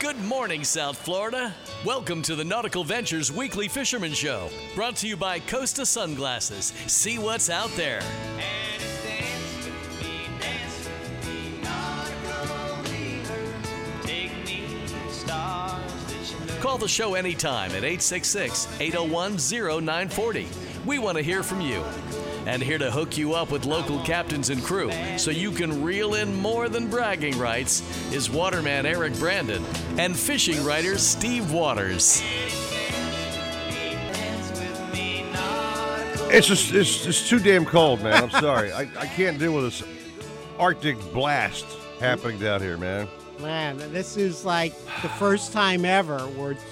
Good morning, South Florida. Welcome to the Nautical Ventures Weekly Fisherman Show, brought to you by Costa Sunglasses. See what's out there. Call the show anytime at 866 801 0940. We want to hear from you. And here to hook you up with local captains and crew so you can reel in more than bragging rights is waterman Eric Brandon and fishing writer Steve Waters. It's just it's, it's too damn cold, man. I'm sorry. I, I can't deal with this Arctic blast happening down here, man. Man, this is like the first time ever where it's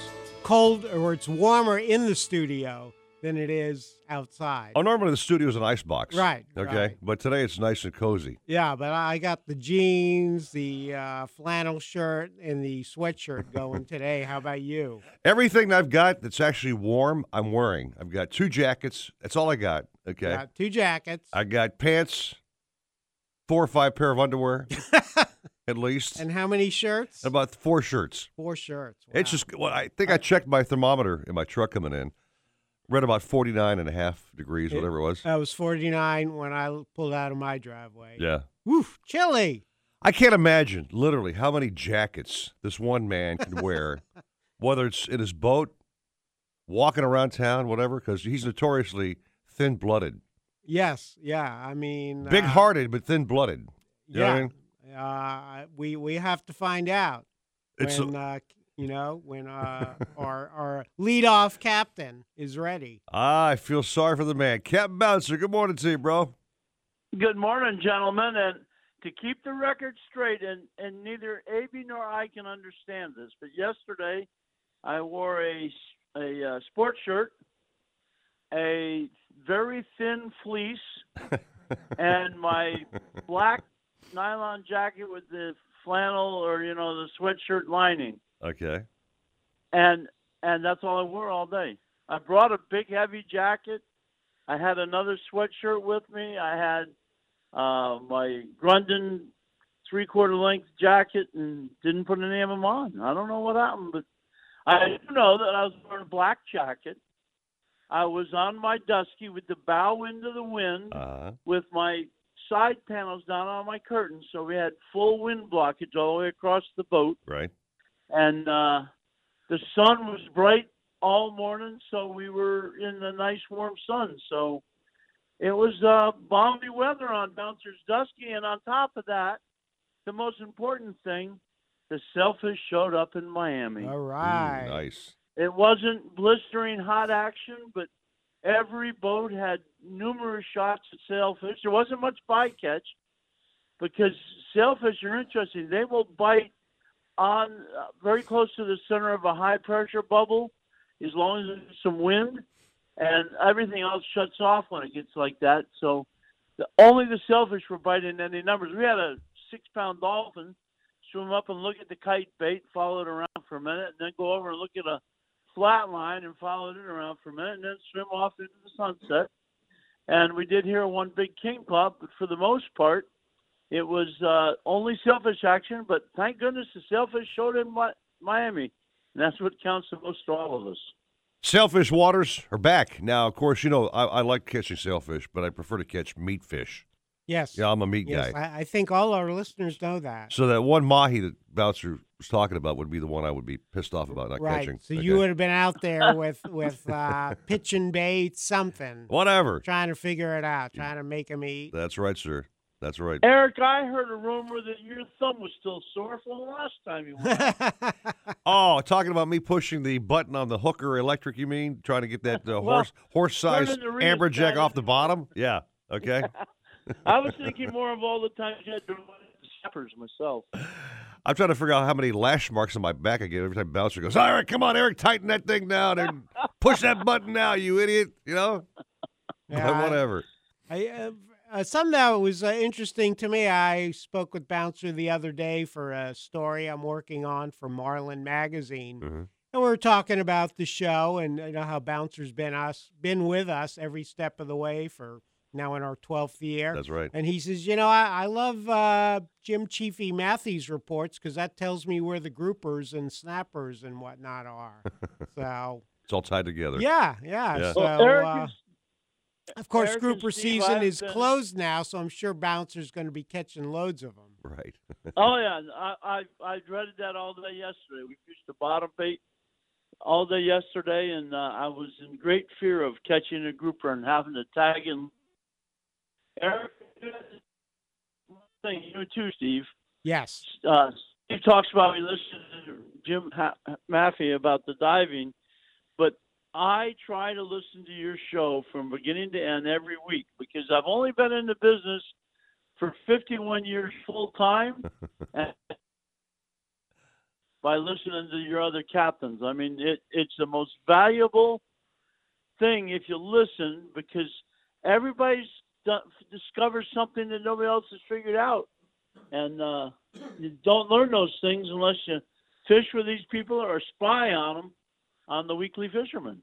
cold or it's warmer in the studio than it is outside. Oh, normally the studio is an ice box. Right, Okay. right. But today it's nice and cozy. Yeah, but I got the jeans, the uh, flannel shirt, and the sweatshirt going today. How about you? Everything I've got that's actually warm, I'm wearing. I've got two jackets. That's all I got. Okay. Got two jackets. I got pants, four or five pair of underwear, at least, and how many shirts? about four shirts. Four shirts. It's just, well, I think I checked my thermometer in my truck coming in. Read about 49 and a half degrees, It- whatever it was. I was 49 when I pulled out of my driveway. Yeah. Woof, chilly. I can't imagine literally how many jackets this one man can wear, whether it's in his boat, walking around town, whatever, because he's notoriously thin blooded. Yes, yeah. I mean, Big uh, hearted, but thin blooded. What I yeah. mean? Uh, we we have to find out It's when uh, you know when uh, our our leadoff captain is ready. Ah, I feel sorry for the man. Captain Bouncer, good morning to you, bro. Good morning, gentlemen. And to keep the record straight, and, and neither AB nor I can understand this, but yesterday I wore a, a uh, sports shirt, a very thin fleece, and my black nylon jacket with the flannel or, you know, the sweatshirt lining. Okay. and and that's all I wore all day. I brought a big heavy jacket. I had another sweatshirt with me. I had uh, my Grundon three quarter length jacket and didn't put any of them on. I don't know what happened, but I do know that I was wearing a black jacket. I was on my dusky with the bow into the wind Uh, with my side panels down on my curtains, so we had full wind blockage all the way across the boat right. And uh, the sun was bright all morning, so we were in the nice warm sun. So it was uh, balmy weather on Bouncer's Dusky, and on top of that, the most important thing, the Sailfish showed up in Miami. All Ooh, nice. It wasn't blistering hot action, but every boat had numerous shots at sailfish. There wasn't much bycatch because sailfish are interesting. They will bite on uh, very close to the center of a high pressure bubble as long as there's some wind, and everything else shuts off when it gets like that. So the, only the sailfish were biting any numbers. We had a six pound dolphin swim up and look at the kite bait, follow it around for a minute, and then go over and look at a flat line and followed it around for a minute, and then swim off into the sunset. And we did hear one big king pop, but for the most part, it was uh, only sailfish action. But thank goodness the sailfish showed in Miami, and that's what counts the most to all of us. Sailfish waters are back. Now, of course, you know, I, I like catching sailfish, but I prefer to catch meat fish. Yes. Yeah, I'm a meat yes. guy. I, I think all our listeners know that. So that one mahi that Bouncer was talking about would be the one I would be pissed off about not right. catching. So Okay. you would have been out there with with uh, pitching bait, something, Whatever. trying to figure it out, trying to make them eat. That's right, sir. That's right. Eric, I heard a rumor that your thumb was still sore from the last time you went. Oh, talking about me pushing the button on the hooker electric, you mean? Trying to get that uh, Well, horse horse sized turning the amberjack off the bottom? Yeah. Okay. I was thinking more of all the times you had to run into sappers myself. I'm trying to figure out how many lash marks on my back I get every time Bouncer goes, All right, come on, Eric, tighten that thing down and push that button now, you idiot. You know? Yeah, But I- whatever. I, uh, something that was uh, interesting to me. I spoke with Bouncer the other day for a story I'm working on for Marlin Magazine, Mhm. and we were talking about the show and you know how Bouncer's been us been with us every step of the way for now in our 12th year. That's right. And he says, you know, I, I love uh, Jim Chiefy Matthews reports because that tells me where the groupers and snappers and whatnot are. so, It's all tied together. yeah, yeah. Yeah. So, Well, Eric uh, is- of course, Eric and grouper Steve, season I've is been- closed now, so I'm sure Bouncer's going to be catching loads of them. Right. Oh yeah, I, I I dreaded that all day yesterday. We fished the bottom bait all day yesterday, and uh, I was in great fear of catching a grouper and having to tag in. Eric, thing you too, Steve. Yes. Uh, Steve talks about we listened to Jim ha- Maffey about the diving, but I try to listen to your show from beginning to end every week because I've only been in the business for 51 years full time by listening to your other captains. I mean, it, it's the most valuable thing if you listen because everybody's discovers something that nobody else has figured out. And uh, you don't learn those things unless you fish with these people or spy on them on the weekly fisherman.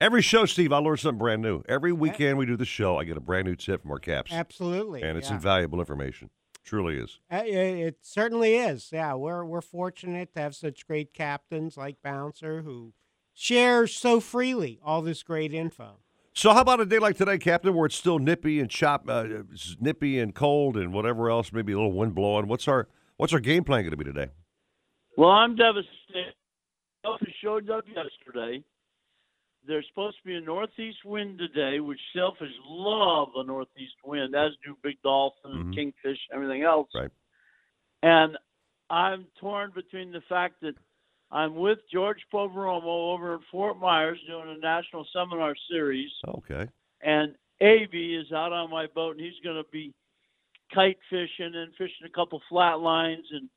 Every show, Steve, I learn something brand new. Every weekend we do the show, I get a brand new tip from our caps. Absolutely. And it's yeah. invaluable information. Truly is. Uh, It, it certainly is. Yeah, we're we're fortunate to have such great captains like Bouncer who share so freely all this great info. So, how about a day like today, Captain, where it's still nippy and chop, uh, nippy and cold and whatever else, maybe a little wind blowing? What's our what's our game plan going to be today? Well, I'm devastated. Sailfish showed up yesterday. There's supposed to be a northeast wind today, which sailfish love a northeast wind, as do big dolphin, Mhm. kingfish, everything else. Right. And I'm torn between the fact that I'm with George Poveromo over in Fort Myers doing a national seminar series, Okay. and AB is out on my boat, and he's going to be kite fishing and fishing a couple flat lines. And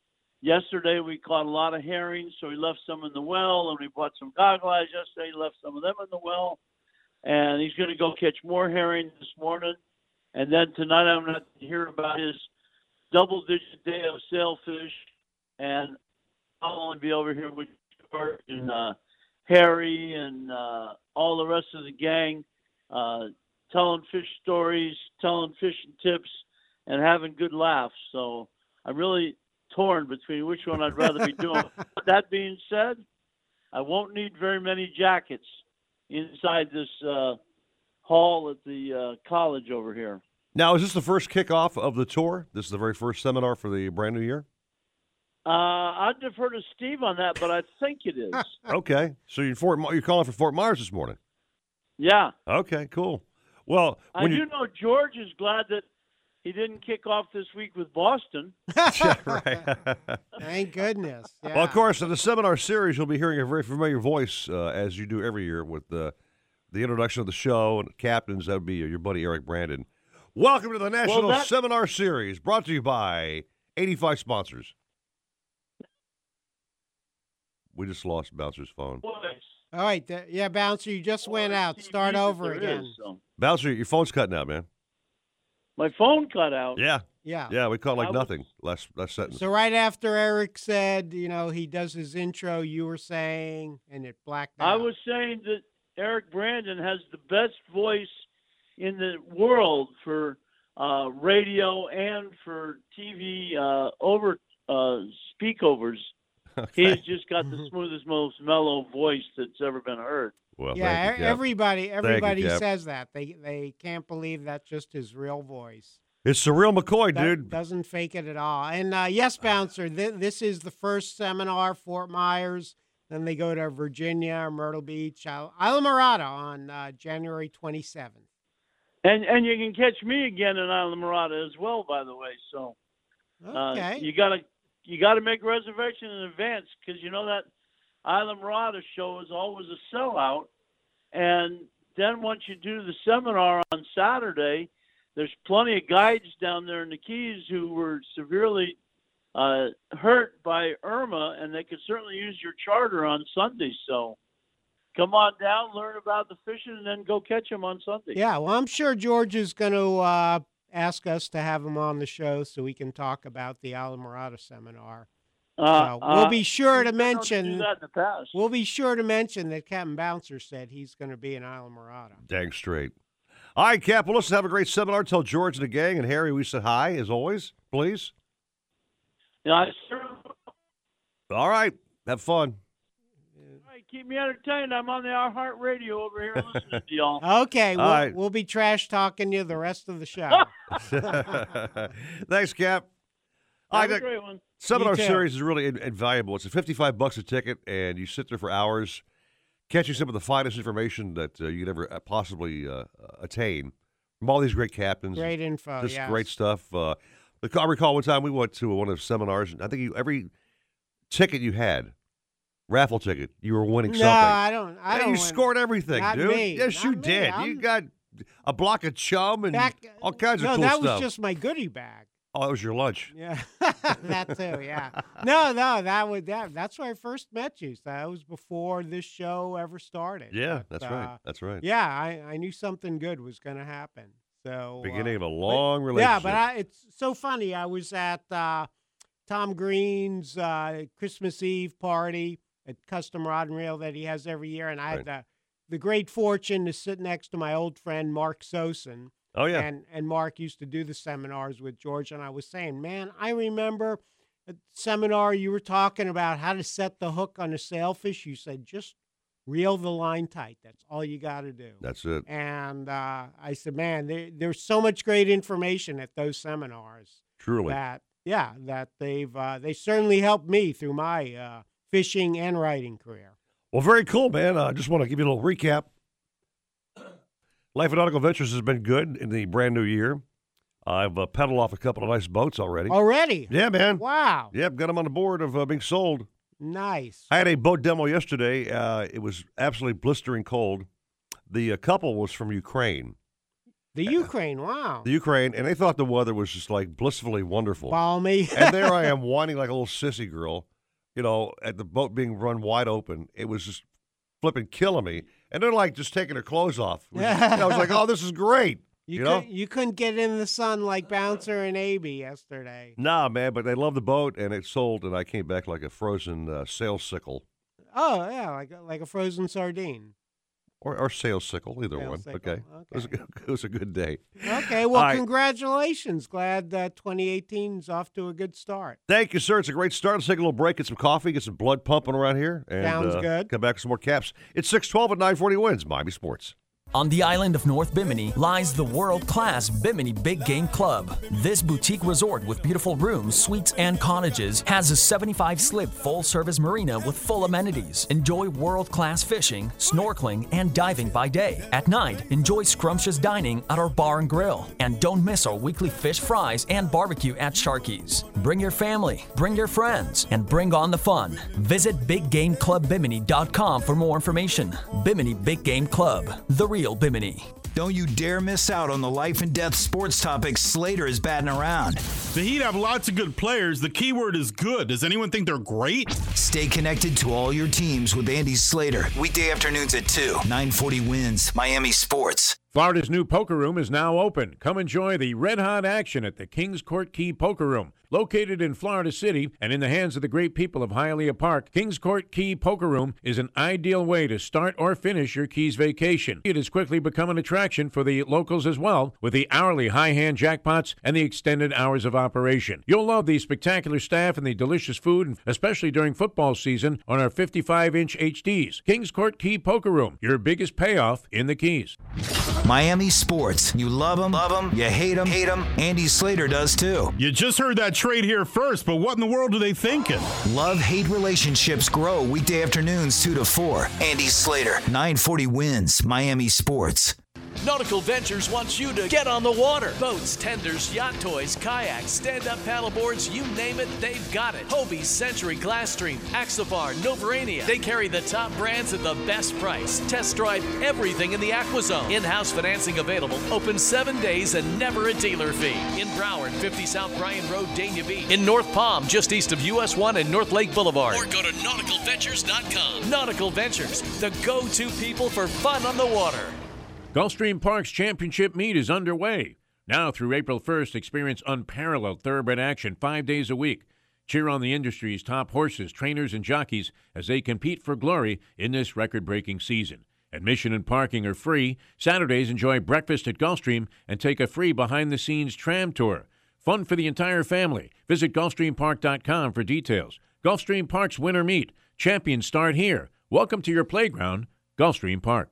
yesterday we caught a lot of herring, so he left some in the well, and we bought some goggle eyes yesterday. He left some of them in the well, and he's going to go catch more herring this morning. And then tonight I'm going to hear about his double-digit day of sailfish, and I'll only be over here with George and uh, Harry and uh, all the rest of the gang, uh, telling fish stories, telling fishing tips, and having good laughs. So I'm really torn between which one I'd rather be doing. But that being said, I won't need very many jackets inside this uh, hall at the uh, college over here. Now, is this the first kickoff of the tour? This is the very first seminar for the brand new year? Uh, I'd defer to Steve on that, but I think it is. Okay. So you're, Fort, you're calling for Fort Myers this morning? yeah. Okay, cool. Well, I do you, know George is glad that he didn't kick off this week with Boston. yeah, right. Thank goodness. Yeah. Well, of course, in the seminar series, you'll be hearing a very familiar voice uh, as you do every year with the the introduction of the show and captains. That would be your buddy Eric Brandon. Welcome to the National that- Seminar Series, brought to you by 85 sponsors. We just lost Bouncer's phone. Boys. All right. th- yeah, Bouncer, you just went out. Start over again. is, so. Bouncer, your phone's cutting out, man. My phone cut out. Yeah, Yeah. yeah, we caught like I was- nothing last last sentence. So right after Eric said, you know, he does his intro, you were saying, and it blacked out. I was saying that Eric Brandon has the best voice in the world for uh, radio and for TV uh, over uh, speakovers. He's just got the smoothest, most mellow voice that's ever been heard. Well, yeah, you, Cap. everybody, you, everybody says that. They they can't believe that's just his real voice. it's surreal McCoy, That dude. doesn't fake it at all. And uh, yes, bouncer, th- this is the first seminar, Fort Myers. Then they go to Virginia, or Myrtle Beach, Islamorada on uh, January 27th. And and you can catch me again in Islamorada as well, by the way. So uh, Okay. you gotta you gotta make reservation in advance because you know that Islamorada show is always a sellout. And then once you do the seminar on Saturday, there's plenty of guides down there in the Keys who were severely uh, hurt by Irma, and they could certainly use your charter on Sunday. So come on down, learn about the fishing, and then go catch them on Sunday. Yeah, well, I'm sure George is going to uh, ask us to have him on the show so we can talk about the Islamorada seminar. Uh, So we'll uh, be sure to We've been known mention. that in the past. We'll be sure to mention that Captain Bouncer said he's going to be in Islamorada. Dang straight. All right, Cap. Well, listen, have a great seminar. Tell George and the gang and Harry we said hi, as always, please. Yeah, I sure. All right. Have fun. All right, keep me entertained. I'm on the iHeart Radio over here listening to y'all. Okay, we'll, right. we'll be trash talking you the rest of the show. Thanks, Cap. All Have right, a great one. Seminar You series is really in- invaluable. It's a 55 bucks a ticket, and you sit there for hours, catching some of the finest information that uh, you could ever uh, possibly uh, attain from all these great captains. Great info. Just yes. great stuff. Uh, I recall one time we went to one of the seminars, and I think you, every ticket you had, raffle ticket, you were winning No, something. I don't. I don't. you win. scored everything, Not dude. me. Yes, Not you me. did. You I'm- got a block of chum and Back, all kinds of stuff. no, that was just my goodie bag. Oh, it was your lunch. Yeah, that too. Yeah. No, no, that would that. That's where I first met you. So that was before this show ever started. Yeah, But, that's right. uh, That's right. yeah, I, I knew something good was going to happen. So Beginning uh, of a but- long relationship. Yeah, but I, it's so funny. I was at uh, Tom Green's uh, Christmas Eve party at Custom Rod and Reel that he has every year, and I Right. had the, the great fortune to sit next to my old friend Mark Sosin. Oh yeah. And and Mark used to do the seminars with George, and I was saying, man, I remember a seminar you were talking about how to set the hook on a sailfish. You said just reel the line tight. That's all you got to do. That's it. And uh, I said, man, there, there's so much great information at those seminars Truly. that yeah, that they've uh, they certainly helped me through my uh, fishing and writing career. Well, very cool, man. I just want to give you a little recap. Life at Nautical Ventures has been good in the brand new year. I've uh, pedaled off a couple of nice boats already. Already, Yeah, man. wow, Yep, got them on the board of uh, being sold. nice. I had a boat demo yesterday. Uh, it was absolutely blistering cold. The uh, couple was from Ukraine, The Ukraine, wow, the Ukraine, and they thought the weather was just like blissfully wonderful. balmy. and there I am whining like a little sissy girl, you know, at the boat being run wide open. It was just flipping killing me. And they're like just taking their clothes off. Was- I was like, oh, this is great. You, You know? couldn't, you couldn't get in the sun like Bouncer and AB yesterday. Nah, man, but they love the boat and it sold, and I came back like a frozen uh, sail sickle Oh yeah, like like a frozen sardine. Or, or sail sickle, either Sail one. sickle, Okay. It, was a, good- it was a good day. Okay, well, right. congratulations. Glad that 2018 is off to a good start. Thank you, sir. It's a great start. Let's take a little break, get some coffee, get some blood pumping around here. And, Sounds uh, good. Come back with some more caps. It's 612 at 940 wins. Miami Sports. On the island of North Bimini lies the world class Bimini Big Game Club. This boutique resort with beautiful rooms, suites, and cottages has a 75 slip full service marina with full amenities. Enjoy world class fishing, snorkeling, and diving by day. At night, enjoy scrumptious dining at our bar and grill. And don't miss our weekly fish fries and barbecue at Sharky's. Bring your family, bring your friends, and bring on the fun. Visit BigGameClubBimini.com for more information. Bimini Big Game Club, the real Bimini. Don't you dare miss out on the life and death sports topics Slater is batting around. The Heat have lots of good players. The key word is good. Does anyone think they're great? Stay connected to all your teams with Andy Slater. Weekday afternoons at 2, 940 wins, Miami Sports. Florida's new poker room is now open. Come enjoy the red hot action at the Kings Court Key Poker Room. Located in Florida City and in the hands of the great people of Hialeah Park, Kings Court Key Poker Room is an ideal way to start or finish your Keys vacation. It has quickly become an attraction for the locals as well, with the hourly high hand jackpots and the extended hours of operation. You'll love the spectacular staff and the delicious food, especially during football season on our 55 inch HDs. Kings Court Key Poker Room, your biggest payoff in the Keys. Miami Sports. You love them, love them, you hate them, hate them. Andy Slater does too. You just heard that trade here first, but what in the world are they thinking? Love hate relationships grow weekday afternoons 2 to 4. Andy Slater, 940 wins, Miami Sports. Nautical Ventures wants you to get on the water. Boats, tenders, yacht toys, kayaks, stand-up paddleboards, you name it, they've got it. Hobie, Century, Glasstream, Axopar, Novurania. They carry the top brands at the best price. Test drive everything in the AquaZone. In-house financing available. Open seven days and never a dealer fee. In Broward, 50 South Bryan Road, Dania Beach. In North Palm, just east of US 1 and North Lake Boulevard. Or go to nauticalventures.com. Nautical Ventures, the go-to people for fun on the water. Gulfstream Park's championship meet is underway. Now through April 1st, experience unparalleled thoroughbred action five days a week. Cheer on the industry's top horses, trainers, and jockeys as they compete for glory in this record breaking season. Admission and parking are free. Saturdays, enjoy breakfast at Gulfstream and take a free behind the scenes tram tour. Fun for the entire family. Visit GulfstreamPark.com for details. Gulfstream Park's winter meet. Champions start here. Welcome to your playground, Gulfstream Park.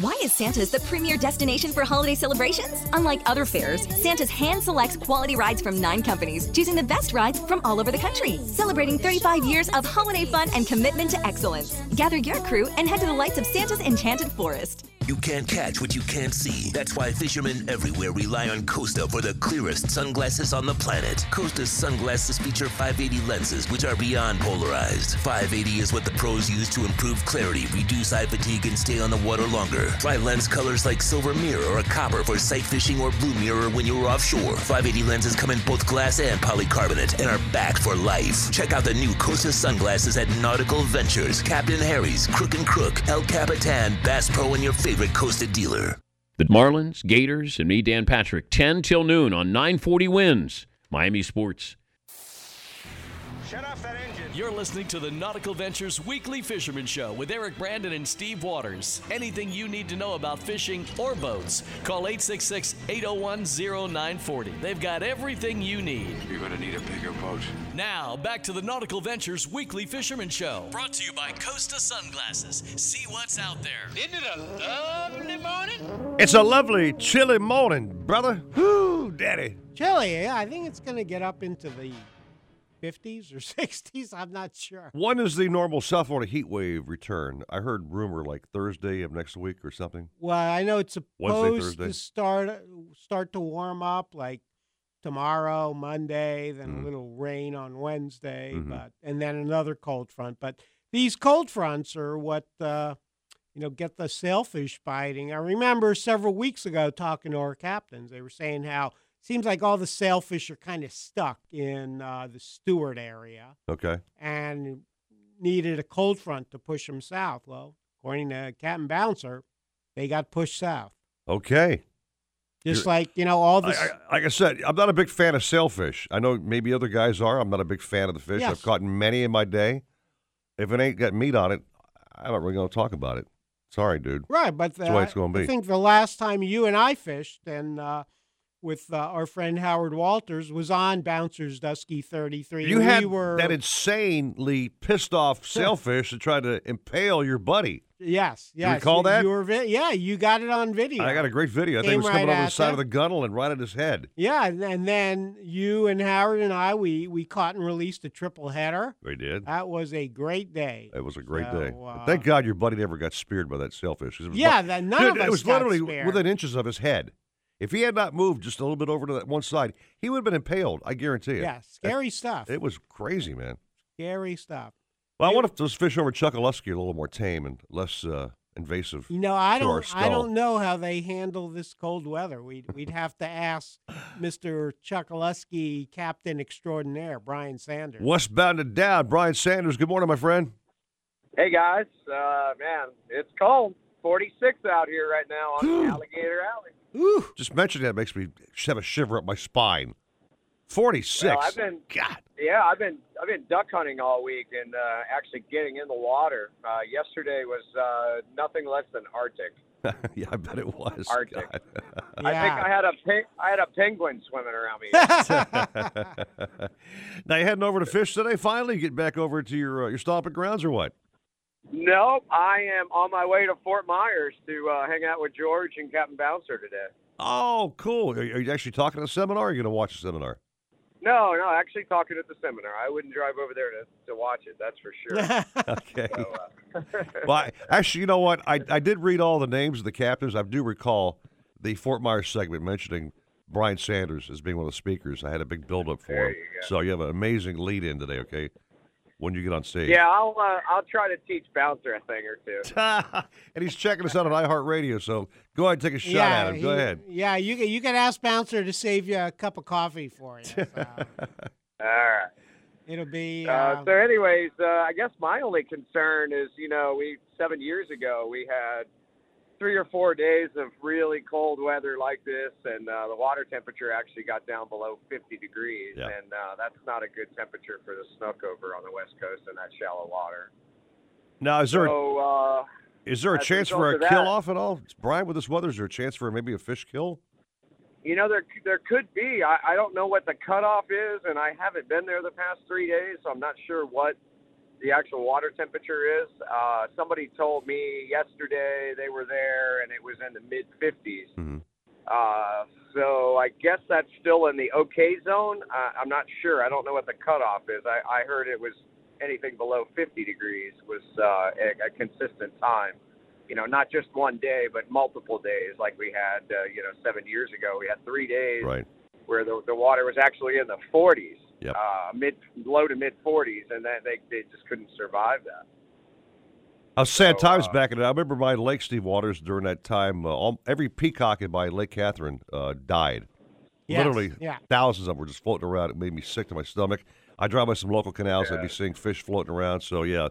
Why is Santa's the premier destination for holiday celebrations? Unlike other fairs, Santa's hand selects quality rides from nine companies, choosing the best rides from all over the country, celebrating 35 years of holiday fun and commitment to excellence. Gather your crew and head to the lights of Santa's enchanted forest. You can't catch what you can't see. That's why fishermen everywhere rely on Costa for the clearest sunglasses on the planet. Costa sunglasses feature 580 lenses, which are beyond polarized. 580 is what the pros use to improve clarity, reduce eye fatigue, and stay on the water longer. Try lens colors like silver mirror or copper for sight fishing or blue mirror when you're offshore. 580 lenses come in both glass and polycarbonate and are backed for life. Check out the new Costa sunglasses at Nautical Ventures, Captain Harry's, Crook and Crook, El Capitan, Bass Pro, and your favorite Costa dealer. The Marlins, Gators, and me, Dan Patrick, 10 till noon on 940 wins. Miami Sports. You're listening to the Nautical Ventures Weekly Fisherman Show with Eric Brandon and Steve Waters. Anything you need to know about fishing or boats, call 866 801 0940. They've got everything you need. You're going to need a bigger boat. Now, back to the Nautical Ventures Weekly Fisherman Show. Brought to you by Costa Sunglasses. See what's out there. Isn't it a lovely morning? It's a lovely, chilly morning, brother. Whoo, daddy. Chilly, yeah. I think it's going to get up into the 50s or 60s. I'm not sure. When does the normal South Florida heat wave return? I heard rumor like Thursday of next week or something. Well, I know it's supposed to start start to warm up like tomorrow, Monday, then Mm. a little rain on Wednesday, Mhm. but and then another cold front. But these cold fronts are what uh, you know get the sailfish biting. I remember several weeks ago talking to our captains. They were saying how seems like all the sailfish are kind of stuck in uh, the Stuart area Okay. and needed a cold front to push them south. Well, according to Captain Bouncer, they got pushed south. Okay. Just You're- like you know all the I, I, like I said, I'm not a big fan of sailfish. I know maybe other guys are. I'm not a big fan of the fish. Yes. I've caught many in my day. If it ain't got meat on it, I'm not really going to talk about it. Sorry, dude. right, but That's the way it's gonna be. I think the last time you and I fished and uh, with uh, our friend Howard Walters was on Bouncer's Dusky 33. You and had were that insanely pissed off sailfish that tried to impale your buddy. yes, You yes. recall that? You were vi- yeah, you got it on video. I got a great video. I think it was coming over the side ya. of the gunnel and right at his head. Yeah, and, then you and Howard and I we we caught and released a triple header. We did. That was a great day. It was a great So, day. uh, thank God your buddy never got speared by that sailfish. 'cause it was Yeah, that- none Dude, of It was literally within inches of his head. If he had not moved just a little bit over to that one side, he would have been impaled. I guarantee you. Yeah, scary stuff. It was crazy, man. Scary stuff. Well, I wonder if those fish over Chokoloskee are a little more tame and less uh, invasive. You know, I to don't. I skull. don't know how they handle this cold weather. We'd we'd have to ask Mister Chokoloskee, Captain Extraordinaire Brian Sanders. Westbound and down. Brian Sanders. Good morning, my friend. Hey guys, uh, man, it's cold. 46 out here right now on Alligator Alley. Just mentioning that makes me have a shiver up my spine. Forty-six. Well, I've been, God. yeah, I've been, I've been duck hunting all week and uh, actually getting in the water. Uh, yesterday was uh, nothing less than Arctic. yeah, I bet it was. Arctic. God. I think I had a, pe- I had a penguin swimming around me. now you heading over to fish today? Finally, you get back over to your uh, your stomping grounds or what? Nope, I am on my way to Fort Myers to uh, hang out with George and Captain Bouncer today. Oh, cool. Are, are you actually talking at a seminar? Or are you going to watch a seminar? No, no, actually talking at the seminar. I wouldn't drive over there to, to watch it. That's for sure. Okay. So, uh, well, I, actually, you know what? I, I did read all the names of the captains. I do recall the Fort Myers segment mentioning Brian Sanders as being one of the speakers. I had a big build-up for him. So you have an amazing lead-in today, okay? When you get on stage. Yeah, I'll uh, I'll try to teach Bouncer a thing or two. and he's checking us out on iHeartRadio, so go ahead and take a shot yeah, at him. Go he- ahead. Yeah, you can you can ask Bouncer to save you a cup of coffee for you. So All right. it'll be. Uh, Uh, so, anyways, uh, I guess my only concern is, you know, we seven years ago we had three or four days of really cold weather like this, and uh, the water temperature actually got down below 50 degrees, Yeah. and uh, that's not a good temperature for the snook over on the west coast in that shallow water. Now, is there So, uh, is there a chance for a of that- kill off at all, Brian? With this weather, is there a chance for maybe a fish kill? You know, there there could be. I, I don't know what the cutoff is, and I haven't been there the past three days, so I'm not sure what the actual water temperature is. Uh, somebody told me yesterday they were there, and it was in the mid 50s. Mm-hmm. Uh, so I guess that's still in the okay zone. Uh, I'm not sure. I don't know what the cutoff is. I, I heard it was anything below 50 degrees was uh, a, a consistent time. You know, not just one day, but multiple days, like we had, uh, you know, seven years ago. We had three days Right. where the, the water was actually in the 40s, Yep. uh, mid, low to mid 40s, and then they, they just couldn't survive that. Uh, sad So, times uh, back in it. I remember my Lake Steve Waters during that time. Uh, all, every peacock in my Lake Catherine uh, died. Yes, Literally, yeah. thousands of them were just floating around. It made me sick to my stomach. I drive by some local canals. I'd be seeing fish floating around. So yeah,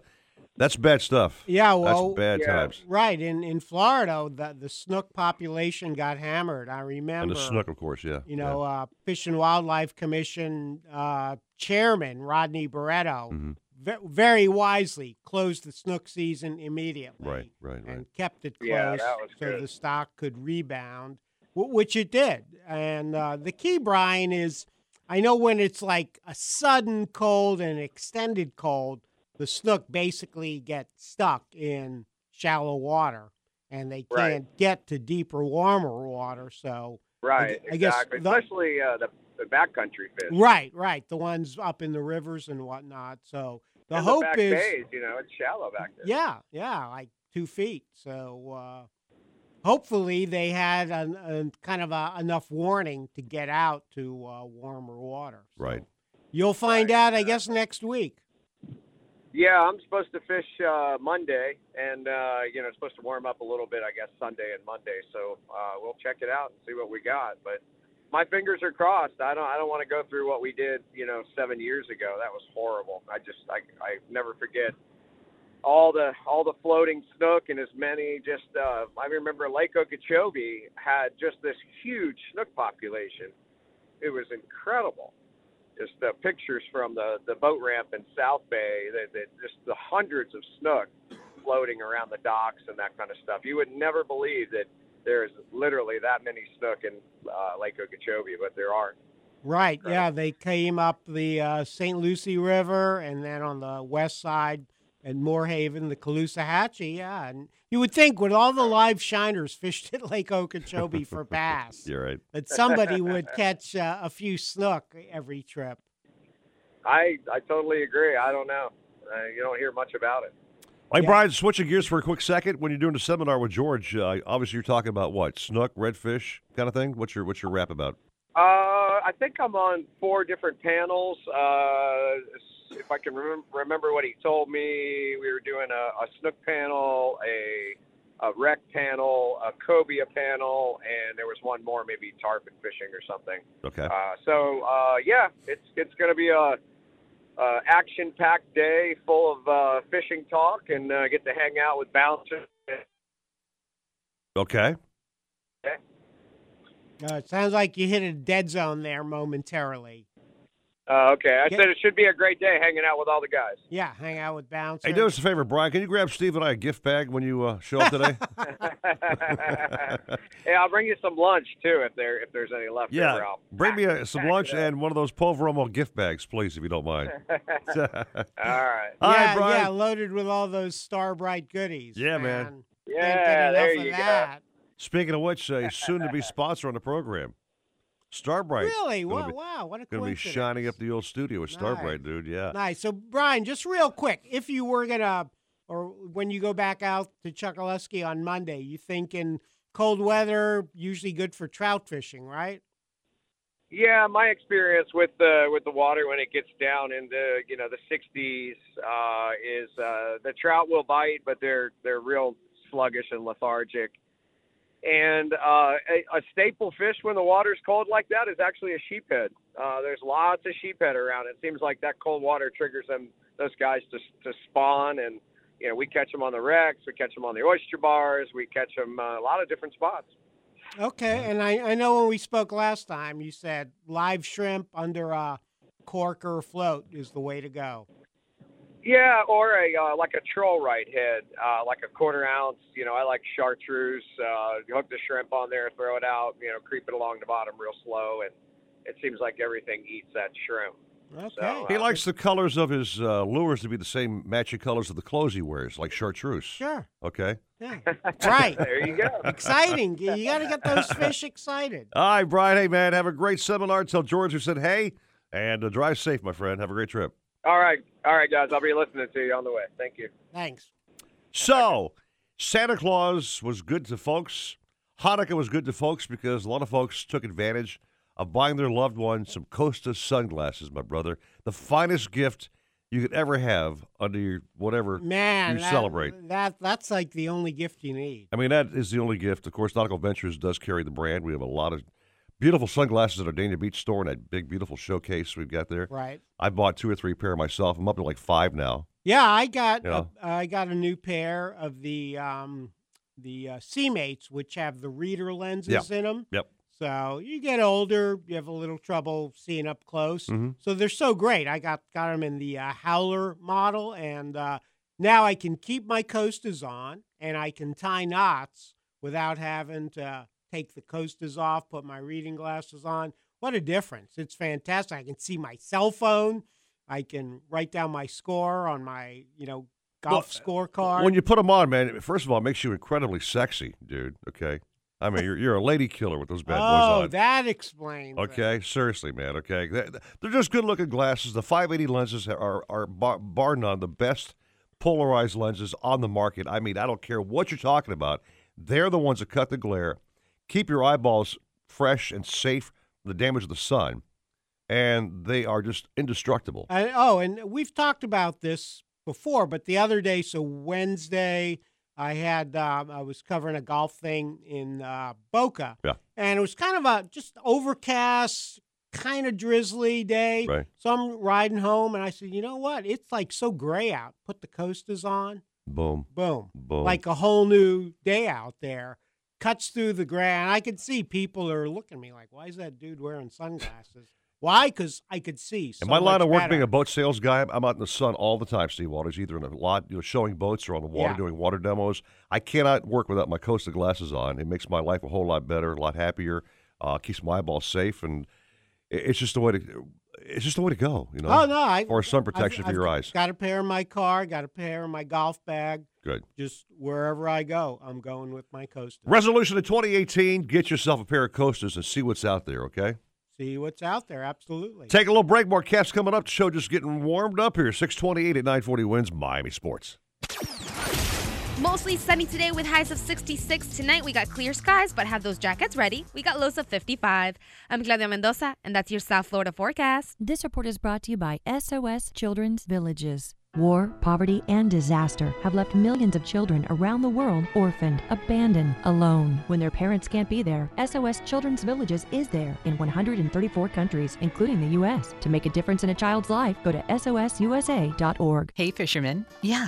that's bad stuff. Yeah, well, that's bad times. Right in in Florida, the the snook population got hammered. I remember. And the snook, of course. Yeah. You know, uh, Fish and Wildlife Commission uh, chairman Rodney Barreto Mhm. ve- very wisely closed the snook season immediately. Right, right, right. and kept it closed Yeah, so good. the stock could rebound, wh- which it did. And uh, the key, Brian, is I know when it's like a sudden cold and extended cold, the snook basically get stuck in shallow water and they can't get to deeper, warmer water. So, Right, I guess exactly. the- Especially uh, the, the backcountry fish. right, right, the ones up in the rivers and whatnot. So the And hope back is, bays, you know, it's shallow back there. yeah, yeah, like two feet. So uh, hopefully they had an, a kind of a, enough warning to get out to uh, warmer water. Right. You'll find out, I guess, next week. Yeah, I'm supposed to fish uh, Monday, and uh, you know, it's supposed to warm up a little bit, I guess, Sunday and Monday. So uh, we'll check it out and see what we got. But my fingers are crossed. I don't, I don't want to go through what we did, you know, seven years ago. That was horrible. I just, I, I never forget all the, all the floating snook and as many. Just, uh, I remember Lake Okeechobee had just this huge snook population. It was incredible just the pictures from the, the boat ramp in South Bay, that, that just the hundreds of snook floating around the docks and that kind of stuff. You would never believe that there's literally that many snook in uh, Lake Okeechobee, but there are. Right. Yeah, they came up the uh, St. Lucie River, and then on the west side at Moore Haven, the Caloosahatchee. Yeah, and you would think with all the live shiners fished at Lake Okeechobee for bass, You're right. that somebody would catch uh, a few snook every trip. I I totally agree. I don't know. Uh, you don't hear much about it. Hey, Brian, switching gears for a quick second. When you're doing a seminar with George, uh, obviously you're talking about what snook, redfish, kind of thing. What's your what's your rap about? Uh, I think I'm on four different panels. Uh, if I can remem- remember what he told me, we were doing a, a snook panel, a, a wreck panel, a cobia panel, and there was one more, maybe tarpon fishing or something. Okay. Uh, so uh, yeah, it's it's going to be a, a action-packed day full of uh, fishing talk, and uh, get to hang out with bouncers. Okay. Uh, it sounds like you hit a dead zone there momentarily. Uh, okay, I Get- said it should be a great day hanging out with all the guys. Yeah, hang out with bouncers. Hey, do us a favor, Brian. Can you grab Steve and I a gift bag when you uh, show up today? hey, I'll bring you some lunch too if there if there's any left. yeah. over. I'll Bring me a, some lunch and one of those Poveromo gift bags, please, if you don't mind. All right. All right, yeah, Brian. yeah, loaded with all those Star Bright goodies. Yeah, man. Can't Yeah, there of you go. Speaking of which, a soon-to-be sponsor on the program, Starbright. Really? Gonna Wow, be- wow, what a Going to be shining up the old studio with Starbright, dude. Yeah. Nice. So, Brian, just real quick, if you were gonna, or when you go back out to Chokoloskee on Monday, you think in cold weather usually good for trout fishing, right? Yeah, my experience with the with the water when it gets down into you know the 60s uh, is uh, the trout will bite, but they're they're real sluggish and lethargic. And uh, a, a staple fish when the water's cold like that is actually a sheephead. Uh, there's lots of sheephead around. It seems like that cold water triggers them those guys to to spawn, and you know we catch them on the wrecks, we catch them on the oyster bars, we catch them uh, a lot of different spots. Okay, and I, I know when we spoke last time, you said live shrimp under a cork or a float is the way to go. Yeah, or a uh, like a troll right head, uh, like a quarter ounce. You know, I like chartreuse. Uh, hook the shrimp on there, throw it out. You know, creep it along the bottom real slow, and it seems like everything eats that shrimp. Okay. He likes the colors of his uh, lures to be the same matching colors of the clothes he wears, like chartreuse. Sure. Okay. Yeah. right. there you go. Exciting. You got to get those fish excited. All right, Brian. Hey, man, have a great seminar. Tell George who said hey, and uh, drive safe, my friend. Have a great trip. All right, all right, guys. I'll be listening to you on the way. Thank you. Thanks. So, Santa Claus was good to folks. Hanukkah was good to folks because a lot of folks took advantage of buying their loved ones some Costa sunglasses, my brother. The finest gift you could ever have under your whatever Man, you that- celebrate. That that's like the only gift you need. I mean, that is the only gift. Of course, Nautical Ventures does carry the brand. We have a lot of beautiful sunglasses at our Dania Beach store and that big, beautiful showcase we've got there. Right. I bought two or three pair myself. I'm up to like five now. Yeah, I got Yeah. a, I got a new pair of the um the uh, C-Mates, which have the reader lenses Yeah. in them. Yep. So you get older, you have a little trouble seeing up close. Mhm. So they're so great. I got got them in the uh, Howler model, and uh, now I can keep my Costas on, and I can tie knots without having to take the Costas off, put my reading glasses on. What a difference! It's fantastic. I can see my cell phone. I can write down my score on my, you know, golf scorecard. Uh, when you put them on, man, first of all, it makes you incredibly sexy, dude. Okay. I mean, you're, you're a lady killer with those bad boys oh, that explains. it. Okay, seriously, man. Okay, They- they're just good-looking glasses. The 580 lenses are are bar, bar none the best polarized lenses on the market. I mean, I don't care what you're talking about. They're the ones that cut the glare, keep your eyeballs fresh and safe from the damage of the sun, and they are just indestructible. I, oh, and we've talked about this before, but the other day, so Wednesday, I had um, I was covering a golf thing in uh, Boca, Yeah. and it was kind of a just overcast, kind of drizzly day. Right. So I'm riding home, and I said, you know what? It's like so gray out. Put the Costas on. Boom. Boom. Boom. Like a whole new day out there. Cuts through the gray, and I could see people are looking at me like, "Why is that dude wearing sunglasses?" Why? Because I could see. So In my line of work, better. being a boat sales guy, I'm out in the sun all the time, Steve Waters, either in a lot, you know, showing boats or on the water Yeah. doing water demos. I cannot work without my Costa glasses on. It makes my life a whole lot better, a lot happier, uh, keeps my eyeballs safe, and it's just the way to. It's just the way to go, you know. Oh no! I, or sun I've- protection for I've your eyes. Got a pair in my car. Got a pair in my golf bag. Good. Just wherever I go, I'm going with my Costa. Resolution of 2018: Get yourself a pair of Costas and see what's out there. Okay. See what's out there. Absolutely. Take a little break. More caps coming up. The show just getting warmed up here. 628 at 940 wins Miami Sports. Mostly sunny today with highs of 66. Tonight we got clear skies, but have those jackets ready. We got lows of 55. I'm Claudia Mendoza, and that's your South Florida forecast. This report is brought to you by SOS Children's Villages. War, poverty, and disaster have left millions of children around the world orphaned, abandoned, alone. When their parents can't be there, SOS Children's Villages is there in 134 countries, including the U.S. To make a difference in a child's life, go to SOSUSA.org. Hey, fisherman. Yeah,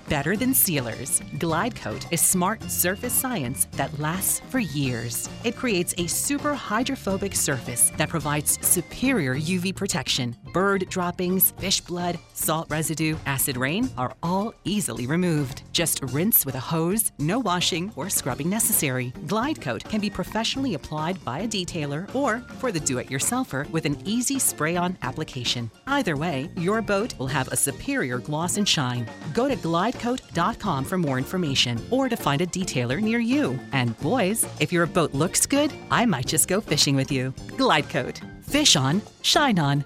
better than sealers. Glide Coat is smart surface science that lasts for years. It creates a super hydrophobic surface that provides superior UV protection. bird droppings, fish blood, salt residue, acid rain are all easily removed. Just rinse with a hose, no washing or scrubbing necessary. Glide Coat can be professionally applied by a detailer or for the do it yourselfer with an easy spray on application. Either way, your boat will have a superior gloss and shine. Go to glidecoat.com for more information or to find a detailer near you. And boys, if your boat looks good, I might just go fishing with you. Glidecoat. Fish on, shine on.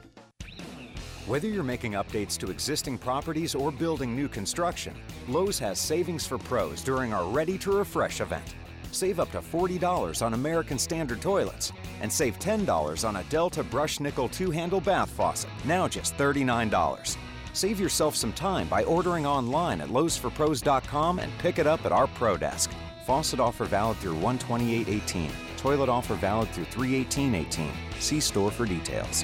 Whether you're making updates to existing properties or building new construction, Lowe's has savings for pros during our Ready to Refresh event. Save up to $40 on American Standard toilets and save $10 on a Delta Brush Nickel two handle bath faucet, now just $39. Save yourself some time by ordering online at lowesforpros.com and pick it up at our Pro Desk. Faucet offer valid through 128.18. Toilet offer valid through 318.18. See store for details.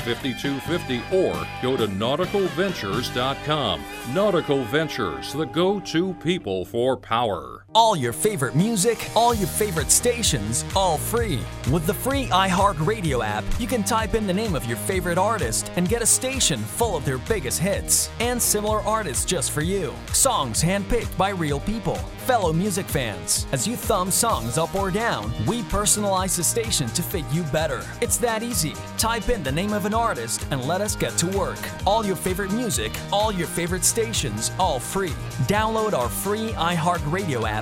5250 or go to nauticalventures.com. Nautical Ventures, the go to people for power. All your favorite music, all your favorite stations, all free. With the free iHeartRadio app, you can type in the name of your favorite artist and get a station full of their biggest hits and similar artists just for you. Songs handpicked by real people, fellow music fans. As you thumb songs up or down, we personalize the station to fit you better. It's that easy. Type in the name of an artist and let us get to work. All your favorite music, all your favorite stations, all free. Download our free iHeartRadio app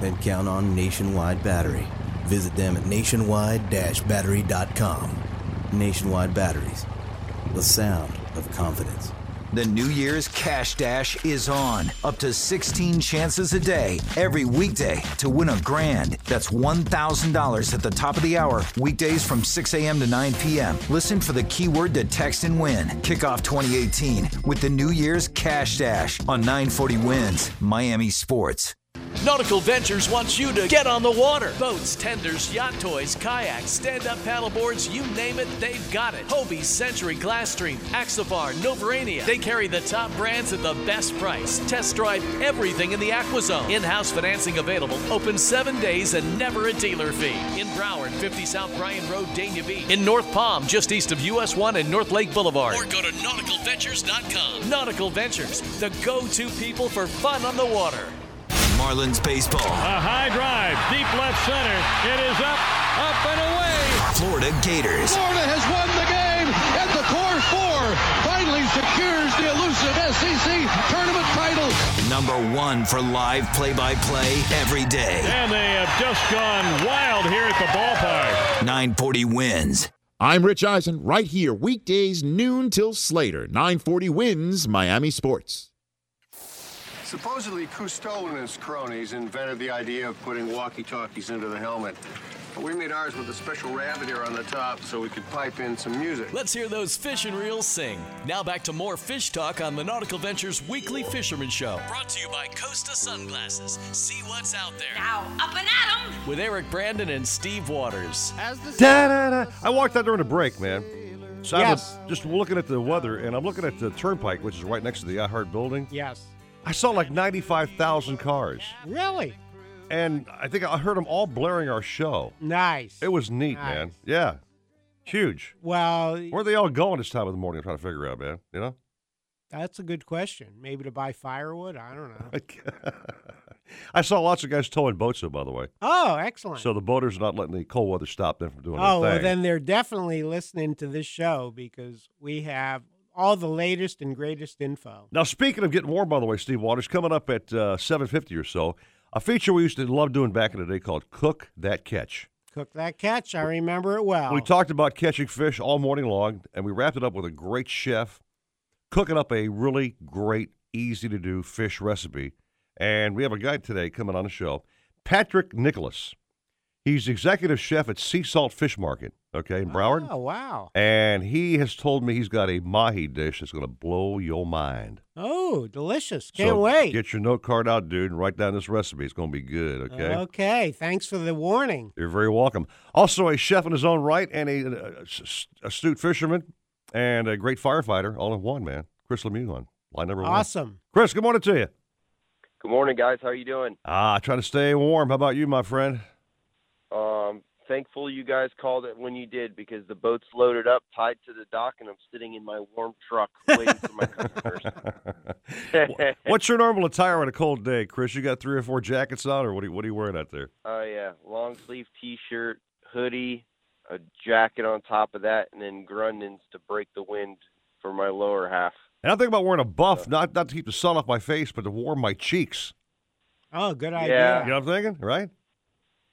then count on Nationwide Battery. Visit them at nationwide-battery.com. Nationwide Batteries, the sound of confidence. The New Year's Cash Dash is on. Up to 16 chances a day, every weekday, to win a grand. That's $1,000 at the top of the hour, weekdays from 6 a.m. to 9 p.m. Listen for the keyword to text and win. Kickoff 2018 with the New Year's Cash Dash on 940 Wins, Miami Sports. Nautical Ventures wants you to get on the water. Boats, tenders, yacht toys, kayaks, stand up paddleboards, you name it, they've got it. Hobie, Century, Glasstream, Axopar, Novurania. They carry the top brands at the best price. Test drive everything in the AquaZone. In house financing available. Open seven days and never a dealer fee. In Broward, 50 South Bryan Road, Dania Beach. In North Palm, just east of US 1 and North Lake Boulevard. Or go to nauticalventures.com. Nautical Ventures, the go to people for fun on the water. Marlins baseball. A high drive, deep left center. It is up, up and away. Florida Gators. Florida has won the game, and the core four finally secures the elusive SEC tournament title. Number one for live play-by-play every day. And they have just gone wild here at the ballpark. 940 wins. I'm Rich Eisen, right here, weekdays noon till Slater. 940 wins Miami Sports. Supposedly, Cousteau and his cronies invented the idea of putting walkie-talkies into the helmet. But we made ours with a special rabbit ear on the top so we could pipe in some music. Let's hear those fish and reels sing. Now back to more fish talk on the Nautical Ventures Weekly Fisherman Show. Brought to you by Costa Sunglasses. See what's out there. Now, up and at 'em! With Eric Brandon and Steve Waters. As the Da-da-da. I walked out during a break, man. So Yes. I'm just looking at the weather, and I'm looking at the Turnpike, which is right next to the iHeart building. Yes. I saw like 95,000 cars. Really? And I think I heard them all blaring our show. Nice. It was neat, Nice. man. Yeah. Huge. Well, Where are they all going this time of the morning? I'm trying to figure out, man. You know? that's a good question. Maybe to buy firewood? I don't know. I saw lots of guys towing boats, though, by the way. Oh, excellent. So the boaters are not letting the cold weather stop them from doing anything. Oh, well, then they're definitely listening to this show because we have all the latest and greatest info. Now, speaking of getting warm, by the way, Steve Waters, coming up at uh, 7.50 or so, a feature we used to love doing back in the day called Cook That Catch. Cook that catch. I remember it well. We talked about catching fish all morning long, and we wrapped it up with a great chef cooking up a really great, easy to do fish recipe. And we have a guy today coming on the show, Patrick Nicholas. He's executive chef at Sea Salt Fish Market, okay, in Broward. Oh, wow. And he has told me he's got a mahi dish that's going to blow your mind. Oh, delicious. Can't so wait. Get your note card out, dude, and write down this recipe. It's going to be good, okay? Okay. Thanks for the warning. You're very welcome. Also, a chef in his own right and a, a, a astute fisherman and a great firefighter, all in one, man. Chris Lemieux on line number one. Awesome. Chris, good morning to you. Good morning, guys. How are you doing? Ah, trying to stay warm. How about you, my friend? Um, thankful you guys called it when you did because the boat's loaded up, tied to the dock, and I'm sitting in my warm truck waiting for my customers. What's your normal attire on a cold day, Chris? You got three or four jackets on, or what are you, what are you wearing out there? Oh yeah, long sleeve T-shirt, hoodie, a jacket on top of that, and then Grundens to break the wind for my lower half. And I'm thinking about wearing a buff, not not to keep the sun off my face, but to warm my cheeks. Oh, good idea. Yeah. You know what I'm thinking, right?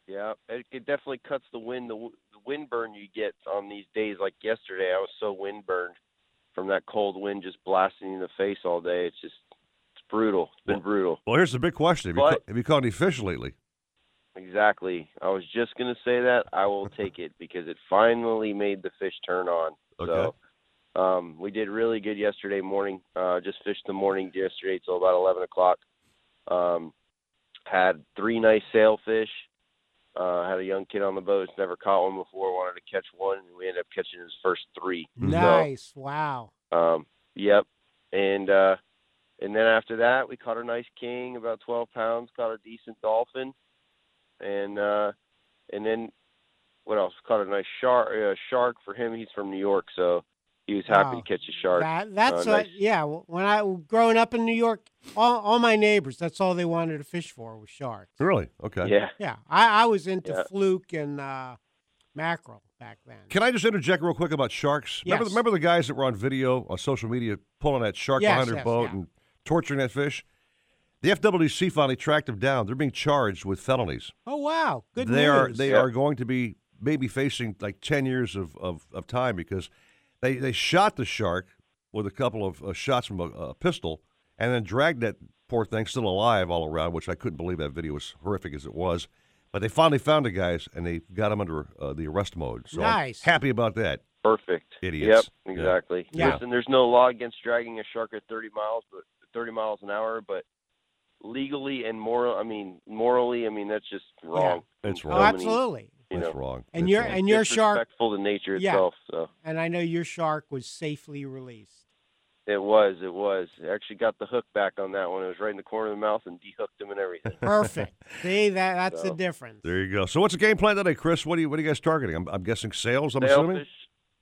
Yeah, it, it definitely cuts the wind. The, the wind burn you get on these days, like yesterday, I was so wind burned from that cold wind just blasting you in the face all day. It's just it's brutal. It's been brutal. Well, here's the big question: Have you, ca- have you caught any fish lately? Exactly. I was just gonna say that. I will take it because it finally made the fish turn on. Okay. So um, we did really good yesterday morning. Uh, just fished the morning yesterday till about eleven o'clock. Um, had three nice sailfish. Uh, had a young kid on the boat who's never caught one before. Wanted to catch one, and we ended up catching his first three. So, Nice. Wow. um, yep. And uh, and then after that, we caught a nice king, about 12 pounds. Caught a decent dolphin, and uh, and then what else? Caught a nice shark. Uh, shark for him. He's from New York, so he was happy Wow. to catch a shark. That, that's uh, nice. yeah. When I growing up in New York, all, all my neighbors, that's all they wanted to fish for was sharks. Really? Okay. Yeah. Yeah, I, I was into Yeah. fluke and uh, mackerel back then. Can I just interject real quick about sharks? Remember, Yes. remember the guys that were on video on social media pulling that shark Yes, behind their yes, boat yeah. and torturing that fish? The FWC finally tracked them down. They're being charged with felonies. Oh wow, good they news. are they are going to be maybe facing like ten years of, of, of time because they, they shot the shark with a couple of uh, shots from a, a pistol and then dragged that poor thing still alive all around, which I couldn't believe that video was horrific as it was. But they finally found the guys and they got them under uh, the arrest mode. So I'm Nice. happy about that. Perfect. Idiots. Yep, exactly. Yeah. Listen, there's no law against dragging a shark at 30 miles, but 30 miles an hour, but legally and moral, I mean, morally, I mean, that's just wrong. It's wrong. Oh, absolutely. You That's know, wrong. And That's your wrong. and your shark, disrespectful to nature Yeah. itself. So and I know your shark was safely released. it was, it was. I actually got the hook back on that one. It was right in the corner of the mouth and dehooked him and everything. Perfect. See that that's the difference. There you go. So what's the game plan today, Chris? What are you what are you guys targeting? I'm, I'm guessing sales. I'm assuming. sailfish,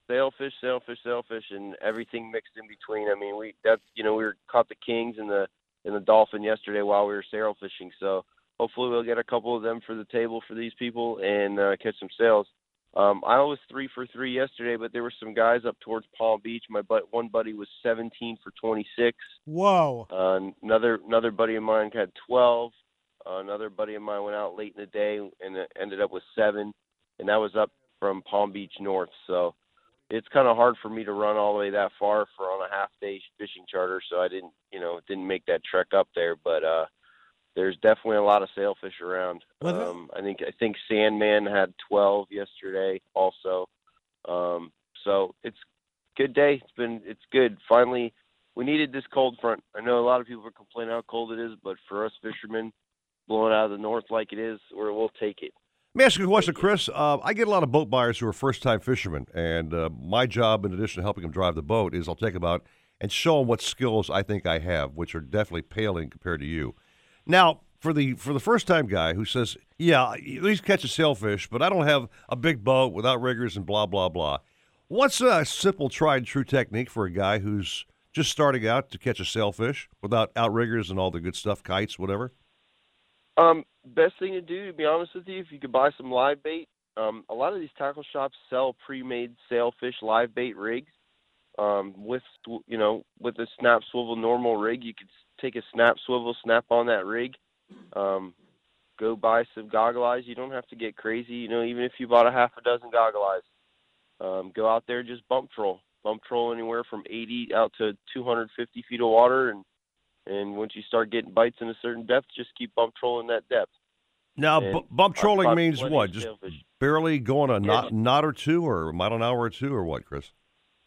sailfish, sailfish, sailfish, and everything mixed in between. I mean, we that's you know we were caught the kings and the and the dolphin yesterday while we were sail fishing. So hopefully we'll get a couple of them for the table for these people and uh, catch some sales. Um, I was three for three yesterday, but there were some guys up towards Palm Beach. My but one buddy was 17 for 26. Whoa. Uh, another another buddy of mine had 12. Uh, another buddy of mine went out late in the day and it ended up with seven, and that was up from Palm Beach North. So it's kind of hard for me to run all the way that far for on a half day fishing charter. So I didn't, you know, didn't make that trek up there. But uh, there's definitely a lot of sailfish around. Um, I think I think Sandman had 12 yesterday also. Um, so it's good day. It's been it's good. Finally, we needed this cold front. I know a lot of people are complaining how cold it is, but for us fishermen, blowing out of the north like it is, we're, we'll take it. Let me ask you a question, Chris. Uh, I get a lot of boat buyers who are first-time fishermen, and uh, my job, in addition to helping them drive the boat, is I'll take them out and show them what skills I think I have, which are definitely paling compared to you. Now, for the for the first-time guy who says, "Yeah, at least catch a sailfish, but I don't have a big boat without riggers and blah blah blah," what's a simple, tried and true technique for a guy who's just starting out to catch a sailfish without outriggers and all the good stuff, kites, whatever? Um, best thing to do, to be honest with you, if you could buy some live bait. Um, a lot of these tackle shops sell pre-made sailfish live bait rigs. Um, with you know, with a snap swivel normal rig, you could take a snap swivel, snap on that rig. Um, go buy some goggle eyes. You don't have to get crazy. You know, even if you bought a half a dozen goggle eyes, um, go out there and just bump troll. Bump troll anywhere from 80 out to 250 feet of water, and and once you start getting bites in a certain depth, just keep bump trolling that depth. Now, bu- bump trolling means what? Just barely going a Yeah. knot, knot or two, or a mile an hour or two, or what, Chris?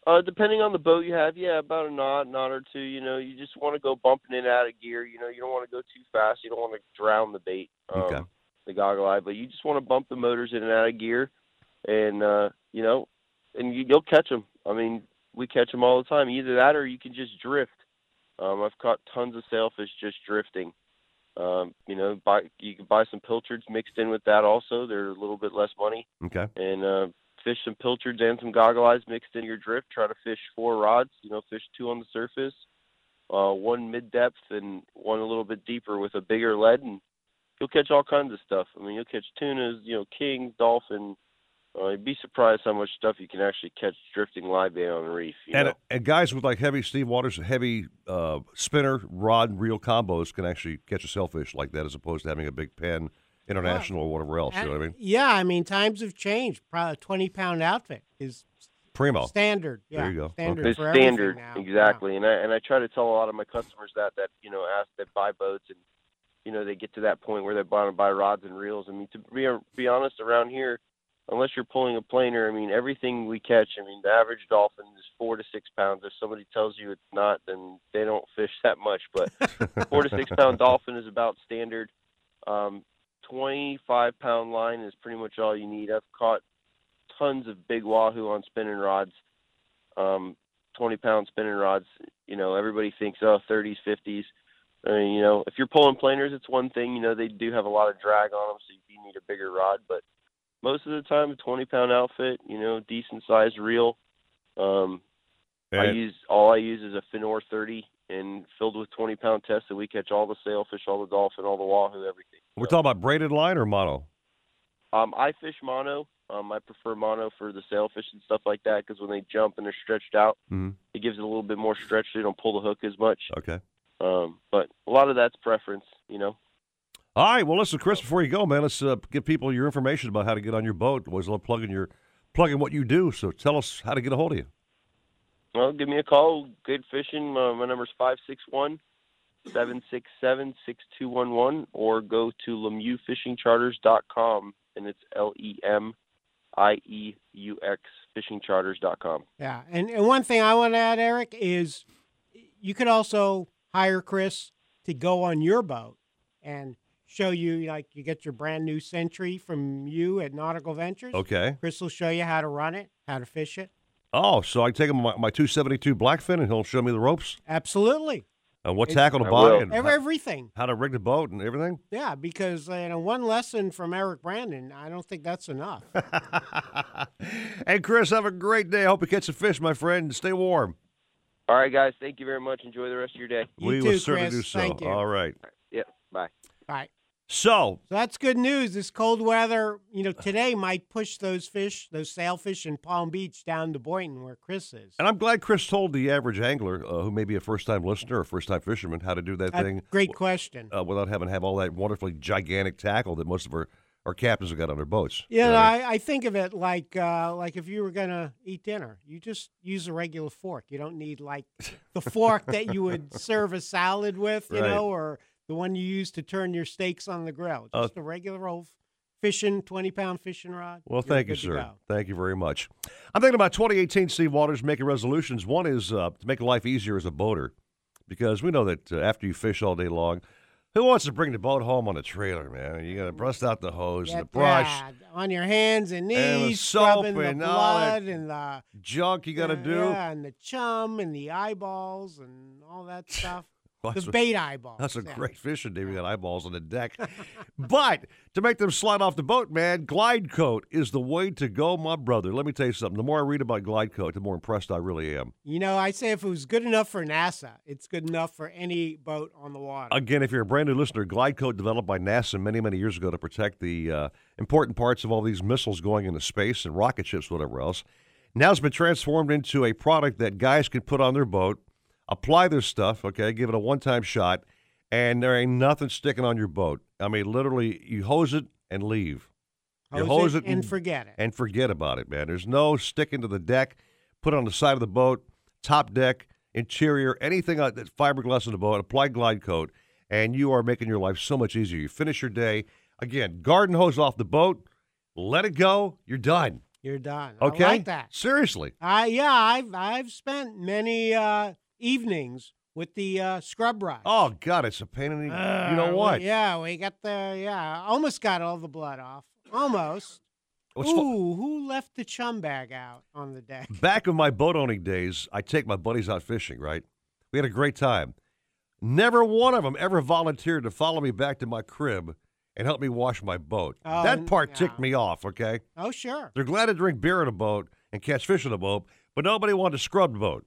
Uh, depending on the boat you have, yeah, about a knot, knot or two. You know, you just want to go bumping in and out of gear. You know, you don't want to go too fast. You don't want to drown the bait, um, Okay. the goggle eye, but you just want to bump the motors in and out of gear, and uh, you know, and you, you'll catch them. I mean, we catch them all the time. Either that, or you can just drift. Um, I've caught tons of sailfish just drifting. Um, you know, buy you can buy some pilchards mixed in with that. Also, they're a little bit less money Okay. and uh, fish some pilchards and some goggle eyes mixed in your drift. Try to fish four rods. You know, fish two on the surface, uh, one mid depth, and one a little bit deeper with a bigger lead, and you'll catch all kinds of stuff. I mean, you'll catch tunas, you know, king, dolphin. Uh, you'd be surprised how much stuff you can actually catch drifting live bait on the reef. You And, know? and guys with like heavy Steve Waters, heavy uh, spinner, rod, reel combos can actually catch a sailfish like that as opposed to having a big Penn, international or whatever else. You know what I mean? Yeah, I mean times have changed. Probably a twenty pound outfit is Primo. standard. There you go. Standard It's for everything standard, now. exactly. And I and I try to tell a lot of my customers that that you know ask that buy boats and you know they get to that point where they want to buy rods and reels. I mean to be be honest, around here, unless you're pulling a planer, I mean everything we catch. I mean the average dolphin is four to six pounds. If somebody tells you it's not, then they don't fish that much. But four to six pound dolphin is about standard. Um, 25 pound line is pretty much all you need. I've caught tons of big wahoo on spinning rods um, 20 pound spinning rods. You know, everybody thinks, oh, 30s, 50s. I mean, you know, if you're pulling planers, it's one thing. You know, they do have a lot of drag on them, so you need a bigger rod. But most of the time, a 20 pound outfit, you know, decent sized reel. Um, I use all I use is a Fin-Nor 30 and filled with 20 pound tests, so we catch all the sailfish, all the dolphin, all the wahoo, everything. We're talking about braided line or mono? Um, I fish mono. Um, I prefer mono for the sailfish and stuff like that because when they jump and they're stretched out, Mhm. it gives it a little bit more stretch. So they don't pull the hook as much. Okay. Um, but a lot of that's preference, you know. All right. Well, listen, Chris. Before you go, man, let's uh, give people your information about how to get on your boat. Always love plugging your plugging what you do. So tell us how to get a hold of you. Well, give me a call. Good fishing. Uh, my number's five six one seven six seven six two one one, or go to LemieuxFishingCharters.com, and it's L E M I E U X FishingCharters.com. Yeah, and and one thing I want to add, Eric, is you could also hire Chris to go on your boat and show you like you get your brand new Century from you at Nautical Ventures. Okay. Chris will show you how to run it, how to fish it. Oh, so I take him my, my 272 Blackfin and he'll show me the ropes Absolutely. and what It's- tackle to I buy will. and Ev- how, everything. how to rig the boat and everything. Yeah, because uh, you know one lesson from Eric Brandon, I don't think that's enough. Hey, Chris, have a great day. I hope you catch some fish, my friend. and Stay warm. All right, guys. Thank you very much. Enjoy the rest of your day. we will certainly do so. Thank you. All right. Yep. Bye. Bye. So, So that's good news. This cold weather, you know, today might push those fish, those sailfish in Palm Beach down to Boynton where Chris is. and I'm glad Chris told the average angler uh, who may be a first time listener or first time fisherman how to do that Uh, thing great question. uh, without having to have all that wonderfully gigantic tackle that most of our, our captains have got on their boats. Yeah, You know I mean? I, think of it like uh, like if you were gonna eat dinner, you just use a regular fork. You don't need like the fork that you would serve a salad with, you Right. know, or the one you use to turn your steaks on the grill. Uh, Just a regular old fishing twenty pound fishing rod. Well, thank you, sir. Thank you very much. I'm thinking about 2018 Steve Waters making resolutions. One is uh, to make life easier as a boater, because we know that uh, after you fish all day long, who wants to bring the boat home on a trailer, man? You got to bust out the hose and the brush, that on your hands and And knees, soap scrubbing the and all blood and the junk you got to yeah, do. yeah, and the chum and the eyeballs and all that stuff. Well, the bait eyeballs. That's a yeah. great fishing day. We got eyeballs on the deck. but to make them slide off the boat, man, Glide Coat is the way to go, my brother. Let me tell you something. The more I read about Glide Coat, the more impressed I really am. You know, I say if it was good enough for NASA, it's good enough for any boat on the water. Again, if you're a brand new listener, Glide Coat developed by NASA many, many years ago to protect the uh, important parts of all these missiles going into space and rocket ships, whatever else. Now it's been transformed into a product that guys can put on their boat, apply this stuff, okay, give it a one time shot, and there ain't nothing sticking on your boat. I mean, literally, you hose it and leave. You Hose it and forget it. And forget about it, man. There's no sticking to the deck, put it on the side of the boat, top deck, interior, anything that's fiberglass on the boat, apply glide coat, and you are making your life so much easier. You finish your day. Again, garden hose off the boat, let it go, you're done. You're done. Okay? I like that. Seriously. Uh, yeah, I've I've spent many uh, evenings with the uh, scrub ride. Oh, God, it's a pain in the. you Uh, know we- what? yeah, we got the yeah, almost got all the blood off. Almost. What's Ooh, who left the chum bag out on the deck? Back in my boat owning days, I take my buddies out fishing, right? We had a great time. Never one of them ever volunteered to follow me back to my crib and help me wash my boat. Oh, that part yeah. ticked me off, okay? Oh, sure. They're glad to drink beer in a boat and catch fish in a boat, but nobody wanted to scrub the boat.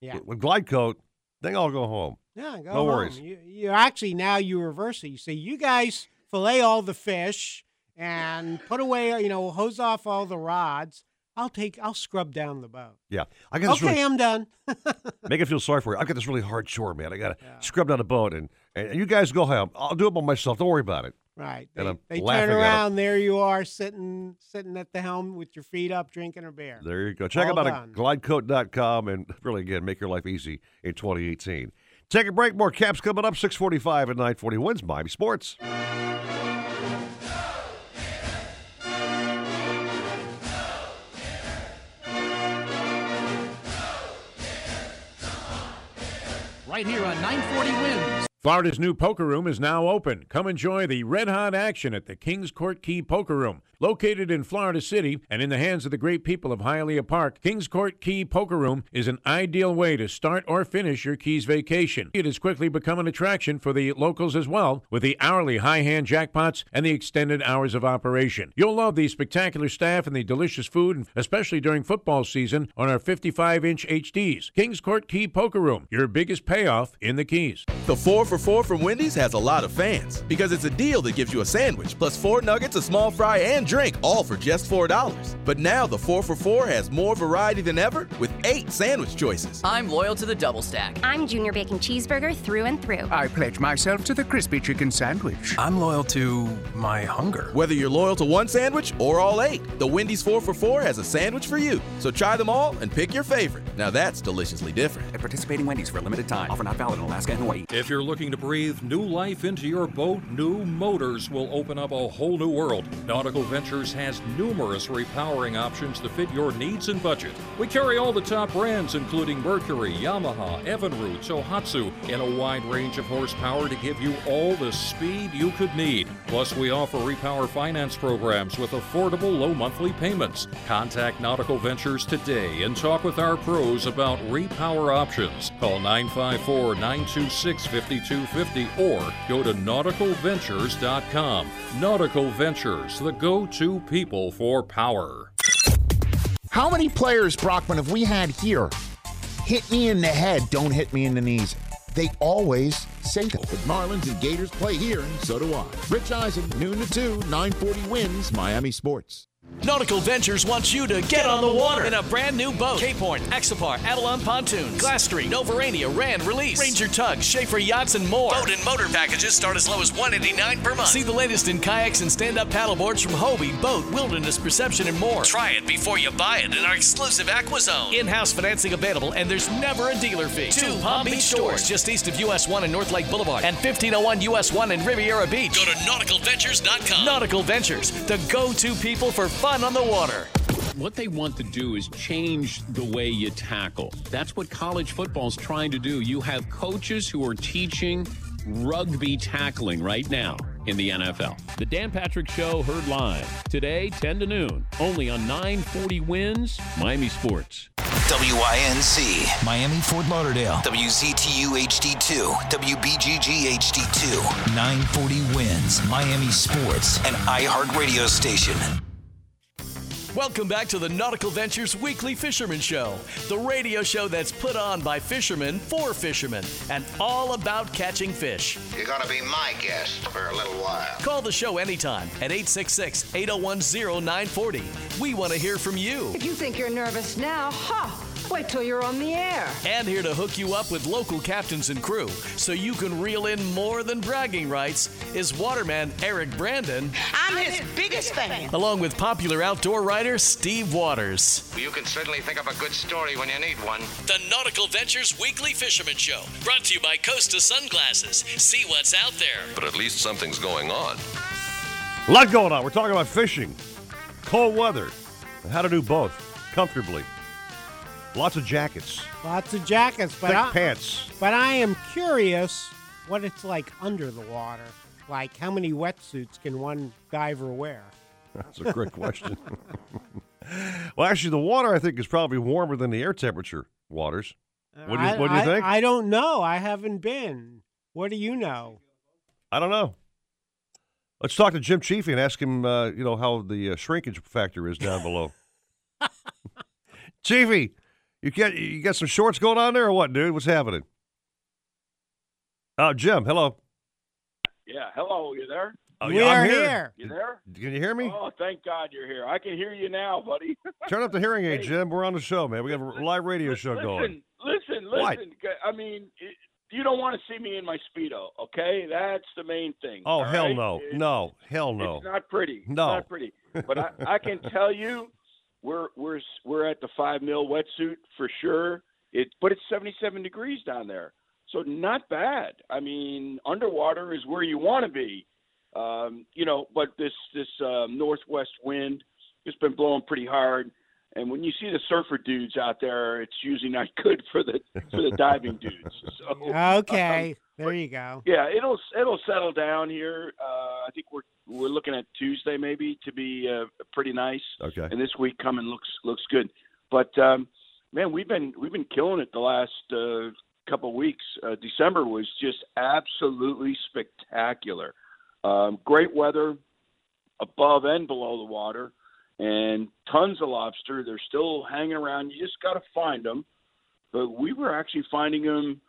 Yeah. With Glide Coat, they all go home. Yeah, go no home. worries. You, you actually now you reverse it. You say you guys fillet all the fish and put away, you know, hose off all the rods. I'll take, I'll scrub down the boat. Yeah. I got Okay, really, I'm done. make it feel sorry for you. I've got this really hard chore, man. I got to scrub down the boat, and, and you guys go home. I'll do it by myself. Don't worry about it. Right. And They, I'm they turn around. There you are, sitting sitting at the helm with your feet up, drinking a beer. There you go. Check All them out done. at glidecoat.com and really, again, make your life easy in 2018. Take a break. More caps coming up. 645 and 940 wins Miami Sports. Right here on 940 Wins. Florida's new poker room is now open. Come enjoy the red hot action at the Kings Court Key Poker Room. Located in Florida City and in the hands of the great people of Hialeah Park, Kings Court Key Poker Room is an ideal way to start or finish your Keys vacation. It has quickly become an attraction for the locals as well, with the hourly high hand jackpots and the extended hours of operation. You'll love the spectacular staff and the delicious food, especially during football season on our 55 inch HDs. Kings Court Key Poker Room, your biggest payoff in the Keys. The 4 for 4 from Wendy's has a lot of fans because it's a deal that gives you a sandwich plus four nuggets, a small fry, and drink, all for just $4. But now the 4 for 4 has more variety than ever with eight sandwich choices. I'm loyal to the double stack. I'm Junior Bacon Cheeseburger through and through. I pledge myself to the crispy chicken sandwich. I'm loyal to my hunger. Whether you're loyal to one sandwich or all eight, the Wendy's 4 for 4 has a sandwich for you. So try them all and pick your favorite. Now that's deliciously different. At participating Wendy's for a limited time. Offer not valid in Alaska and Hawaii. If you're looking to breathe new life into your boat, new motors will open up a whole new world. Nautical Ventures has numerous repowering options to fit your needs and budget. We carry all the top brands, including Mercury, Yamaha, Evinrude, Tohatsu, in a wide range of horsepower to give you all the speed you could need. Plus, we offer repower finance programs with affordable low monthly payments. Contact Nautical Ventures today and talk with our pros about repower options. Call 954 926 5250 or go to nauticalventures.com. Nautical Ventures, the go to people for power. How many players, Brockman, have we had here? Hit me in the head, don't hit me in the knees. They always say that. The Marlins and Gators play here, and so do I. Rich Eisen, noon to 2, 940 wins Miami Sports. Nautical Ventures wants you to get on the water in a brand new boat. Cape Horn, Axopar, Avalon Pontoons, Glass Street, Novurania, Rand, Release, Ranger Tugs, Schaefer Yachts, and more. Boat and motor packages start as low as 189 per month. See the latest in kayaks and stand-up paddleboards from Hobie, Boat, Wilderness Perception, and more. Try it before you buy it in our exclusive AquaZone. In-house financing available, and there's never a dealer fee. Two Palm Beach stores just east of US 1 and North Lake Boulevard, and 1501 US 1 in Riviera Beach. Go to nauticalventures.com. Nautical Ventures, the go-to people for fun on the water. What they want to do is change the way you tackle. That's what college football is trying to do. You have coaches who are teaching rugby tackling right now in the NFL. The Dan Patrick Show heard live today, 10 to noon, only on 940 Wins Miami Sports. WINZ, Miami, Fort Lauderdale, WZTU HD2, WBGG HD2, 940 wins, Miami Sports, and iHeart Radio Station. Welcome back to the Nautical Ventures Weekly Fisherman Show, the radio show that's put on by fishermen for fishermen and all about catching fish. You're going to be my guest for a little while. Call the show anytime at 866 801 0940. We want to hear from you. If you think you're nervous now, ha! Wait till you're on the air. And here to hook you up with local captains and crew so you can reel in more than bragging rights is waterman Eric Brandon. I'm his biggest fan. Along with popular outdoor writer Steve Waters. You can certainly think of a good story when you need one. The Nautical Ventures Weekly Fisherman Show, brought to you by Costa Sunglasses. See what's out there. But at least something's going on. A lot going on. We're talking about fishing, cold weather, and how to do both comfortably. Lots of jackets, Lots of jackets, but thick I, pants. but I am curious what it's like under the water. Like how many wetsuits can one diver wear? That's a great question. well, actually, the water I think is probably warmer than the air temperature waters. What do you, I, what do you I- think? I don't know. I haven't been. What do you know? I don't know. Let's talk to Jim Chiefy and ask him, uh, you know, how the uh, shrinkage factor is down below. Chiefy, you get you got some shorts going on there or what, dude? What's happening? Oh, Jim, hello. Yeah, hello, you there? Oh, We yeah, I'm are here. here. You there? Can you hear me? Oh, thank God you're here. I can hear you now, buddy. Turn up the hearing aid, Jim. We're on the show, man. We have a live radio show listen, going. listen, What? listen. I mean, it, you don't want to see me in my speedo, okay? That's the main thing. Oh hell right? no, It- no, hell no. It's not pretty. It's No. not pretty. But I, I can tell you, we're we're we're at the five mil wetsuit for sure. It, but it's 77 degrees down there, so not bad. I mean, underwater is where you want to be. Um, you know, but this this um, northwest wind it's been blowing pretty hard. And when you see the surfer dudes out there, it's usually not good for the for the diving dudes. So Okay, there you go. yeah, it'll it'll settle down here. Uh, I think we're we're looking at Tuesday maybe to be uh, pretty nice. Okay. And this week coming looks looks good. But um, man, we've been we've been killing it the last uh, couple weeks. Uh, December was just absolutely spectacular. Um, great weather above and below the water, and tons of lobster. They're still hanging around. You just got to find them. But we were actually finding them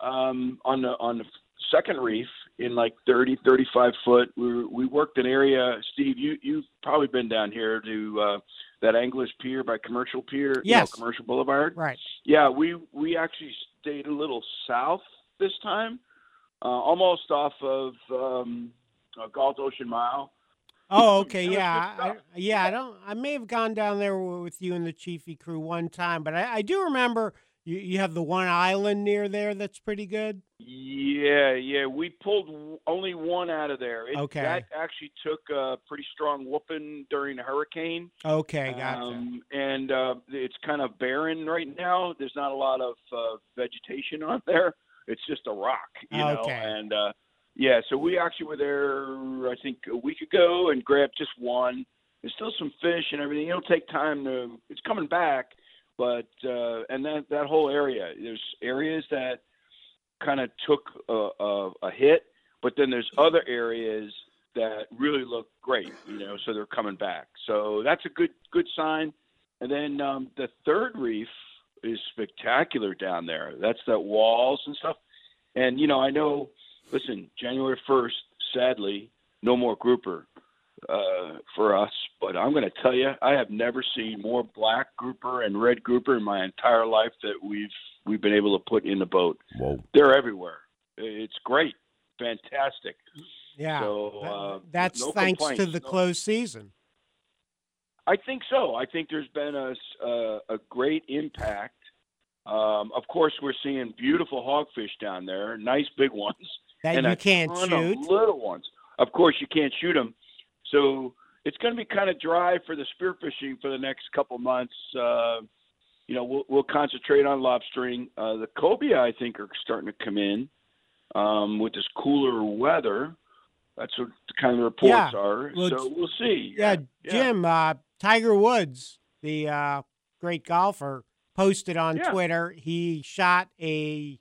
um, on the on the second reef in like 30, 35 foot. We were, we worked an area. Steve, you you've probably been down here to uh, that Anglers Pier by Commercial Pier, you know, Yes. Commercial Boulevard. Right. Yeah, we we actually stayed a little south this time, uh, almost off of um, uh, Galt Ocean Mile. Oh, okay, yeah, I, yeah. I don't. I may have gone down there with you and the Chiefy crew one time, but I, I do remember you, you have the one island near there that's pretty good. Yeah, yeah. We pulled only one out of there. It, Okay. That actually took a pretty strong whooping during the hurricane. Okay, gotcha. Um, and uh, it's kind of barren right now. There's not a lot of uh, vegetation on there. It's just a rock, you know. And uh, yeah, so we actually were there, I think, a week ago and grabbed just one. There's still some fish and everything. It'll take time to. It's coming back, but uh, and that that whole area. There's areas that kind of took a, a, a hit, but then there's other areas that really look great, you know, so they're coming back. So that's a good good sign. And then um, the third reef is spectacular down there. That's that walls and stuff. And you know, I know. Listen, January first, sadly, no more grouper uh, for us. But I'm going to tell you, I have never seen more black grouper and red grouper in my entire life that we've we've been able to put in the boat. Whoa. They're everywhere. It's great, fantastic. Yeah, So that- uh, that's no thanks to the No- closed season. I think so. I think there's been a a great impact. Um, of course, we're seeing beautiful hogfish down there, nice big ones, That and you can't shoot. Of little ones. Of course, you can't shoot them. So it's going to be kind of dry for the spearfishing for the next couple months. Uh, you know, we'll, we'll concentrate on lobstering. Uh, the cobia, I think, are starting to come in um, with this cooler weather. That's what the kind of reports Yeah. are. Well, so we'll see. Yeah, Jim, uh, Tiger Woods, the uh, great golfer, posted on Yeah. Twitter he shot a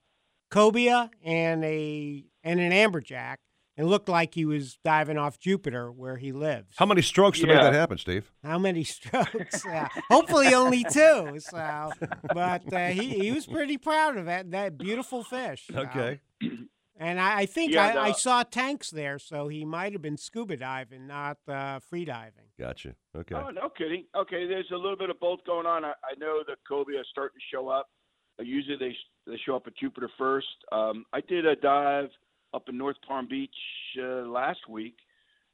cobia and a and an amberjack It looked like he was diving off Jupiter where he lives. How many strokes to make that happen, Steve? How many strokes? yeah. Hopefully only two. So, but uh, he he was pretty proud of that that beautiful fish. so. Okay. And I, I think Yeah, I, I saw tanks there, so he might have been scuba diving, not uh, free diving. Gotcha. Okay. Oh, no kidding. Okay, there's a little bit of both going on. I, I know the cobia are starting to show up. Uh, usually they they show up at Jupiter first. Um, I did a dive up in North Palm Beach uh, last week.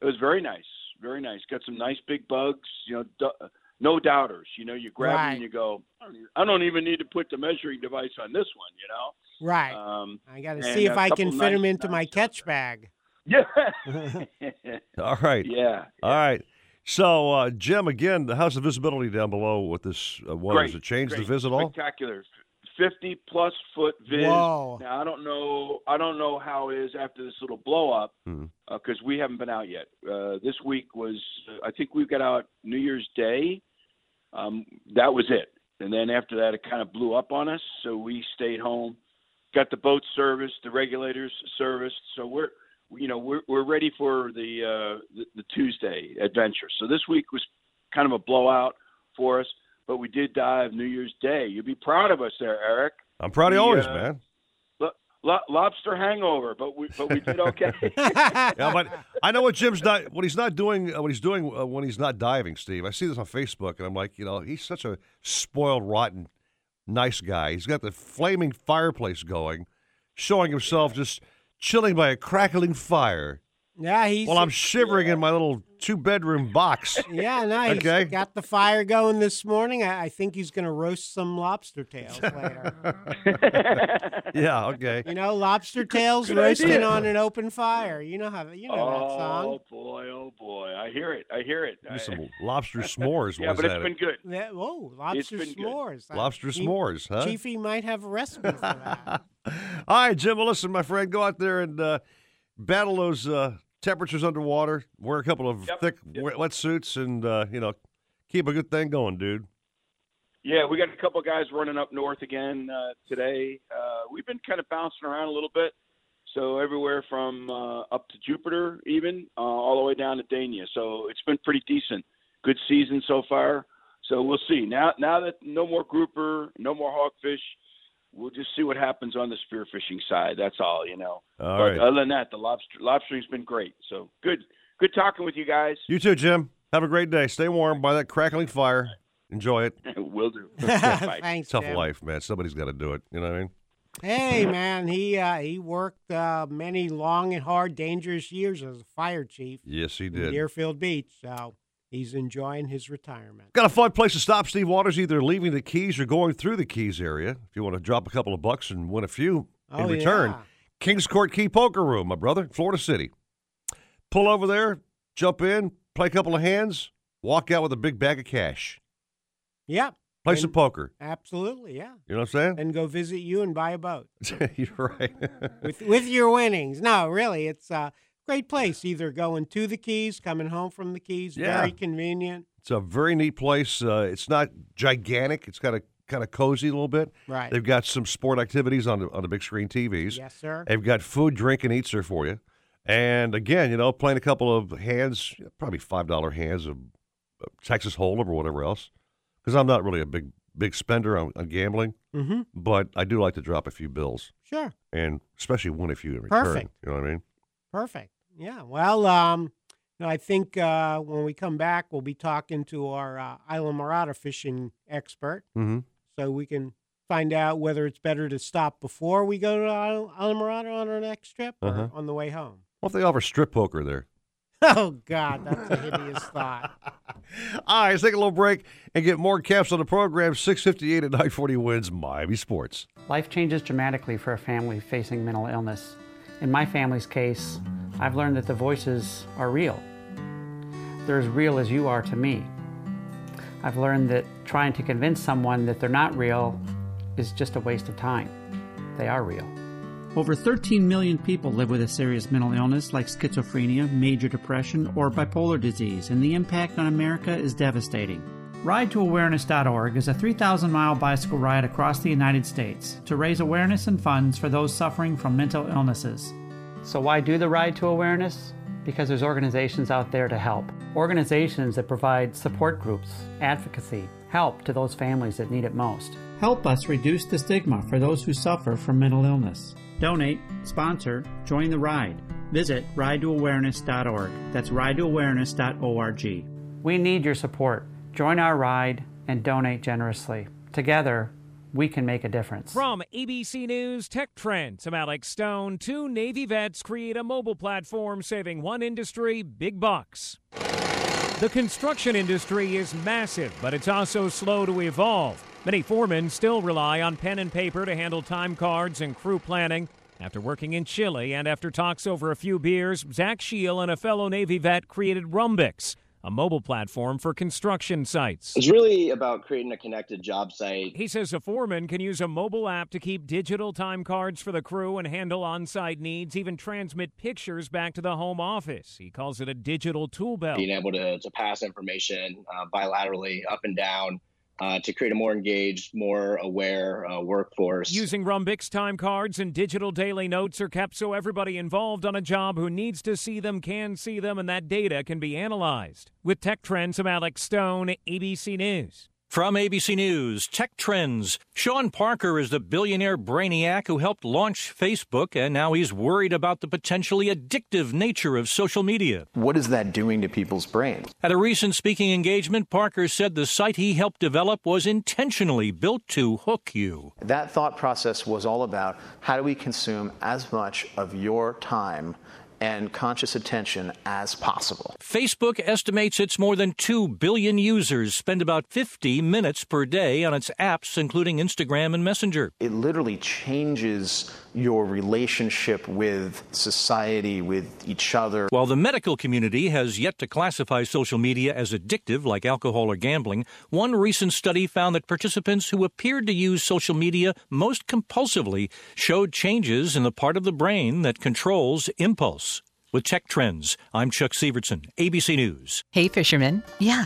It was very nice, very nice. Got some nice big bugs. You know, du- no doubters. You know, you grab them and you go. "I don't even- I don't even need to put the measuring device on this one. You know. Right. Um, I got to see if I can fit him nice- into my catch bag. Yeah. All right. Yeah. All right. So, uh, Jim, again, how's the visibility down below with this uh, weather? Great, Has it changed great, the visit all? Spectacular. Fifty plus foot viz. Whoa. Now I don't know. I don't know how it is after this little blow up because we haven't been out yet. Uh, this week was. I think we got out New Year's Day. Um, that was it. And then after that, it kind of blew up on us. So we stayed home, got the boat serviced, the regulators serviced. So we're, you know, we're we're ready for the uh, the, the Tuesday adventure. So this week was kind of a blowout for us, but we did dive New Year's Day. You'd be proud of us there, Eric. I'm proud of you We, always, uh, man. Lo- lo- lobster hangover, but we but we did okay. Yeah, but I know what Jim's not, what he's not doing, uh, what he's doing uh, when he's not diving, Steve. I see this on Facebook, and I'm like, you know, he's such a spoiled, rotten, nice guy. He's got the flaming fireplace going, showing himself just chilling by a crackling fire Yeah, he's Well, I'm shivering in my little two bedroom box. Yeah, nice. Okay. Got the fire going this morning. I, I think he's going to roast some lobster tails later. yeah, okay. you know, lobster tails Good roasting idea. on an open fire. You know how you know that song. oh boy, oh boy, I hear it. I hear it. Do I- some lobster s'mores. yeah, was but it's that been good. Yeah, whoa, lobster been good. s'mores. Uh, Lobster Chief- s'mores, huh? Chiefy might have a recipe for that. All right, Jim. Well, listen, my friend, go out there and uh, battle those uh, temperatures underwater. Wear a couple of thick wet wetsuits, and uh, you know, keep a good thing going, dude. Yeah, we got a couple guys running up north again uh, today. Uh, we've been kind of bouncing around a little bit, so everywhere from uh, up to Jupiter, even uh, all the way down to Dania. So it's been pretty decent. Good season so far. So we'll see. Now, now that no more grouper, no more hogfish, we'll just see what happens on the spearfishing side. That's all, you know. All but right. other than that, the lobster lobstering's been great. So good, good talking with you guys. You too, Jim. Have a great day. Stay warm by that crackling fire. Enjoy it. Will do. Thanks, Tough Jim. life, man. Somebody's got to do it. You know what I mean? Hey man, he uh, he worked uh, many long and hard, dangerous years as a fire chief Yes, he in did. Deerfield Beach. So he's enjoying his retirement. Got a fun place to stop, Steve Waters, either leaving the Keys or going through the Keys area. If you want to drop a couple of bucks and win a few in Oh, return. yeah. Kings Court Key Poker Room, my brother, Florida City. Pull over there, jump in, play a couple of hands, walk out with a big bag of cash. Yep. Play some poker. Absolutely, yeah. You know what I'm saying? And go visit you and buy a boat You're right. with with your winnings. No, really, it's a great place. Either going to the Keys, coming home from the Keys, Yeah. very convenient. It's a very neat place. Uh, it's not gigantic. It's kind of kind of cozy a little bit. Right. They've got some sport activities on the on the big screen TVs. Yes, sir. They've got food, drink, and eats there for you. And again, you know, playing a couple of hands, probably five dollar hands of Texas Hold'em or whatever else. Because I'm not really a big big spender on, on gambling, Mhm. but I do like to drop a few bills Sure. and especially win a few in return. Perfect. You know what I mean? Perfect. Yeah. Well, um, you know, I think uh, when we come back, we'll be talking to our uh, Islamorada fishing expert, Mm-hmm. so we can find out whether it's better to stop before we go to Isla Islamorada on our next trip or Uh-huh. on the way home. What if they offer strip poker there? Oh God, that's a hideous thought. All right, let's take a little break and get more caps on the program. 658 at 940 wins Miami Sports. Life changes dramatically for a family facing mental illness. In my family's case, I've learned that the voices are real. They're as real as you are to me. I've learned that trying to convince someone that they're not real is just a waste of time. They are real. Over 13 million people live with a serious mental illness like schizophrenia, major depression, or bipolar disease, and the impact on America is devastating. RideToAwareness.org is a 3,000 mile bicycle ride across the United States to raise awareness and funds for those suffering from mental illnesses. So, why do the Ride to Awareness? Because there's organizations out there to help. Organizations that provide support groups, advocacy, help to those families that need it most. Help us reduce the stigma for those who suffer from mental illness. Donate, sponsor, join the ride. Visit ridetoawareness.org. That's ridetoawareness.org. We need your support. Join our ride and donate generously. Together, we can make a difference. From ABC News Tech Trends, I'm Alex Stone. Two Navy vets create a mobile platform saving one industry big bucks. The construction industry is massive, but it's also slow to evolve. Many foremen still rely on pen and paper to handle time cards and crew planning. After working in Chile and after talks over a few beers, Zach Scheel and a fellow Navy vet created Rhumbix, a mobile platform for construction sites. It's really about creating a connected job site. He says a foreman can use a mobile app to keep digital time cards for the crew and handle on site needs, even transmit pictures back to the home office. He calls it a digital tool belt. Being able to, to pass information uh, bilaterally up and down uh, to create a more engaged, more aware uh, workforce. Using Rhumbix time cards and digital daily notes are kept so everybody involved on a job who needs to see them can see them, and that data can be analyzed. With Tech Trends, I'm Alex Stone, ABC News. From ABC News, Tech Trends. Sean Parker is the billionaire brainiac who helped launch Facebook, and now he's worried about the potentially addictive nature of social media. What is that doing to people's brains? At a recent speaking engagement, Parker said the site he helped develop was intentionally built to hook you. That thought process was all about how do we consume as much of your time and conscious attention as possible. Facebook estimates its more than 2 billion users spend about 50 minutes per day on its apps, including Instagram and Messenger. It literally changes your relationship with society, with each other. While the medical community has yet to classify social media as addictive, like alcohol or gambling, one recent study found that participants who appeared to use social media most compulsively showed changes in the part of the brain that controls impulse. With Tech Trends, I'm Chuck Severson, ABC News. Hey, fisherman. Yeah,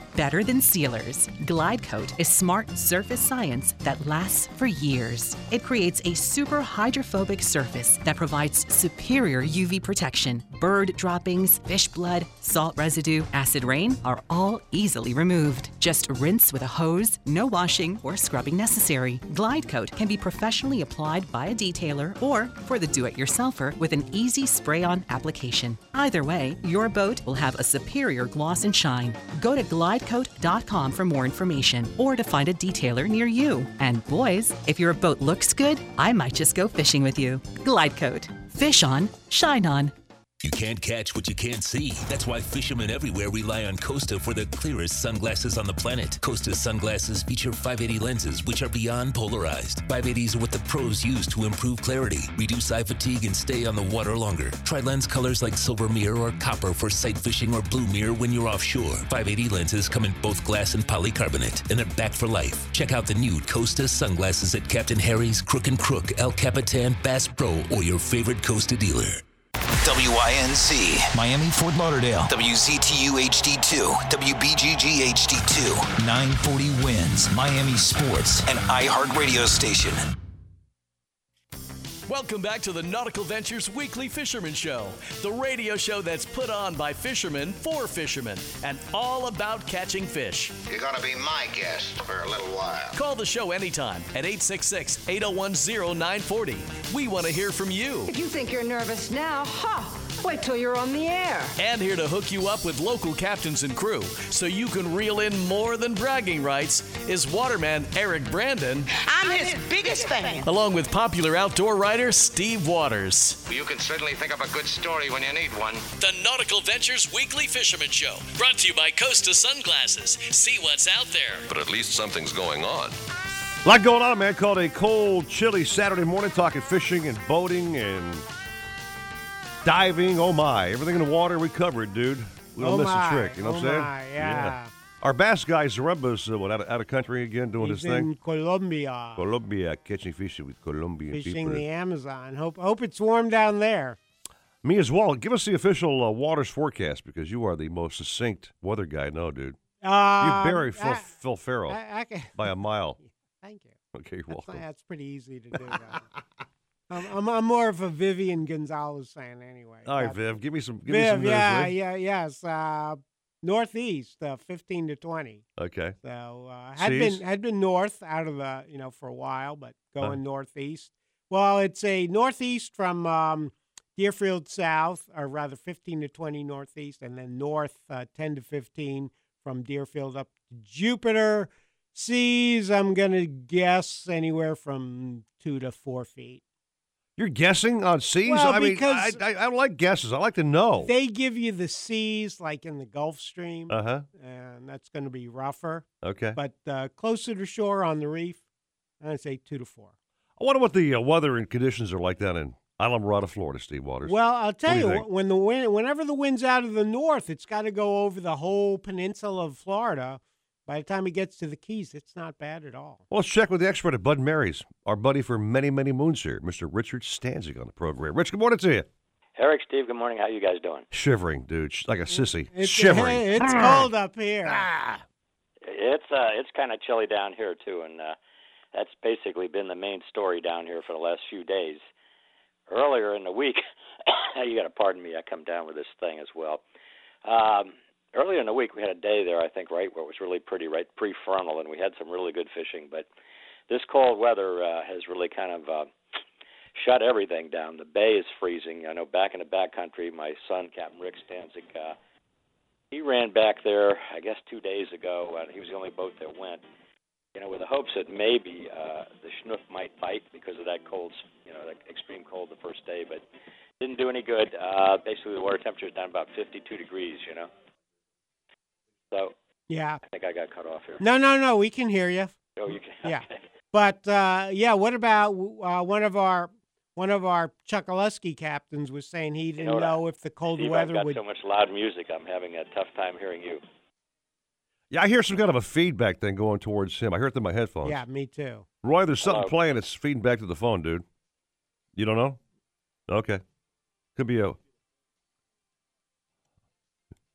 better than sealers. Glide Coat is smart surface science that lasts for years. It creates a super hydrophobic surface that provides superior UV protection. Bird droppings, fish blood, salt residue, acid rain are all easily removed. Just rinse with a hose, no washing or scrubbing necessary. Glide Coat can be professionally applied by a detailer or for the do it yourselfer with an easy spray on application. Either way, your boat will have a superior gloss and shine. Go to Glide glidecoat.com for more information or to find a detailer near you. And boys, if your boat looks good, I might just go fishing with you. Glidecoat. Fish on, shine on. You can't catch what you can't see. That's why fishermen everywhere rely on Costa for the clearest sunglasses on the planet. Costa sunglasses feature 580 lenses, which are beyond polarized. 580s are what the pros use to improve clarity, reduce eye fatigue, and stay on the water longer. Try lens colors like silver mirror or copper for sight fishing or blue mirror when you're offshore. 580 lenses come in both glass and polycarbonate, and they're back for life. Check out the new Costa sunglasses at Captain Harry's, Crook and Crook, El Capitan, Bass Pro, or your favorite Costa dealer. WINZ, Miami, Fort Lauderdale, WZTU HD2, WBGG HD2, 940 wins, Miami Sports, and iHeart Radio Station. Welcome back to the Nautical Ventures Weekly Fisherman Show, the radio show that's put on by fishermen for fishermen and all about catching fish. You're going to be my guest for a little while. Call the show anytime at 866 801 0940. We want to hear from you. If you think you're nervous now, ha! Wait till you're on the air. And here to hook you up with local captains and crew so you can reel in more than bragging rights is waterman Eric Brandon. I'm his biggest fan. Along with popular outdoor writer Steve Waters. You can certainly think of a good story when you need one. The Nautical Ventures Weekly Fisherman Show, brought to you by Costa Sunglasses. See what's out there. But at least something's going on. A lot going on, man. Called a cold, chilly Saturday morning, talking fishing and boating and diving. Oh my, everything in the water we covered, dude. We don't oh miss my, a trick. You know oh what I'm saying? my, yeah. Our bass guy Zaremba's uh, what out of, out of country again doing He's his in thing. Colombia, Colombia catching fish with Colombian fishing people. Fishing the Amazon. Hope hope it's warm down there. Me as well. Give us the official uh, waters forecast because you are the most succinct weather guy. No, dude. Uh, you bury Phil, I- Phil Ferro I- I by a mile. Thank you. Okay, you're That's, welcome. that's pretty easy to do. I'm, I'm, I'm more of a Vivian Gonzalez fan anyway. All right, Viv, give me some. Give me some news, yeah, you? yeah, yes. Uh, northeast, uh, 15 to 20. Okay. So uh, had Seas? been had been north out of the you know for a while, but going Uh. northeast. Well, it's a northeast from um, Deerfield south, or rather 15 to 20 northeast, and then north uh, 10 to 15 from Deerfield up to Jupiter. Seas, I'm gonna guess anywhere from two to four feet. You're guessing on seas. Well, I mean, I, I, I don't like guesses. I like to know. They give you the seas like in the Gulf Stream, Uh huh. and that's going to be rougher. Okay. But uh, closer to shore on the reef, I'd say two to four. I wonder what the uh, weather and conditions are like down in Islamorada, Florida, Steve Waters. Well, I'll tell you, you when the wind, whenever the wind's out of the north, it's got to go over the whole peninsula of Florida. By the time he gets to the Keys, it's not bad at all. Well, let's check with the expert at Bud Mary's, our buddy for many, many moons here, Mr. Richard Stanczyk on the program. Rich, good morning to you. Eric, Steve, good morning. How you guys doing? Shivering, dude, sh- like a sissy. It's Shivering. it's Ah. cold up here. It's uh, it's kind of chilly down here too, and uh, that's basically been the main story down here for the last few days. Earlier in the week, you got to pardon me. I come down with this thing as well. Um, earlier in the week, we had a day there, I think, right where it was really pretty, right pre-frontal, and we had some really good fishing. But this cold weather uh, has really kind of uh, shut everything down. The bay is freezing. I know back in the backcountry, my son, Captain Rick Stanczyk, uh, he ran back there, I guess, two days ago. Uh, he was the only boat that went. You know, with the hopes that maybe uh, the snook might bite because of that cold, you know, that extreme cold the first day, but didn't do any good. Uh, basically, the water temperature is down about 52 degrees. You know, so Yeah. I think I got cut off here. No, no, no. We can hear you. Oh, you can. Yeah. okay. But uh, yeah, what about uh, one of our one of our Chokoloskee captains was saying he didn't know know, if the cold Steve, weather I've got would. so much loud music. I'm having a tough time hearing you. Yeah, I hear some kind of a feedback thing going towards him. I hear it through my headphones. Yeah, me too. Roy, there's something Hello. playing that's feeding back to the phone, dude. You don't know? Okay. Could be a.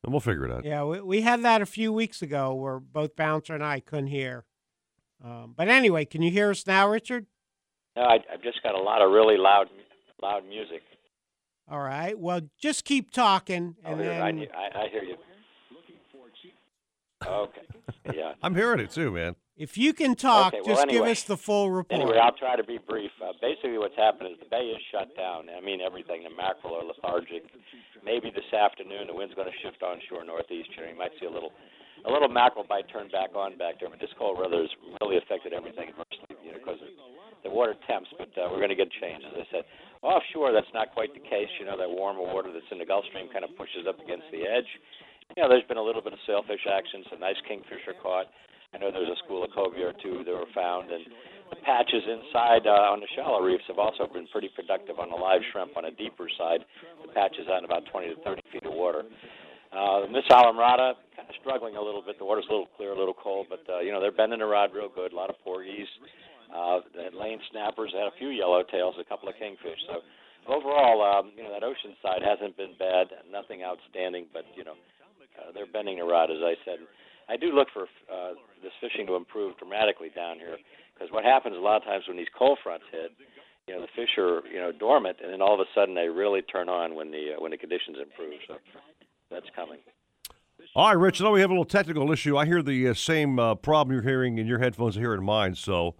And we'll figure it out. Yeah, we, we had that a few weeks ago where both Bouncer and I couldn't hear. Um, but anyway, can you hear us now, Richard? No, I, I've just got a lot of really loud, loud music. All right. Well, just keep talking, Oh, and here, then I, I, I hear you. Okay. Yeah. I'm hearing it too, man. if you can talk, Okay, well, just give us the full report. Anyway, I'll try to be brief. Uh, basically, what's happened is the bay is shut down. I mean, everything. The mackerel are lethargic. Maybe this afternoon the wind's going to shift onshore northeast. You might see a little, a little mackerel bite turn back on back there. But this cold weather has really affected everything adversely. You know, because the water temps. But uh, we're going to get change, as I said. Offshore, that's not quite the case. You know, that warmer water that's in the Gulf Stream kind of pushes up against the edge. You know, there's been a little bit of sailfish action. Some nice kingfish are caught. I know there's a school of cobia or two that were found, and the patches inside uh, on the shallow reefs have also been pretty productive on the live shrimp on a deeper side. Patches on about 20 to 30 feet of water. Uh, Miss Islamorada kind of struggling a little bit. The water's a little clear, a little cold, but uh, you know they're bending the rod real good. A lot of porgies, uh, the lane snappers. They had a few yellowtails, a couple of kingfish. So overall, um, you know that ocean side hasn't been bad. Nothing outstanding, but you know uh, they're bending the rod, as I said. I do look for uh, this fishing to improve dramatically down here because what happens a lot of times when these cold fronts hit, you know, the fish are you know dormant, and then all of a sudden they really turn on when the uh, when the conditions improve. So that's coming. All right, Rich. I know we have a little technical issue. I hear the uh, same uh, problem you're hearing in your headphones. I hear in mine. So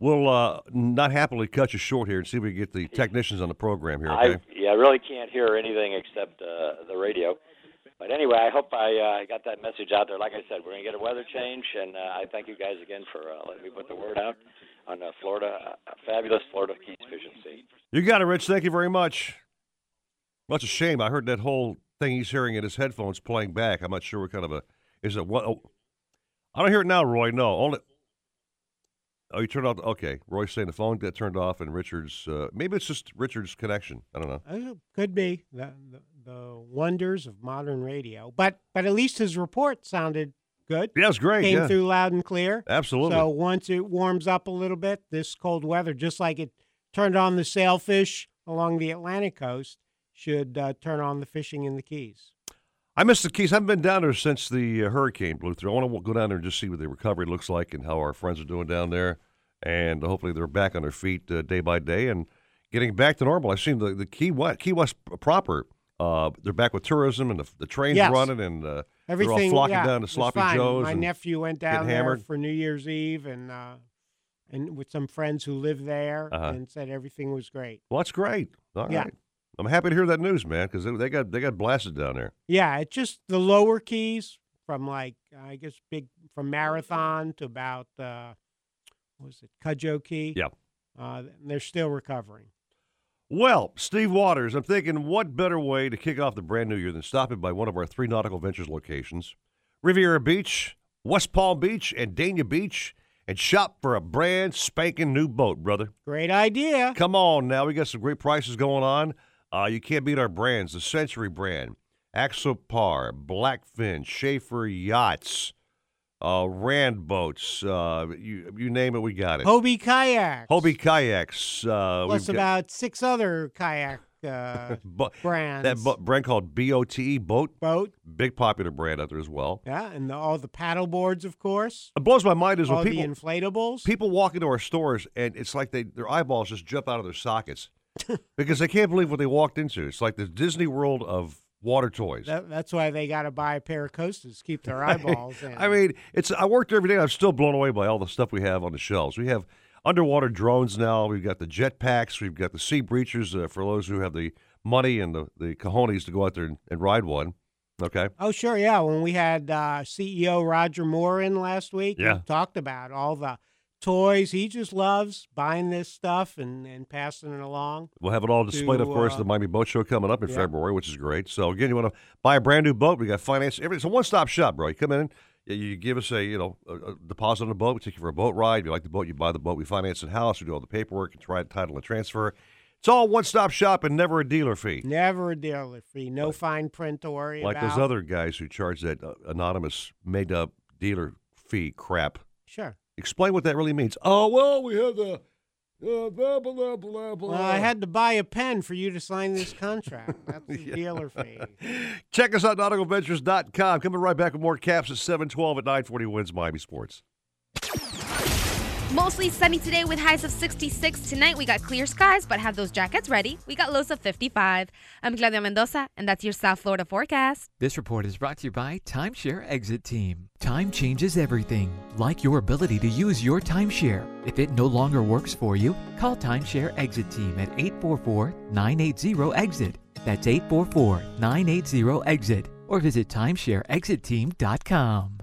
we'll uh, not happily cut you short here and see if we can get the technicians on the program here. Okay. I yeah, I really can't hear anything except uh, the radio. But anyway, I hope I uh, got that message out there. Like I said, we're going to get a weather change, and uh, I thank you guys again for uh, letting me put the word out on uh, Florida, uh, fabulous Florida Keys fishing scene. You got it, Rich. Thank you very much. Well, it's a shame. I heard that whole thing he's hearing in his headphones playing back. I'm not sure what kind of a is it what. Oh, I don't hear it now, Roy. No, only. Oh, you turned off. Okay, Roy's saying the phone got turned off, and Richard's. Uh, maybe it's just Richard's connection. I don't know. Uh, could be the, the the wonders of modern radio, but but at least his report sounded good. Yeah, it's great. Came yeah. through loud and clear. Absolutely. So once it warms up a little bit, this cold weather, just like it turned on the sailfish along the Atlantic coast, should uh, turn on the fishing in the Keys. I miss the Keys. I haven't been down there since the uh, hurricane blew through. I want to go down there and just see what the recovery looks like and how our friends are doing down there. And hopefully they're back on their feet uh, day by day and getting back to normal. I've seen the, the Key West, Key West proper. Uh, they're back with tourism and the, the trains Yes. running and uh, Everything they're all flocking yeah, down to Sloppy fine. Joe's. My nephew went down there hammered. for New Year's Eve and uh, and with some friends who live there Uh-huh. and said everything was great. Well, that's great. All right. Yeah. I'm happy to hear that news, man, because they, they got they got blasted down there. Yeah, it's just the lower keys from like I guess big from Marathon to about uh, what was it Cudjoe Key? Yeah. uh, they're still recovering. Well, Steve Waters, I'm thinking what better way to kick off the brand new year than stopping by one of our three Nautical Ventures locations Riviera Beach, West Palm Beach, and Dania Beach, and shop for a brand spanking new boat, brother. Great idea. Come on now. We got some great prices going on. Uh, you can't beat our brands the Century brand, Axopar, Blackfin, Schaefer Yachts, uh, Rand Boats. Uh, you, you name it, we got it. Hobie kayaks. Hobie Kayaks. Uh, Plus got- about six other kayak uh, Bo- brands. That bo- brand called BOTE Boat. Boat. Big popular brand out there as well. yeah, and the, all the paddle boards, of course. It blows my mind is all when people the inflatables. people walk into our stores and it's like they their eyeballs just jump out of their sockets because they can't believe what they walked into. It's like the Disney World of water toys. That, that's why they got to buy a pair of Costas to keep their eyeballs in. I mean, it's I worked there every day. I'm still blown away by all the stuff we have on the shelves. We have underwater drones now. We've got the jet packs. We've got the Seabreachers uh, for those who have the money and the, the cojones to go out there and, and ride one. Okay. Oh, sure, yeah. When we had uh, CEO Roger Moore in last week, Yeah. he talked about all the toys. He just loves buying this stuff and, and passing it along. We'll have it all displayed, to, of course, uh, at the Miami Boat Show coming up in yeah. February, which is great. So again, you want to buy a brand new boat? We got finance. Every, it's a one-stop shop, bro. You come in, you, you give us a you know a, deposit on the boat. We take you for a boat ride. If you like the boat, you buy the boat. We finance in house. We do all the paperwork and try title and transfer. It's all one-stop shop and never a dealer fee. Never a dealer fee, no fine print to worry Like about. those other guys who charge that uh, anonymous made-up dealer fee crap. Sure. Explain what that really means. Oh well, we have the uh, blah blah blah blah. Well, I had to buy a pen for you to sign this contract. That's the dealer fee. Check us out, nauticalventures.com. Coming right back with more caps at 712 at 940 wins Miami Sports. Mostly sunny today with highs of 66. Tonight we got clear skies, but have those jackets ready. We got lows of 55. I'm Claudia Mendoza, and that's your South Florida forecast. This report is brought to you by Timeshare Exit Team. Time changes everything, like your ability to use your timeshare. If it no longer works for you, call Timeshare Exit Team at 844 980 EXIT. That's 844 980 EXIT. Or visit timeshareexitteam.com.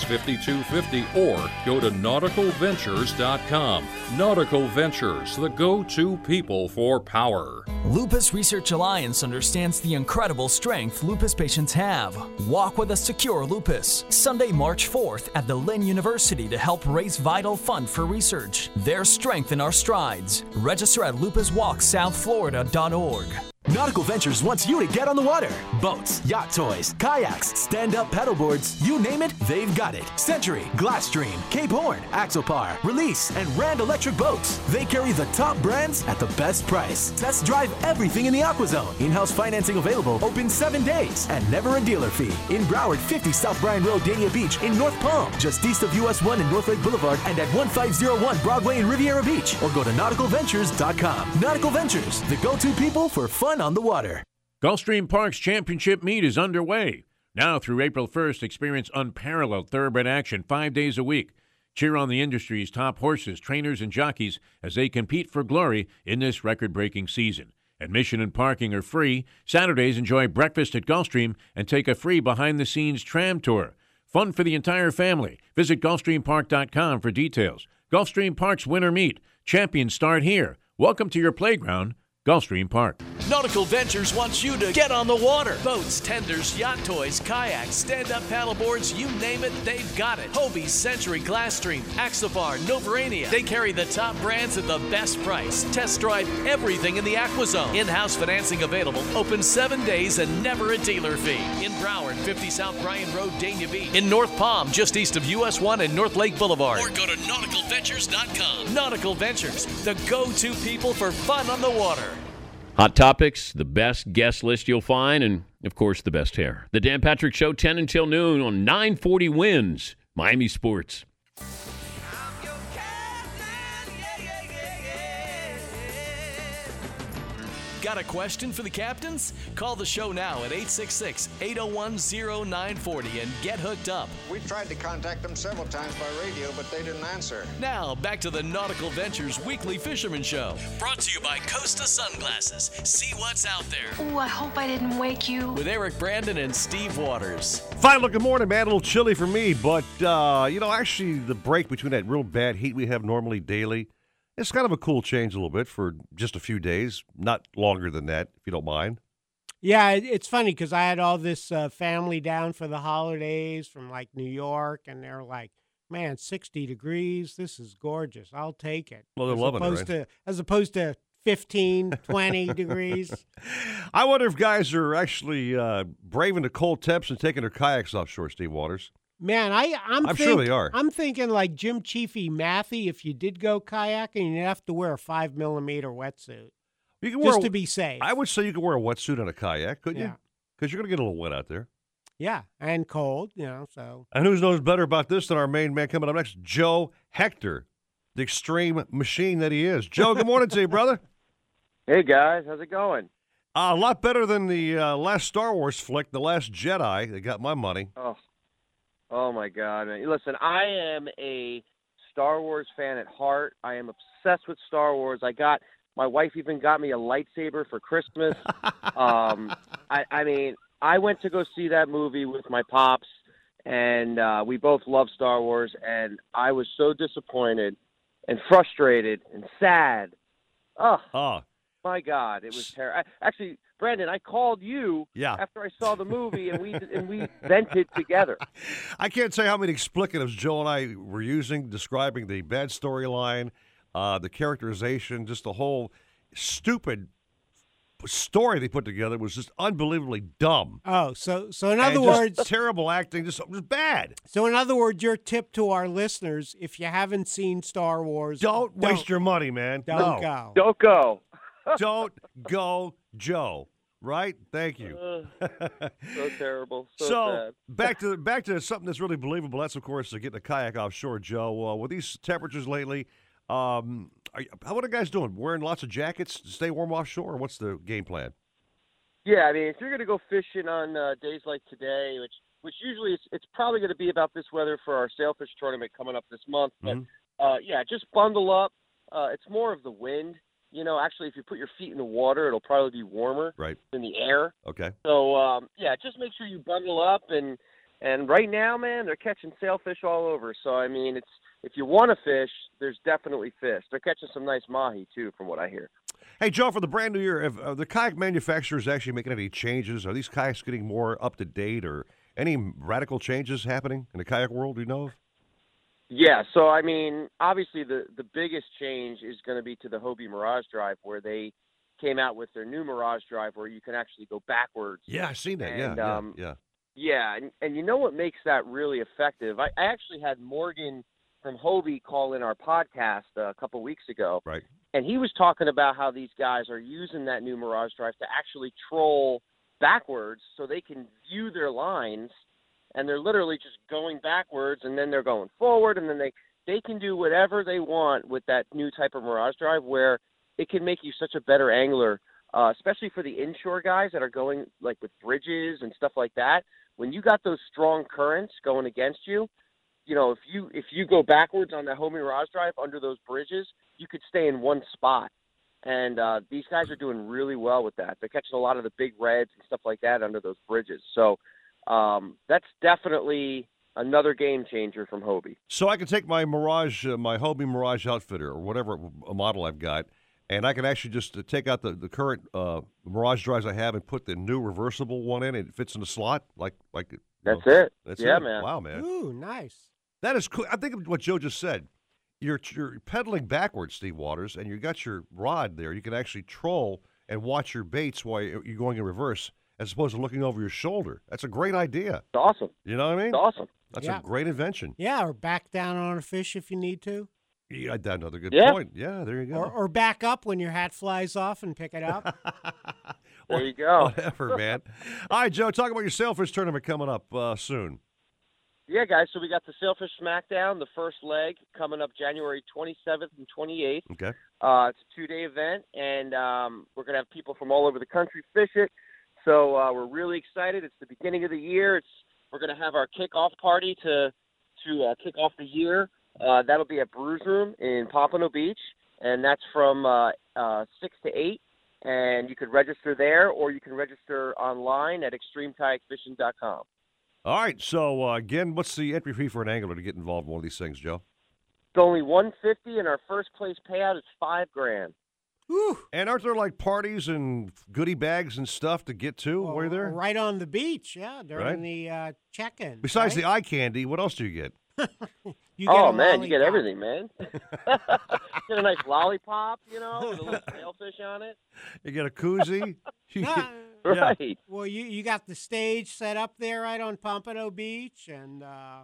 5250 or go to nauticalventures.com. Nautical Ventures, the go to people for power. Lupus Research Alliance understands the incredible strength lupus patients have. Walk with us to cure lupus. Sunday, March 4th at the Lynn University to help raise vital fund for research. There's strength in our strides. Register at lupuswalksouthflorida.org. Nautical Ventures wants you to get on the water. Boats, yacht toys, kayaks, stand-up paddleboards, you name it, they've got it. Century, Glasstream, Cape Horn, Axopar, Release, and Rand Electric Boats. They carry the top brands at the best price. Test drive everything in the AquaZone. In-house financing available, open seven days, and never a dealer fee. In Broward, 50 South Bryan Road, Dania Beach, in North Palm, just east of US 1 and North Lake Boulevard, and at 1501 Broadway in Riviera Beach, or go to nauticalventures.com. Nautical Ventures, the go-to people for fun on the water. Gulfstream Park's championship meet is underway. Now through April 1st, experience unparalleled thoroughbred action five days a week. Cheer on the industry's top horses, trainers, and jockeys as they compete for glory in this record breaking season. Admission and parking are free. Saturdays, enjoy breakfast at Gulfstream and take a free behind the scenes tram tour. Fun for the entire family. Visit GulfstreamPark.com for details. Gulfstream Park's winter meet. Champions start here. Welcome to your playground, Gulfstream Park. Nautical Ventures wants you to get on the water. Boats, tenders, yacht toys, kayaks, stand-up paddleboards, you name it, they've got it. Hobie, Century, Glasstream, Axopar, Novurania. They carry the top brands at the best price. Test drive everything in the AquaZone. In-house financing available. Open seven days and never a dealer fee. In Broward, 50 South Bryan Road, Dania Beach. In North Palm, just east of US 1 and North Lake Boulevard. Or go to nauticalventures.com. Nautical Ventures, the go-to people for fun on the water. Hot topics, the best guest list you'll find, and of course, the best hair. The Dan Patrick Show, 10 until noon on 940 wins, Miami Sports. Got a question for the captains? Call the show now at 866 801 0940 and get hooked up. We tried to contact them several times by radio, but they didn't answer. Now, back to the Nautical Ventures Weekly Fisherman Show. Brought to you by Costa Sunglasses. See what's out there. Ooh, I hope I didn't wake you. With Eric Brandon and Steve Waters. Fine looking morning, man. A little chilly for me, but, uh, you know, actually, the break between that real bad heat we have normally daily, it's kind of a cool change a little bit for just a few days, not longer than that, if you don't mind. Yeah, it's funny because I had all this uh, family down for the holidays from like New York, and they're like, "Man, sixty degrees. This is gorgeous. I'll take it." Well, they're as loving it, opposed right? to as opposed to 15, 20 degrees. I wonder if guys are actually uh, braving the cold temps and taking their kayaks offshore, Steve Waters. Man, I I'm, I'm sure they are. I'm thinking like Jim Chiefy Mathy. If you did go kayaking, you'd have to wear a five millimeter wetsuit You can just wear a- to be safe. I would say you could wear a wetsuit on a kayak, couldn't you? Yeah. Because you're going to get a little wet out there. yeah, and cold. You know, so And who knows better about this than our main man coming up next, Joe Hector, the extreme machine that he is. Joe, good morning to you, brother. Hey guys, how's it going? Uh, a lot better than the uh, last Star Wars flick, The Last Jedi. They got my money. Oh, oh my God, man! Listen, I am a Star Wars fan at heart. I am obsessed with Star Wars. I got my wife even got me a lightsaber for Christmas. um, I, I mean, I went to go see that movie with my pops, and uh, we both love Star Wars. And I was so disappointed and frustrated and sad. Oh, oh. my God, it was terrible. Actually, Brandon, I called you Yeah. after I saw the movie, and we and we vented together. I can't say how many explicatives Joe and I were using describing the bad storyline, uh, the characterization, just the whole stupid story they put together was just unbelievably dumb. oh, so so in And other just words, terrible acting, just, just bad. So, in other words, your tip to our listeners: if you haven't seen Star Wars, Don't waste your money, man. Don't No. go. Don't go. Don't go, Joe. Right? Thank you. Uh, so terrible. So, So back to back to something that's really believable. That's of course uh, getting a kayak offshore, Joe. Uh, with these temperatures lately, um, are, you- how what are guys doing? Wearing lots of jackets to stay warm offshore, or what's the game plan? Yeah, I mean, if you're going to go fishing on uh, days like today, which which usually it's, it's probably going to be about this weather for our sailfish tournament coming up this month. But Mm-hmm. uh, yeah, just bundle up. Uh, it's more of the wind. You know, actually, if you put your feet in the water, it'll probably be warmer Right. than the air. Okay. So um, yeah, just make sure you bundle up and and right now, man, they're catching sailfish all over. So I mean, it's if you want to fish, there's definitely fish. They're catching some nice mahi too, from what I hear. Hey, Joe, for the brand new year, if, are the kayak manufacturers actually making any changes? Are these kayaks getting more up to date, or any radical changes happening in the kayak world? Do you know of? Yeah, so I mean, obviously the the biggest change is going to be to the Hobie Mirage Drive, where they came out with their new Mirage Drive, where you can actually go backwards. Yeah, I've seen that. And, yeah, um, yeah, yeah. Yeah, and, and you know what makes that really effective? I, I actually had Morgan from Hobie call in our podcast uh, a couple weeks ago, Right. and he was talking about how these guys are using that new Mirage Drive to actually troll backwards, so they can view their lines, and they're literally just going backwards, and then they're going forward, and then they they can do whatever they want with that new type of Mirage Drive, where it can make you such a better angler, uh, especially for the inshore guys that are going like with bridges and stuff like that. When you got those strong currents going against you, you know if you if you go backwards on that Hobie Mirage Drive under those bridges, you could stay in one spot. And uh, these guys are doing really well with that. They're catching a lot of the big reds and stuff like that under those bridges. So um, that's definitely another game changer from Hobie. So I can take my Mirage, uh, my Hobie Mirage Outfitter, or whatever uh, model I've got, and I can actually just uh, take out the, the current uh, Mirage drives I have and put the new reversible one in. It fits in the slot like like. That's know, it. That's Yeah, it. man. Wow, man. Ooh, nice. That is cool. I think of what Joe just said. You're you're pedaling backwards, Steve Waters, and you got your rod there. You can actually troll and watch your baits while you're you're going in reverse, as opposed to looking over your shoulder. That's a great idea. It's awesome. You know what I mean? It's awesome. That's Yeah. a great invention. Yeah, or back down on a fish if you need to. Yeah, that's another good Yeah. point. Yeah, there you go. Or, or back up when your hat flies off and pick it up. There you go. Whatever, man. All right, Joe, talk about your sailfish tournament coming up uh, soon. Yeah, guys. So we got the Sailfish Smackdown, the first leg coming up January 27th and 28th. Okay. Uh, it's a two-day event, and um, we're gonna have people from all over the country fish it. So uh, we're really excited. It's the beginning of the year. It's we're gonna have our kickoff party to to uh, kick off the year. Uh, that'll be at Brews Room in Pompano Beach, and that's from uh, uh, six to eight. And you could register there, or you can register online at extremekayakfishing.com. All right, so uh, again, what's the entry fee for an angler to get involved in one of these things, Joe? It's only 150 and our first place payout is five grand. And aren't there like parties and goodie bags and stuff to get to while you're there? Right on the beach, yeah, during Right. the uh, check-in. Besides right? the eye candy, what else do you get? You get oh a man, you get everything, man. You get a nice lollipop, you know, with a little sailfish on it. You get a koozie. You Nah, yeah. Right. Well, you you got the stage set up there right on Pompano Beach, and uh,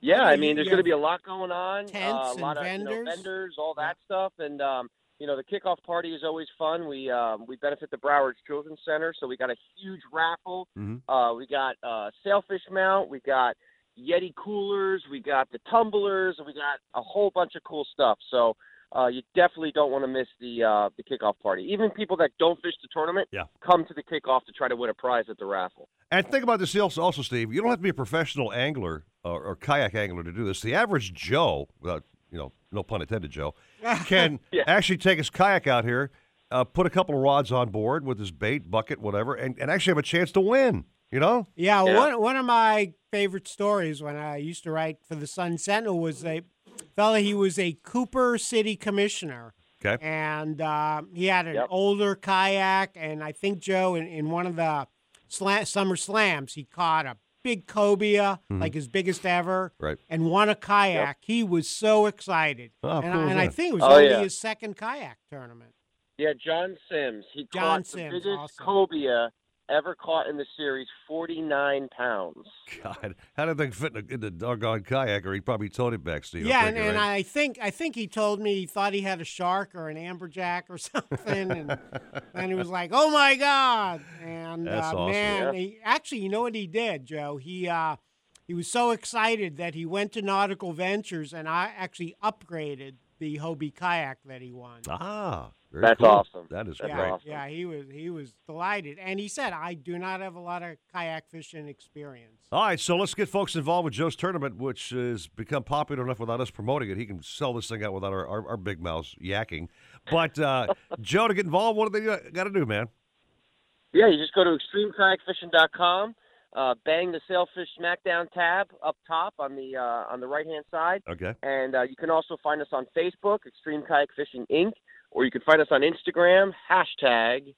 Yeah, I you- mean, there's going to be a lot going on. tents uh, a lot and of you know, vendors. vendors, all that stuff, and um, you know, the kickoff party is always fun. We um, we benefit the Broward Children's Center, so we got a huge raffle. Mhm. Uh, we got uh, sailfish mount. We got Yeti coolers. We got the tumblers. We got a whole bunch of cool stuff. So uh, you definitely don't want to miss the uh, the kickoff party. Even people that don't fish the tournament Yeah. come to the kickoff to try to win a prize at the raffle. And think about this also, also, Steve. You don't have to be a professional angler or, or kayak angler to do this. The average Joe, without you know, no pun intended, Joe, can actually take his kayak out here, uh, put a couple of rods on board with his bait, bucket, whatever, and, and actually have a chance to win. You know? Yeah, Yeah. One, one of my favorite stories when I used to write for the Sun Sentinel was a fella, he was a Cooper City commissioner. Okay. And uh, he had an older kayak, and I think, Joe, in, in one of the sla- summer slams, he caught a big cobia, Mhm. like his biggest ever, Right. and won a kayak. He was so excited. Oh, and cool I, and I think it was Oh, only yeah. his second kayak tournament. Yeah, John Sims. He John caught Sims, the biggest awesome. cobia ever caught in the series, 49 pounds. God, how did they fit in the, in the doggone kayak? Or he probably towed it back, Steve. I'm Yeah, and, thinking, and right? I think I think he told me he thought he had a shark or an amberjack or something, and and he was like, "Oh my god!" And That's uh, awesome. man, Yeah. he, actually, you know what he did, Joe? He uh, he was so excited that he went to Nautical Ventures and I actually upgraded the Hobie kayak that he won. Ah, very That's cool. awesome. That is yeah, great. yeah, he was he was delighted, and he said, "I do not have a lot of kayak fishing experience." All right, so let's get folks involved with Joe's tournament, which has become popular enough without us promoting it. He can sell this thing out without our, our, our big mouths yakking. But uh, Joe, to get involved, what do they got to do, man? Yeah, you just go to extremekayakfishing.com, uh, bang the Sailfish Smackdown tab up top on the uh, on the right hand side, Okay. and uh, you can also find us on Facebook, Extreme Kayak Fishing Inc., or you can find us on Instagram, hashtag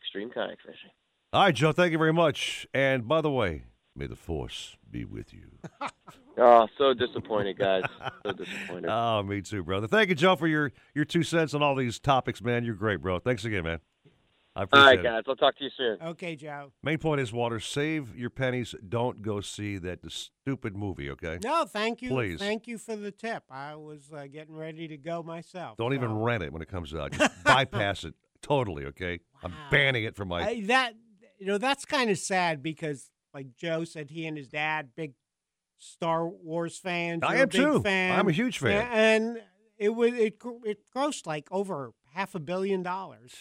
Extreme Kayak Fishing. All right, Joe, thank you very much. And by the way, may the force be with you. Oh, so disappointed, guys. So disappointed. oh, me too, brother. Thank you, Joe, for your, your two cents on all these topics, man. You're great, bro. Thanks again, man. I All appreciate right, it. guys. I'll talk to you soon. Okay, Joe. Main point is, Water, save your pennies. Don't go see that stupid movie, okay? No, thank you. Please. Thank you for the tip. I was uh, getting ready to go myself. Don't even rent it when it comes out. Just bypass it totally, okay? Wow. I'm banning it from my. I, that you know that's kind of sad because like Joe said, he and his dad big Star Wars fans. I am too. Fan. I'm a huge fan. And it was it it grossed like over half a billion dollars.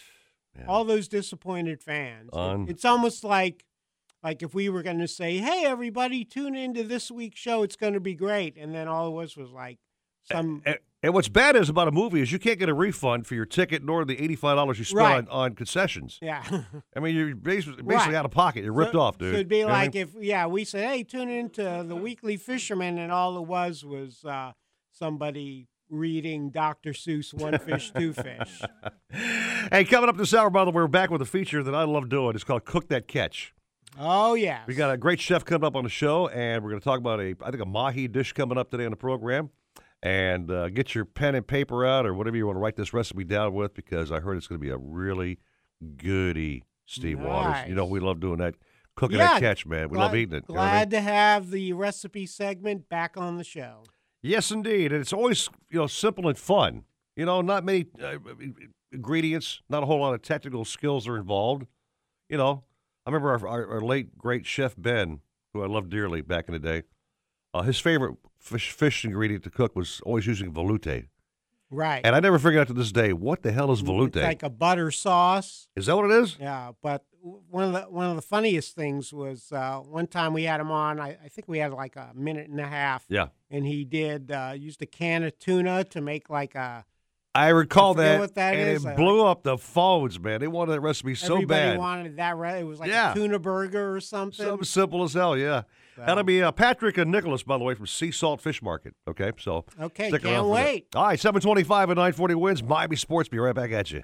All those disappointed fans. Un- it's almost like like if we were going to say, "Hey, everybody, tune into this week's show. It's going to be great," and then all it was was like some and, And what's bad is about a movie is you can't get a refund for your ticket nor the eighty-five dollars you spent Right. on, on concessions. Yeah. I mean, you're basically, basically Right. out of pocket. You're ripped So- off, dude. So it'd be You like if, yeah, we said, hey, tune into the Weekly Fisherman, and all it was was uh, somebody reading Dr. Seuss, One Fish, Two Fish. Hey, coming up this hour, by the way, we're back with a feature that I love doing. It's called Cook That Catch. Oh, yeah. We got a great chef coming up on the show, and we're going to talk about a, I think, a mahi dish coming up today on the program. And uh, get your pen and paper out, or whatever you want to write this recipe down with, because I heard it's going to be a really goody Steve Waters. You know, we love doing that, cooking yeah, that catch, man. We glad, love eating it. you know I mean? Glad to have the recipe segment back on the show. Yes, indeed, and it's always you know simple and fun. You know, not many uh, ingredients, not a whole lot of technical skills are involved. You know, I remember our, our, our late great chef Ben, who I loved dearly back in the day. Uh, his favorite fish fish ingredient to cook was always using velouté, Right. and I never figured out to this day what the hell is It's velouté. like a butter sauce. is that what it is? Yeah, but one of the one of the funniest things was uh, one time we had him on. I, I think we had like a minute and a half. Yeah. and he did uh, used a can of tuna to make like a. I recall forget that, what that and is. it I- blew up the phones, man. They wanted that recipe so everybody bad. wanted that. Right, it was like Yeah. a tuna burger or something. Something simple as hell, yeah. That'll be uh, Patrick and Nicholas, by the way, from Sea Salt Fish Market. Okay, so Okay, can't wait. All right, seven twenty-five and nine forty wins. Miami Sports. Be right back at you.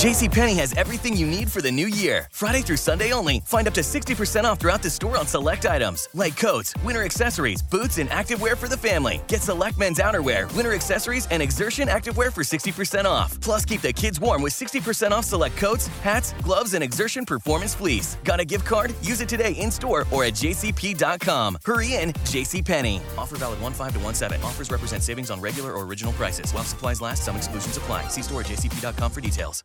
JCPenney has everything you need for the new year. Friday through Sunday only. Find up to 60% off throughout the store on select items like coats, winter accessories, boots, and activewear for the family. Get select men's outerwear, winter accessories, and Xersion activewear for 60% off. Plus, keep the kids warm with 60% off select coats, hats, gloves, and Xersion performance fleece. Got a gift card? Use it today in store or at jcp.com. Hurry in, JCPenney. Offer valid 1 5 to 1 7. Offers represent savings on regular or original prices. While supplies last, some exclusions apply. See store at jcp.com for details.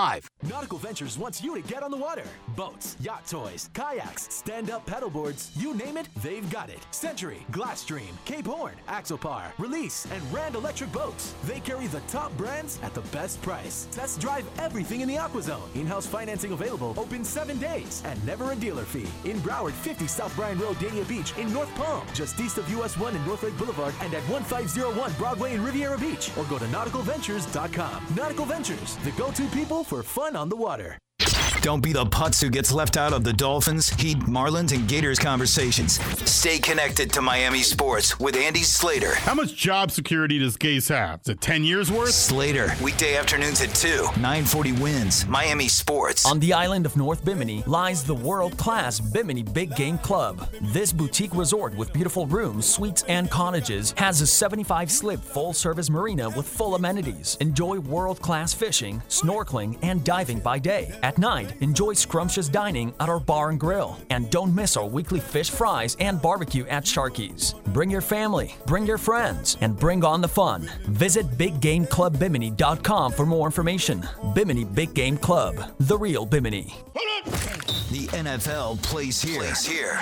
Nautical Ventures wants you to get on the water. Boats, yacht toys, kayaks, stand-up paddleboards, you name it, they've got it. Century, Glasstream, Cape Horn, Axopar, Release, and Rand Electric Boats. They carry the top brands at the best price. Test drive everything in the AquaZone. In-house financing available, open seven days, and never a dealer fee. In Broward, 50 South Bryan Road, Dania Beach. In North Palm, just east of US 1 and North Lake Boulevard, and at 1501 Broadway in Riviera Beach. Or go to nauticalventures.com. Nautical Ventures, the go-to people for fun on the water. Don't be the putz who gets left out of the Dolphins, Heat, Marlins, and Gators conversations. Stay connected to Miami sports with Andy Slater. How much job security does Gase have? Is it 10 years worth? Slater, weekday afternoons at 2, 940 wins, Miami sports. On the island of North Bimini lies the world class Bimini Big Game Club. This boutique resort with beautiful rooms, suites, and cottages has a 75 slip full service marina with full amenities. Enjoy world class fishing, snorkeling, and diving by day. At night, enjoy scrumptious dining at our bar and grill. And don't miss our weekly fish fries and barbecue at Sharky's. Bring your family, bring your friends, and bring on the fun. Visit BigGameClubBimini.com for more information. Bimini Big Game Club, the real Bimini. The NFL plays here. Plays here.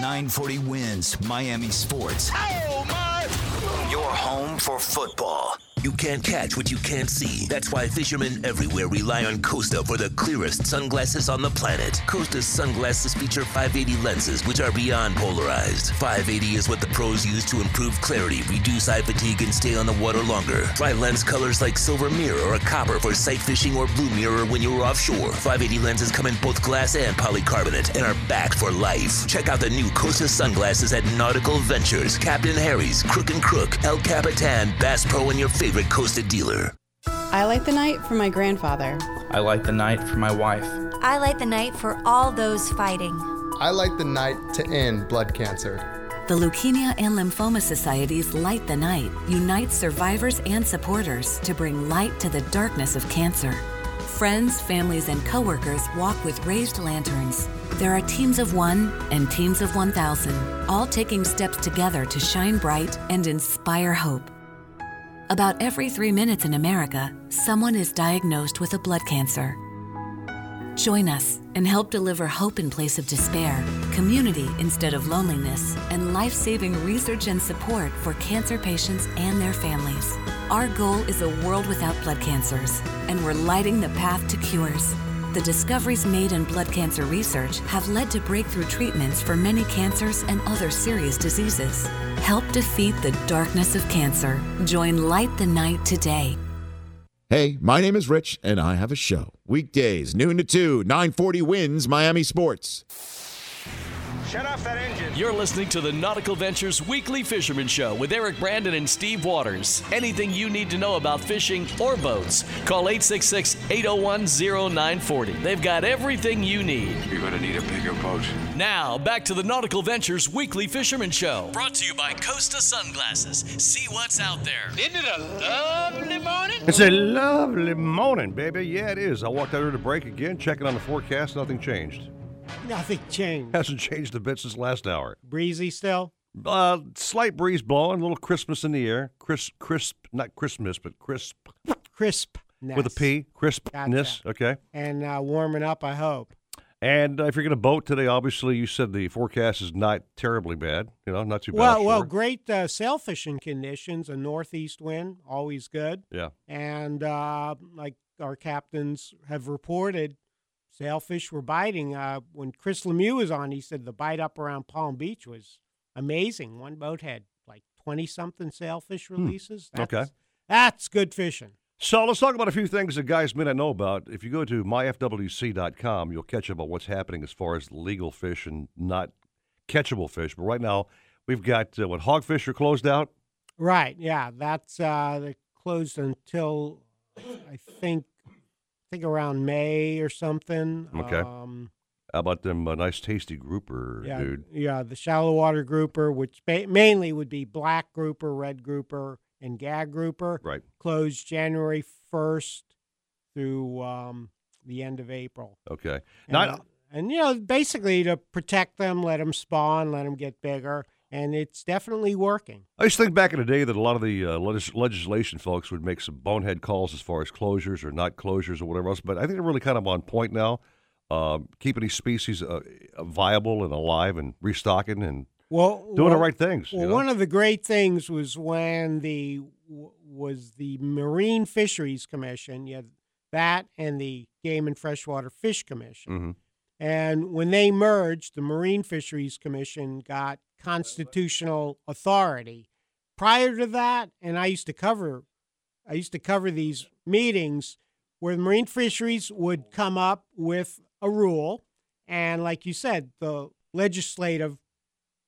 940 wins, Miami sports. Oh, Your home for football. You can't catch what you can't see. That's why fishermen everywhere rely on Costa for the clearest sunglasses on the planet. Costa's sunglasses feature 580 lenses, which are beyond polarized. 580 is what the pros use to improve clarity, reduce eye fatigue, and stay on the water longer. Try lens colors like silver mirror or copper for sight fishing or blue mirror when you're offshore. 580 lenses come in both glass and polycarbonate and are backed for life. Check out the new Costa sunglasses at Nautical Ventures, Captain Harry's, Crook and Crook, El Capitan, Bass Pro, and your favorite Costa dealer. I like the night for my grandfather. I like the night for my wife. I light the night for all those fighting. I light the night to end blood cancer. The Leukemia and Lymphoma Society's Light the Night unites survivors and supporters to bring light to the darkness of cancer. Friends, families, and coworkers walk with raised lanterns. There are teams of one and teams of 1,000, all taking steps together to shine bright and inspire hope. About every three minutes in America, someone is diagnosed with a blood cancer. Join us and help deliver hope in place of despair, community instead of loneliness, and life saving research and support for cancer patients and their families. Our goal is a world without blood cancers, and we're lighting the path to cures. The discoveries made in blood cancer research have led to breakthrough treatments for many cancers and other serious diseases. Help defeat the darkness of cancer. Join Light the Night today. Hey, my name is Rich, and I have a show. Weekdays, noon to 2, 940 wins Miami Sports. Shut off that engine. You're listening to the Nautical Ventures Weekly Fisherman Show with Eric Brandon and Steve Waters. Anything you need to know about fishing or boats, call 866 801 0940. They've got everything you need. You're going to need a bigger boat. Now, back to the Nautical Ventures Weekly Fisherman Show. Brought to you by Costa Sunglasses. See what's out there. Isn't it a lovely morning? It's a lovely morning, baby. Yeah, it is. I walked out here to break again, checking on the forecast. Nothing changed. Nothing changed. Hasn't changed a bit since last hour. Breezy still? Uh, slight breeze blowing, a little Christmas in the air. Crisp, crisp, not Christmas, but crisp. Crisp. With a P. Crispness. Okay. And uh, warming up, I hope. And uh, if you're going to boat today, obviously you said the forecast is not terribly bad. You know, not too bad. Well, well, great uh, sail fishing conditions. A northeast wind, always good. Yeah. And uh, like our captains have reported, sailfish were biting. Uh, when Chris Lemieux was on, he said the bite up around Palm Beach was amazing. One boat had like 20 something sailfish releases. That's, Okay. That's good fishing. So let's talk about a few things that guys may not know about. If you go to myfwc.com, you'll catch up on what's happening as far as legal fish and not catchable fish. But right now, we've got uh, what hogfish are closed out. Right. Yeah. That's uh, they closed until I think think around May or something. Okay. Um, How about them uh, nice tasty grouper, yeah, dude? yeah. The shallow water grouper, which ba- mainly would be black grouper, red grouper, and gag grouper. Right. Closed January first through um, the end of April. Okay. And, Not uh, and you know, basically to protect them, let them spawn, let them get bigger, and it's definitely working. I used to think back in the day that a lot of the uh, legis- legislation folks would make some bonehead calls as far as closures or not closures or whatever else, but I think they're really kind of on point now, um, keeping these species uh, viable and alive and restocking and well, doing the right things. you Well, know? one of the great things was when the was the Marine Fisheries Commission. You had that and the Game and Freshwater Fish Commission. Mhm. And when they merged, the Marine Fisheries Commission got constitutional authority. Prior to that, and I used to cover, I used to cover these meetings where the Marine Fisheries would come up with a rule, and like you said, the legislative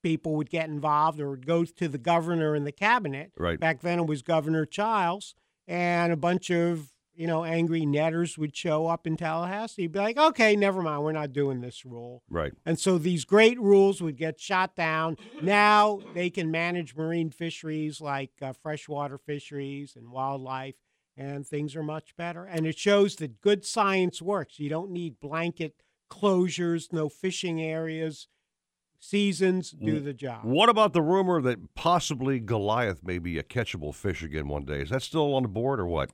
people would get involved or would go to the governor and the cabinet. Right. Back then it was Governor Chiles, and a bunch of you know angry netters would show up in Tallahassee. Be like, okay, never mind, we're not doing this rule. Right. And so these great rules would get shot down. Now they can manage marine fisheries like uh, freshwater fisheries and wildlife, and things are much better. And it shows that good science works. You don't need blanket closures, no fishing areas. Seasons do the job. What about the rumor that possibly Goliath may be a catchable fish again one day? Is that still on the board or what?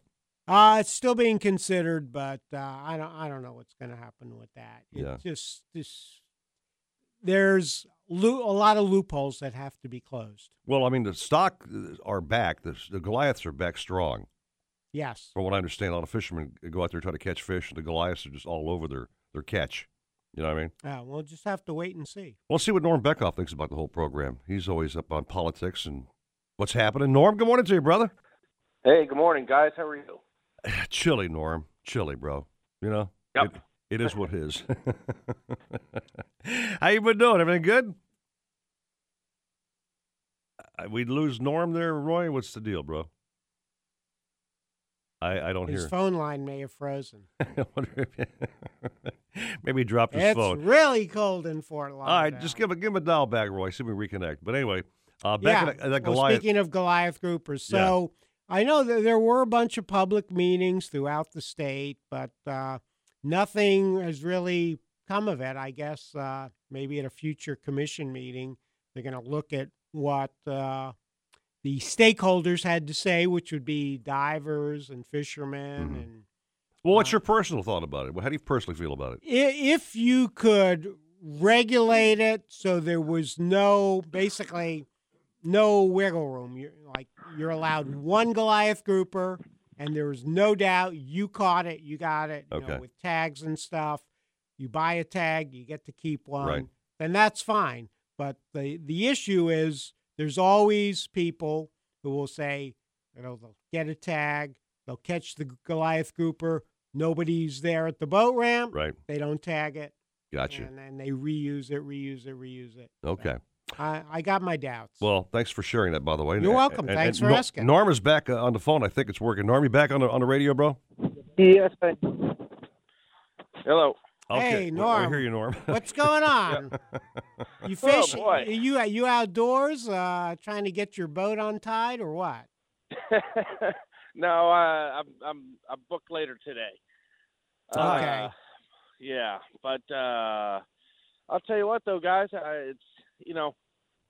Uh, it's still being considered, but uh, I don't I don't know what's going to happen with that. It Yeah. just this there's lo- a lot of loopholes that have to be closed. Well, I mean, the stock uh, are back. The, the Goliaths are back strong. Yes. From what I understand, a lot of fishermen go out there and try to catch fish, and the Goliaths are just all over their, their catch. You know what I mean? Yeah, we'll just have to wait and see. We'll see what Norm Beckoff thinks about the whole program. He's always up on politics and what's happening. Norm, good morning to you, brother. Hey, good morning, guys. How are you? Chilly, Norm. Chilly, bro. You know? Yep. It, it is what it is. How you been doing? Everything good? Uh, We lose Norm there, Roy. What's the deal, bro? I, I don't His hear. His phone line may have frozen. I wonder if maybe he dropped his it's phone. It's really cold in Fort All Lauderdale. right, just give a give him a dial back, Roy. See if we reconnect. But anyway, uh, back yeah. at that, that well, speaking of Goliath groupers, Yeah. I know that there were a bunch of public meetings throughout the state, but uh, nothing has really come of it. I guess uh, maybe at a future commission meeting, they're going to look at what uh, the stakeholders had to say, which would be divers and fishermen Mm-hmm. and well, what's your personal thought about it? How do you personally feel about it? If you could regulate it so there was no basically no wiggle room you're like you're allowed one goliath grouper and there was no doubt you caught it you got it you know, with tags and stuff you buy a tag you get to keep one Right. then that's fine but the the issue is there's always people who will say you know they'll get a tag they'll catch the goliath grouper nobody's there at the boat ramp Right. they don't tag it Gotcha. and then they reuse it, reuse it, reuse it. Okay. I, I got my doubts. Well, thanks for sharing that, by the way. You're welcome. Thanks for Nor- asking. Norm is back uh, on the phone. I think it's working. Norm, you back on the on the radio, bro? Yes, I. Hello. Hey, Okay, we- Norm. We hear you, Norm. What's going on? You Oh, fish? boy. you you outdoors uh, trying to get your boat untied or what? no, uh, I'm I'm I'm booked later today. Okay. Uh, yeah, but uh, I'll tell you what, though, guys, uh, it's you know,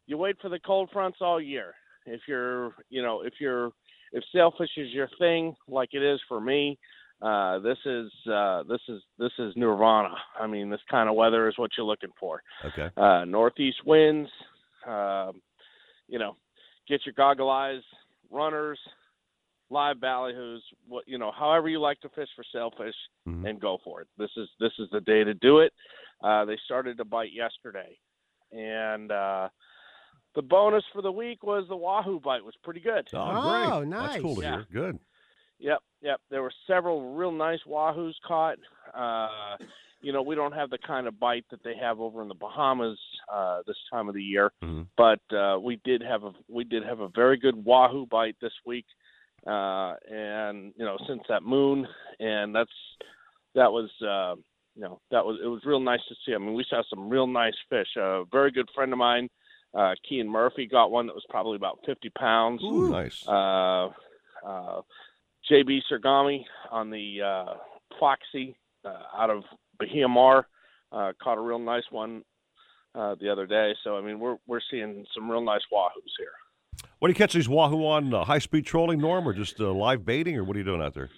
you wait for the cold fronts all year. If you're, you know, if you're, if sailfish is your thing, like it is for me, uh, this is uh, this is this is nirvana. I mean, this kind of weather is what you're looking for. Okay. Uh, northeast winds, um, you know, get your goggle eyes, runners, live ballyhoos, what you know, however you like to fish for sailfish, Mm-hmm. and go for it. This is this is the day to do it. Uh, they started to bite yesterday, and uh, the bonus for the week was the wahoo bite was pretty good. Oh, great. Oh, That's cool to Yeah. hear. Good. Yep, yep. There were several real nice wahoos caught. Uh, you know, we don't have the kind of bite that they have over in the Bahamas uh, this time of the year, Mhm. but uh, we did have a we did have a very good wahoo bite this week, uh, and you know, since that moon, and that's that was. Uh, you know, that was it was real nice to see. I mean, we saw some real nice fish. A very good friend of mine, uh, Kean Murphy, got one that was probably about 50 pounds. Ooh, nice. Uh, uh, JB Sergami on the uh, Foxy uh, out of Bahia Mar uh, caught a real nice one uh, the other day. So I mean, we're we're seeing some real nice wahoos here. What do you catch these wahoo on? Uh, high speed trolling, Norm, or just uh, live baiting, or what are you doing out there?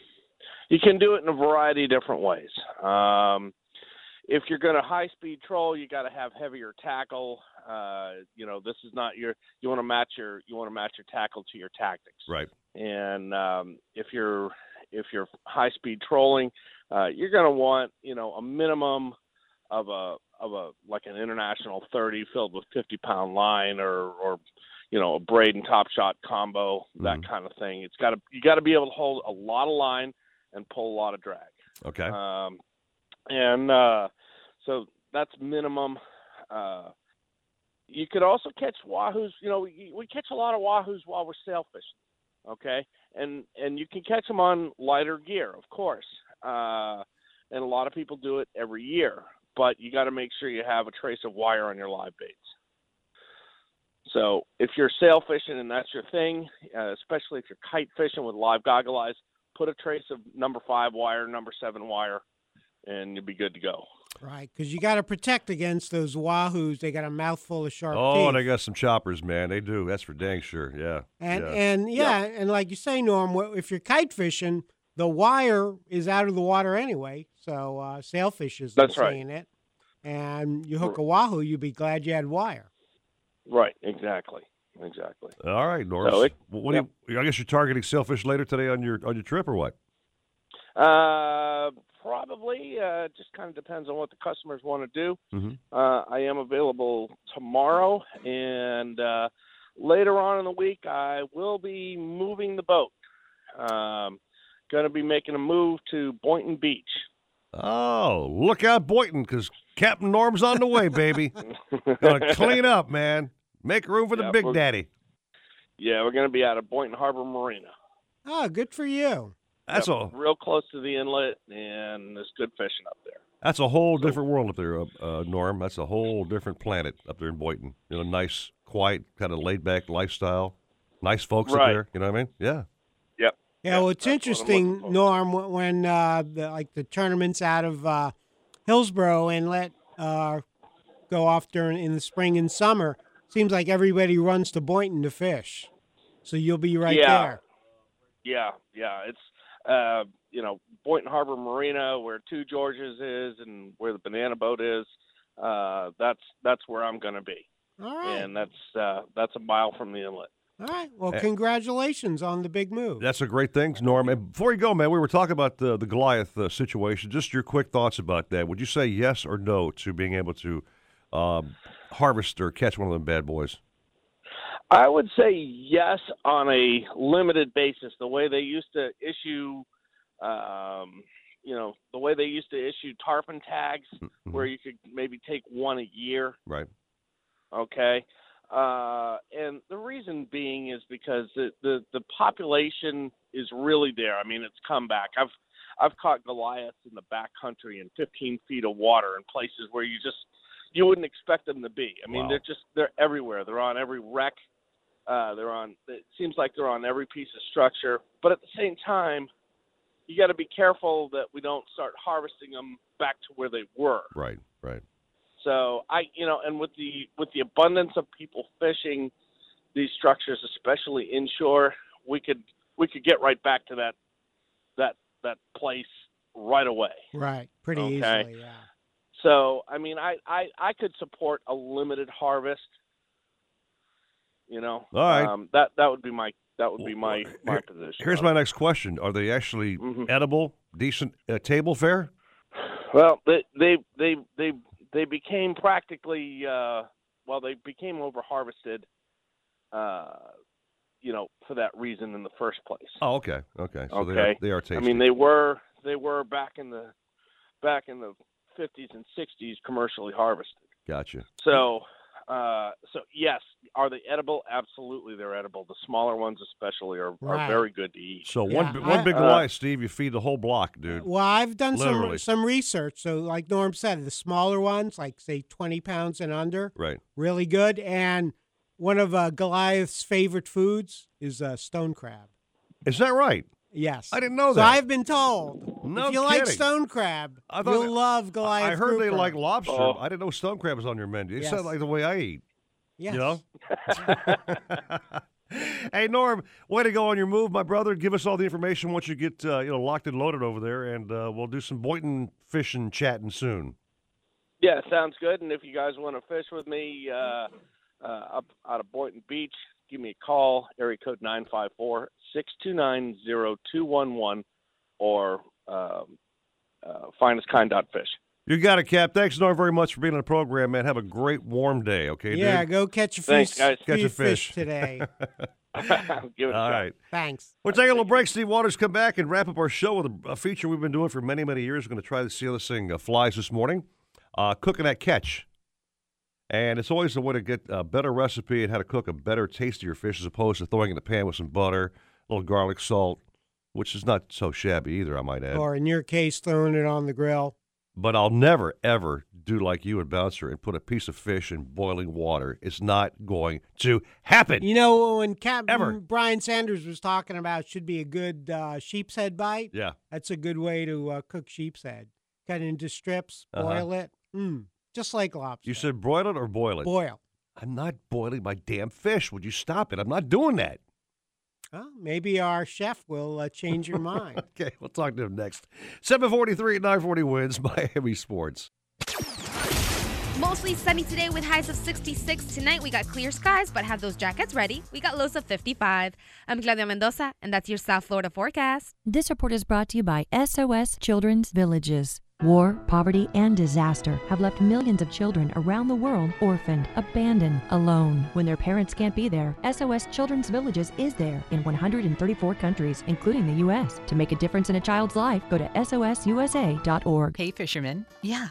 You can do it in a variety of different ways. Um, if you're going to high speed troll, you got to have heavier tackle. Uh, you know, this is not your. You want to match your. You want to match your tackle to your tactics. Right. And um, if you're if you're high speed trolling, uh, you're going to want you know a minimum of a of a like an international 30 filled with 50 pound line or or you know a braid and top shot combo that kind of thing. It's got to you got to be able to hold a lot of line and pull a lot of drag. Okay. Um, and uh, so that's minimum. Uh, you could also catch wahoos. You know, we, we catch a lot of wahoos while we're sail fishing. Okay, and and you can catch them on lighter gear, of course. Uh, and a lot of people do it every year, but you got to make sure you have a trace of wire on your live baits. So if you're sail fishing and that's your thing, uh, especially if you're kite fishing with live goggle eyes, put a trace of number five wire, number seven wire, and you'll be good to go. Right, because you got to protect against those wahoos. They got a mouthful of sharp Oh, teeth. they got some choppers, man. They do. That's for dang sure. Yeah. And yeah. and yeah, and like you say, Norm, if you're kite fishing, the wire is out of the water anyway, so uh, sailfish isn't That's right. seeing it. and you hook a wahoo, you'd be glad you had wire. Right. Exactly. Exactly. All right, Norris. So it- what do you, I guess you're targeting sailfish later today on your on your trip or what? Uh, probably. Uh, just kind of depends on what the customers want to do. Mm-hmm. Uh, I am available tomorrow, and uh, later on in the week, I will be moving the boat. Um, going to be making a move to Boynton Beach. Oh, look out, Boynton, because Captain Norm's on the way, baby. Gonna clean up, man. Make room for the Big Daddy. Yeah, we're going to be out of Boynton Harbor Marina. Oh, good for you. That's Yep, a real close to the inlet, and there's good fishing up there. that's a whole different world up there, uh, uh, Norm. That's a whole different planet up there in Boynton. You know, nice, quiet, kind of laid back lifestyle. Nice folks up Right. there. You know what I mean? Yeah. Yep. Yeah, well, it's that's interesting. Norm, when uh, the, like the tournaments out of uh, Hillsboro Inlet uh, go off during in the spring and summer. Seems like everybody runs to Boynton to fish, so you'll be right Yeah. there. Yeah, yeah. It's uh, you know Boynton Harbor Marina, where Two Georges is, and where the banana boat is. Uh, that's that's where I'm going to be, All right, and that's uh, that's a mile from the inlet. all right. Well, Eh. congratulations on the big move. That's a great thing, Norm. And before you go, man, we were talking about the, the Goliath uh, situation. Just your quick thoughts about that. Would you say yes or no to being able to um, harvest or catch one of them bad boys? I would say yes on a limited basis. The way they used to issue, um, you know, the way they used to issue tarpon tags, where you could maybe take one a year. Right. okay uh and the reason being is because the, the the population is really there i mean it's come back i've i've caught goliaths in the back country in 15 feet of water in places where you just you wouldn't expect them to be i mean Wow. they're just they're everywhere they're on every wreck uh they're on it seems like they're on every piece of structure but at the same time you got to be careful that we don't start harvesting them back to where they were Right. Right. so I, you know, and with the with the abundance of people fishing these structures, especially inshore, we could we could get right back to that that that place right away. Right, pretty Okay. easily. Yeah. So I mean, I I I could support a limited harvest. You know, All right. um, that that would be my that would be my my Here- position. Here's my next question: Are they actually Mm-hmm. edible, decent uh, table fare? Well, they they they they they became practically uh, well, they became over harvested, uh, you know, for that reason in the first place. Oh, okay, okay. So okay, they are, they are tasty. I mean, they were they were back in the back in the 50s and 60s commercially harvested. gotcha. So, uh, so yes, are they edible? Absolutely, they're edible. The smaller ones, especially, are, Right. are very good to eat. So Yeah, one bi- one I- big Uh, Goliath, Steve, you feed the whole block, dude. Well, I've done Literally. some some research. So, like Norm said, the smaller ones, like say twenty pounds and under, Right. really good. And one of uh, Goliath's favorite foods is uh, stone crab. Is that right? Yes, I didn't know so that. I've been told. No if you like stone crab, I thought you'll that- love Goliath. I heard they like lobster. Oh. I didn't know stone crab was on your menu. It Yes. sounds like the way I eat. Yes. You know? hey Norm, way to go on your move, my brother. Give us all the information once you get uh, you know locked and loaded over there, and uh, we'll do some Boynton fishing chatting soon. Yeah, sounds good. And if you guys want to fish with me uh, uh, up out of Boynton Beach, give me a call, area code nine five four six two nine zero two one one, or um, uh, find us kind fish. You got it, Cap. Thanks, Norm, very much for being on the program, man. Have a great warm day, okay, Yeah, dude? go catch a fish. Thanks, fish. guys. Catch a fish. today. Give it a All shot. right. Thanks. We're taking a little break. Steve Waters come back and wrap up our show with a, a feature we've been doing for many, many years. We're going to try to see how this thing uh, flies this morning. Uh, cooking that catch. And it's always a way to get a better recipe and how to cook a better, tastier fish as opposed to throwing it in the pan with some butter, a little garlic salt, which is not so shabby either, I might add. Or in your case, throwing it on the grill. But I'll never, ever do like you and Bouncer and put a piece of fish in boiling water. It's not going to happen. You know, when Captain Ever. Brian Sanders was talking about should be a good uh, sheep's head bite, Yeah. that's a good way to uh, cook sheep's head. Cut it into strips, Uh-huh. boil it, mm, just like lobster. You said broil it or boil it? boil. I'm not boiling my damn fish. Would you stop it? I'm not doing that. Well, maybe our chef will uh, change your mind. Okay, we'll talk to him next. 743 at 940 wins Miami Sports. Mostly sunny today with highs of 66. Tonight we got clear skies, but have those jackets ready. We got lows of 55. I'm Claudia Mendoza, and that's your South Florida forecast. This report is brought to you by SOS Children's Villages. War, poverty, and disaster have left millions of children around the world orphaned, abandoned, alone. When their parents can't be there, SOS Children's Villages is there in 134 countries, including the U.S. To make a difference in a child's life, go to sosusa.org. Hey, fisherman. Yeah.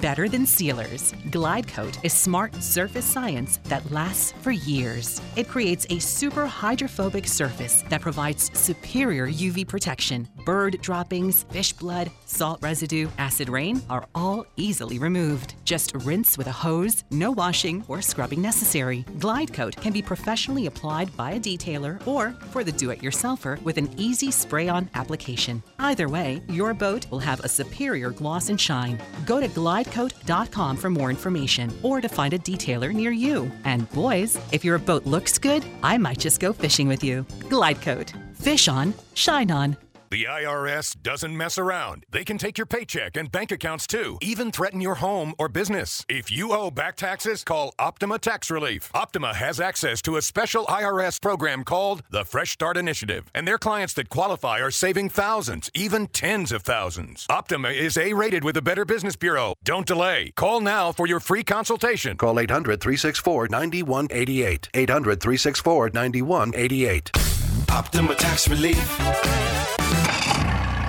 better than sealers. Glide Coat is smart surface science that lasts for years. It creates a super hydrophobic surface that provides superior UV protection. Bird droppings, fish blood, salt residue, acid rain are all easily removed. Just rinse with a hose, no washing or scrubbing necessary. Glide Coat can be professionally applied by a detailer or for the do it yourselfer with an easy spray on application. Either way, your boat will have a superior gloss and shine. Go to Glide glidecoat.com for more information or to find a detailer near you. And boys, if your boat looks good, I might just go fishing with you. Glide Coat. Fish on, shine on. The IRS doesn't mess around. They can take your paycheck and bank accounts too, even threaten your home or business. If you owe back taxes, call Optima Tax Relief. Optima has access to a special IRS program called the Fresh Start Initiative, and their clients that qualify are saving thousands, even tens of thousands. Optima is A rated with the Better Business Bureau. Don't delay. Call now for your free consultation. Call 800 364 9188. 800 364 9188. Optima Tax Relief.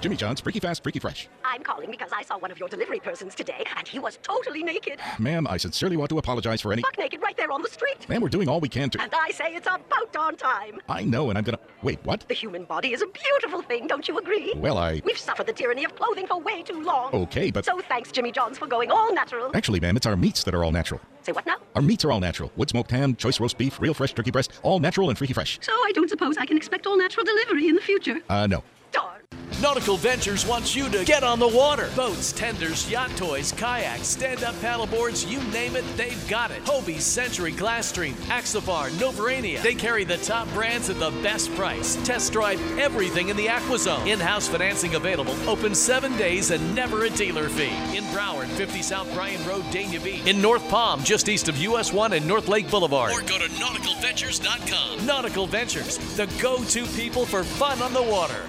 Jimmy John's Freaky Fast, Freaky Fresh. I'm calling because I saw one of your delivery persons today, and he was totally naked. Ma'am, I sincerely want to apologize for any. Buck naked right there on the street. Ma'am, we're doing all we can to. And I say it's about darn time. I know, and I'm gonna. Wait, what? The human body is a beautiful thing, don't you agree? Well, I. We've suffered the tyranny of clothing for way too long. Okay, but. So thanks, Jimmy John's, for going all natural. Actually, ma'am, it's our meats that are all natural. Say what now? Our meats are all natural. Wood smoked ham, choice roast beef, real fresh turkey breast, all natural and freaky fresh. So I don't suppose I can expect all natural delivery in the future. Uh, no. Nautical Ventures wants you to get on the water. Boats, tenders, yacht toys, kayaks, stand up paddleboards, you name it, they've got it. Hobie, Century, Glasstream, Axopar, Novurania. They carry the top brands at the best price. Test drive everything in the AquaZone. In house financing available, open seven days and never a dealer fee. In Broward, 50 South Bryan Road, Dania Beach. In North Palm, just east of US 1 and North Lake Boulevard. Or go to nauticalventures.com. Nautical Ventures, the go to people for fun on the water.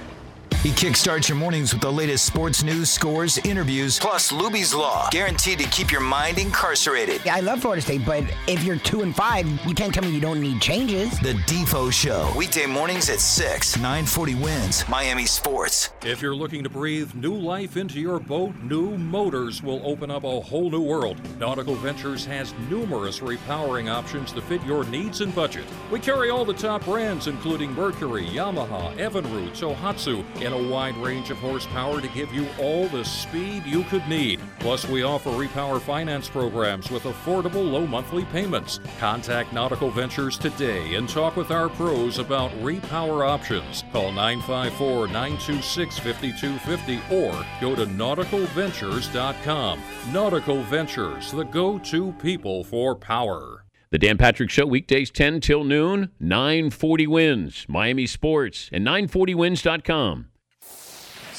He kickstarts your mornings with the latest sports news, scores, interviews, plus Luby's Law, guaranteed to keep your mind incarcerated. I love Florida State, but if you're two and five, you can't tell me you don't need changes. The Defo Show, weekday mornings at 6, 940 wins, Miami Sports. If you're looking to breathe new life into your boat, new motors will open up a whole new world. Nautical Ventures has numerous repowering options to fit your needs and budget. We carry all the top brands, including Mercury, Yamaha, Evinrude, Tohatsu, in a wide range of horsepower to give you all the speed you could need. Plus, we offer repower finance programs with affordable low monthly payments. Contact Nautical Ventures today and talk with our pros about repower options. Call 954 926 5250 or go to nauticalventures.com. Nautical Ventures, the go to people for power. The Dan Patrick Show, weekdays 10 till noon, 940 wins, Miami Sports, and 940wins.com.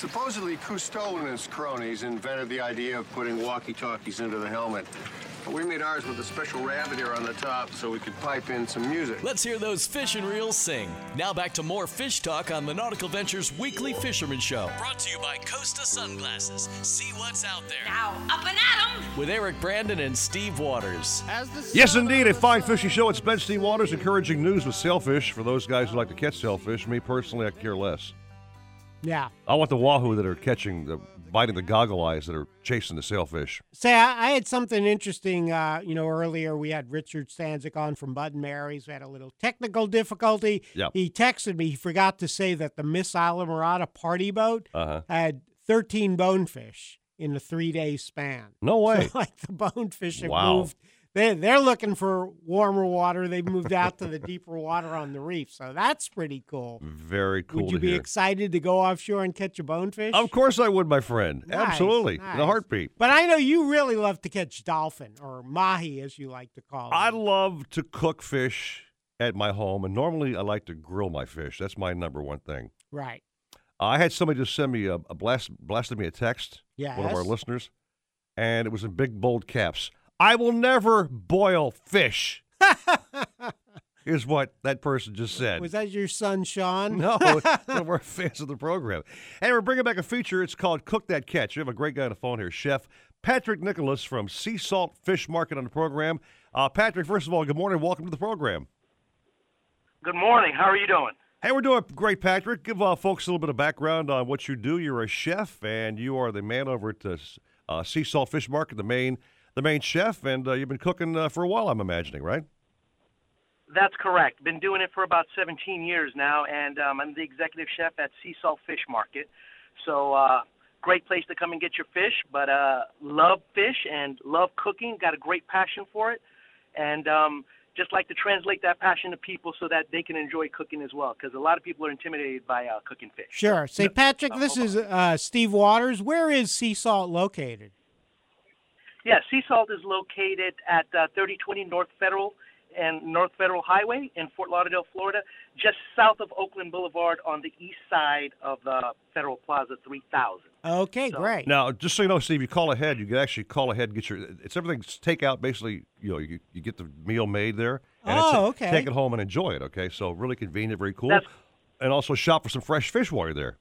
Supposedly, Cousteau and his cronies invented the idea of putting walkie talkies into the helmet. We made ours with a special rabbit ear on the top so we could pipe in some music. Let's hear those fish and reels sing. Now back to more fish talk on the Nautical Ventures Weekly Fisherman Show. Brought to you by Costa Sunglasses. See what's out there. Now, up and at 'em! With Eric Brandon and Steve Waters. Yes, indeed, a fine fishing show. It's Ben Steve Waters, encouraging news with sailfish for those guys who like to catch sailfish. Me personally, I care less. Yeah. I want the wahoo that are catching, the biting the goggle eyes that are chasing the sailfish. Say, I, I had something interesting. Uh, you know, earlier we had Richard Stanczyk on from Bud and Mary's. We had a little technical difficulty. Yep. He texted me. He forgot to say that the Miss Islamorada party boat Uh-huh. had 13 bonefish in a three day span. No way. So, like the bonefish have Wow. moved. They, they're looking for warmer water. They've moved out to the deeper water on the reef. So that's pretty cool. Very cool Would you be hear. excited to go offshore and catch a bonefish? Of course I would, my friend. Nice, Absolutely. In a heartbeat. But I know you really love to catch dolphin or mahi, as you like to call it. I love to cook fish at my home, and normally I like to grill my fish. That's my number one thing. Right. I had somebody just send me a, a blast, blasted me a text, one of our listeners, and it was in big bold caps. I will never boil fish. Is what that person just said. Was that your son, Sean? No, no, we're fans of the program. And we're bringing back a feature. It's called Cook That Catch. We have a great guy on the phone here, Chef Patrick Nicholas from Sea Salt Fish Market on the program. Uh, Patrick, first of all, good morning. Welcome to the program. Good morning. How are you doing? Hey, we're doing great, Patrick. Give uh, folks a little bit of background on what you do. You're a chef, and you are the man over at the uh, Sea Salt Fish Market, the main, the main chef, and uh, you've been cooking uh, for a while, I'm imagining, right? That's correct. Been doing it for about 17 years now, and um, I'm the executive chef at Sea Salt Fish Market. So, uh, great place to come and get your fish, but uh, love fish and love cooking. Got a great passion for it, and um, just like to translate that passion to people so that they can enjoy cooking as well. Because a lot of people are intimidated by uh, cooking fish. Sure. Say, Patrick, this is uh, Steve Waters. Where is Sea Salt located? Yeah, Sea Salt is located at uh, 3020 North Federal and North Federal Highway in Fort Lauderdale, Florida, just south of Oakland Boulevard on the east side of the Federal Plaza 3000. Okay, great. Now, just so you know, Steve, you call ahead. You can actually call ahead and get your. It's everything's takeout. Basically, you know, you, you get the meal made there. And it's- Oh, okay. Take it home and enjoy it. Okay, so really convenient, very cool. That's- and also shop for some fresh fish while you're there.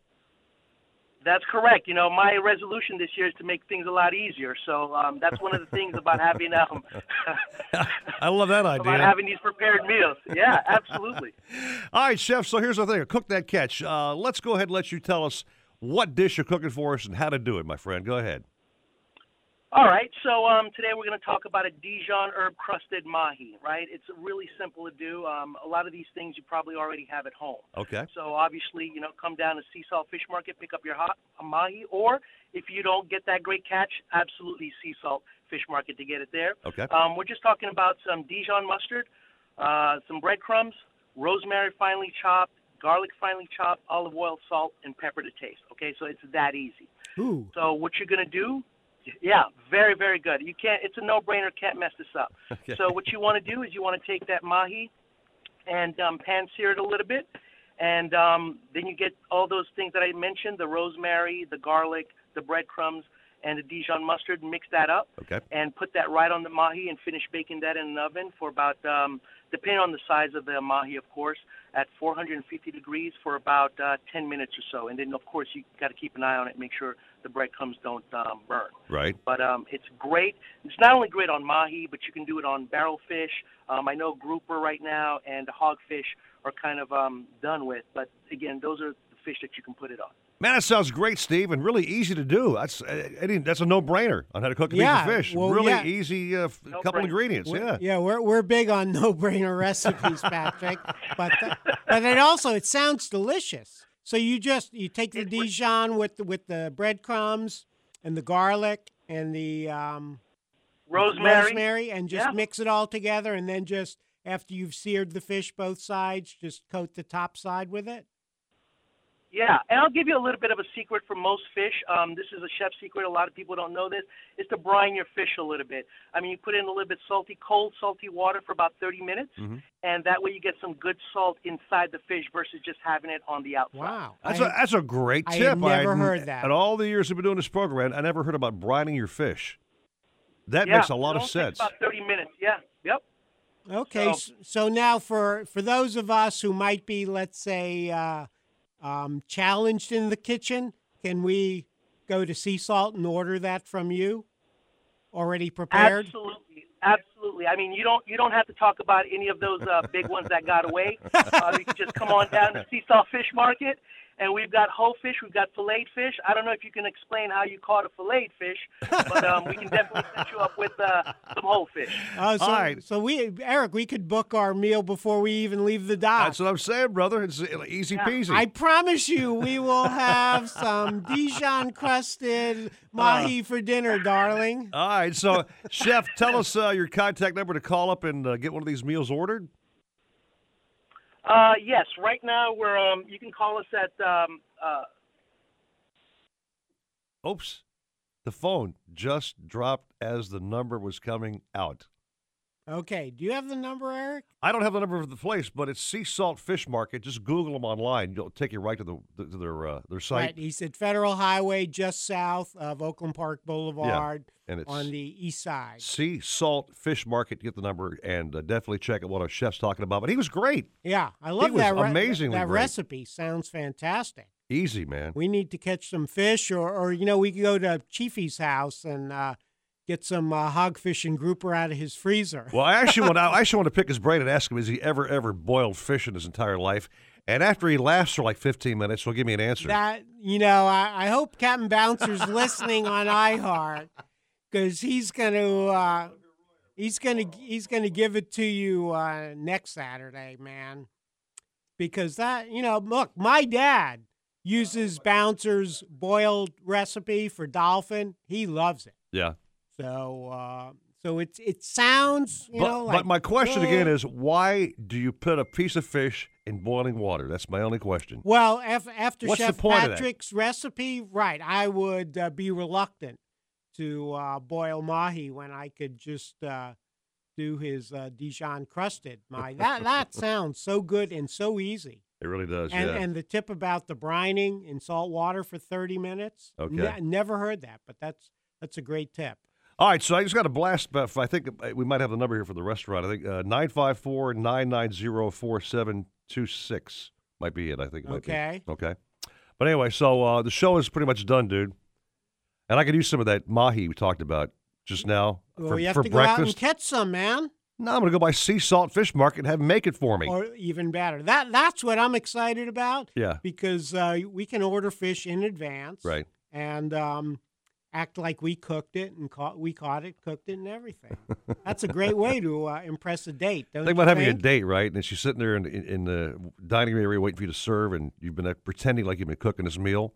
That's correct. You know, my resolution this year is to make things a lot easier. So um, that's one of the things about having um, I love that idea. about having these prepared meals. Yeah, absolutely. All right, chef. So here's the thing: cook that catch. Uh, let's go ahead and let you tell us what dish you're cooking for us and how to do it, my friend. Go ahead. All right, so um, today we're going to talk about a Dijon herb crusted mahi. Right, it's really simple to do. Um, a lot of these things you probably already have at home. Okay. So obviously, you know, come down to Sea Salt Fish Market, pick up your hot a mahi, or if you don't get that great catch, absolutely Sea Salt Fish Market to get it there. Okay. Um, we're just talking about some Dijon mustard, uh, some breadcrumbs, rosemary finely chopped, garlic finely chopped, olive oil, salt, and pepper to taste. Okay, so it's that easy. Ooh. So what you're gonna do? Yeah, very very good. You can't. It's a no-brainer. Can't mess this up. Okay. So what you want to do is you want to take that mahi and um, pan sear it a little bit, and um, then you get all those things that I mentioned: the rosemary, the garlic, the breadcrumbs, and the Dijon mustard. Mix that up Okay. and put that right on the mahi and finish baking that in an oven for about, um, depending on the size of the mahi, of course, at 450 degrees for about uh, 10 minutes or so. And then, of course, you got to keep an eye on it, make sure the breadcrumbs don't um, burn. Right. But um, it's great. It's not only great on mahi, but you can do it on barrelfish. Um, I know grouper right now and hogfish are kind of um, done with. But again, those are the fish that you can put it on. Man, that sounds great, Steve, and really easy to do. That's uh, Eddie, that's a no-brainer on how to cook a Yeah, piece of fish. well, really yeah. easy, uh, f- couple ingredients. We're- Yeah. yeah, we're we're big on no-brainer recipes, Patrick. but th- but it also it sounds delicious. So you just you take the Dijon with the, with the breadcrumbs and the garlic and the um, Rosemary. rosemary, and just Yeah. mix it all together, and then just after you've seared the fish both sides, just coat the top side with it. Yeah, and I'll give you a little bit of a secret for most fish. Um, this is a chef secret. A lot of people don't know this. Is to brine your fish a little bit. I mean, you put in a little bit salty, cold, salty water for about 30 minutes, and that way you get some good salt inside the fish versus just having it on the outside. Wow, That's a that's a great I tip. had never I'd- heard that. In all the years I've been doing this program, I never heard about brining your fish. That yeah, makes a lot of sense. About 30 minutes. Yeah. Yep. Okay, So- so, so now for for those of us who might be, let's say, uh, um, challenged in the kitchen, can we go to Sea Salt and order that from you? Already prepared? Absolutely, absolutely. I mean, you don't you don't have to talk about any of those uh, big ones that got away. Uh, you can just come on down to Sea Salt Fish Market, and we've got whole fish, we've got filleted fish. I don't know if you can explain how you caught a filleted fish, but um, we can definitely set you up with uh, some whole fish. Oh, so, All right. so we, Eric, we could book our meal before we even leave the dock. That's what I'm saying, brother. It's uh, easy peasy. I promise you, we will have some Dijon crusted mahi for dinner, darling. All right, so chef, tell us uh, your contact number to call up and uh, get one of these meals ordered. Uh, yes, right now we're um, you can call us at um, uh, Oops, the phone just dropped as the number was coming out. Okay, do you have the number, Eric? I don't have the number of the place, but it's Sea Salt Fish Market. Just Google them online. It'll take you right to the to their uh, their site. Right, he's at Federal Highway, just south of Oakland Park Boulevard, yeah. and it's on the east side. Sea Salt Fish Market. Get the number and uh, definitely check out what our chef's talking about. But he was great. Yeah, I love that. re- amazingly that great. recipe sounds fantastic. Easy, man. We need to catch some fish, or, or you know, we could go to Chiefy's house and uh, get some uh, hogfish and grouper out of his freezer. Well, I actually want I actually want to pick his brain and ask him: Has he ever ever boiled fish in his entire life? And after he laughs for like 15 minutes, he'll give me an answer. That you know, I, I hope Captain Bouncer's listening on iHeart because he's going to uh, he's going to he's going to give it to you uh, next Saturday, man. Because that you know, look, my dad uses Bouncer's boiled recipe for dolphin. He loves it. yeah. So uh, so it's it sounds you But, know but my question again is why do you put a piece of fish in boiling water? That's my only question. Well, af- after What's Chef point of that? Patrick's recipe, right, I would uh, be reluctant to uh, boil mahi when I could just uh, do his uh, Dijon crusted mahi. That that sounds so good and so easy. It really does. And yeah. and the tip about the brining in salt water for thirty minutes. Okay. Ne- never heard that, but that's that's a great tip. All right, so I just got a blast. But I think uh, we might have the number here for the restaurant. I think uh, nine five four nine nine zero four seven two six might be it. I think. It. Okay. Okay. But anyway, so uh, the show is pretty much done, dude. And I could use some of that mahi we talked about just now Well, for, you have for to go out and catch some, man. no, I'm going to go by Sea Salt Fish Market and have them make it for me. Or even better. That that's what I'm excited about. Yeah. Because uh, we can order fish in advance. Right. And um, act like we cooked it and caught we caught it, cooked it, and everything. That's a great way to uh, impress a date. Don't Think about having a date, right? And she's sitting there in, in, in the dining room area waiting for you to serve, and you've been uh, pretending like you've been cooking this meal,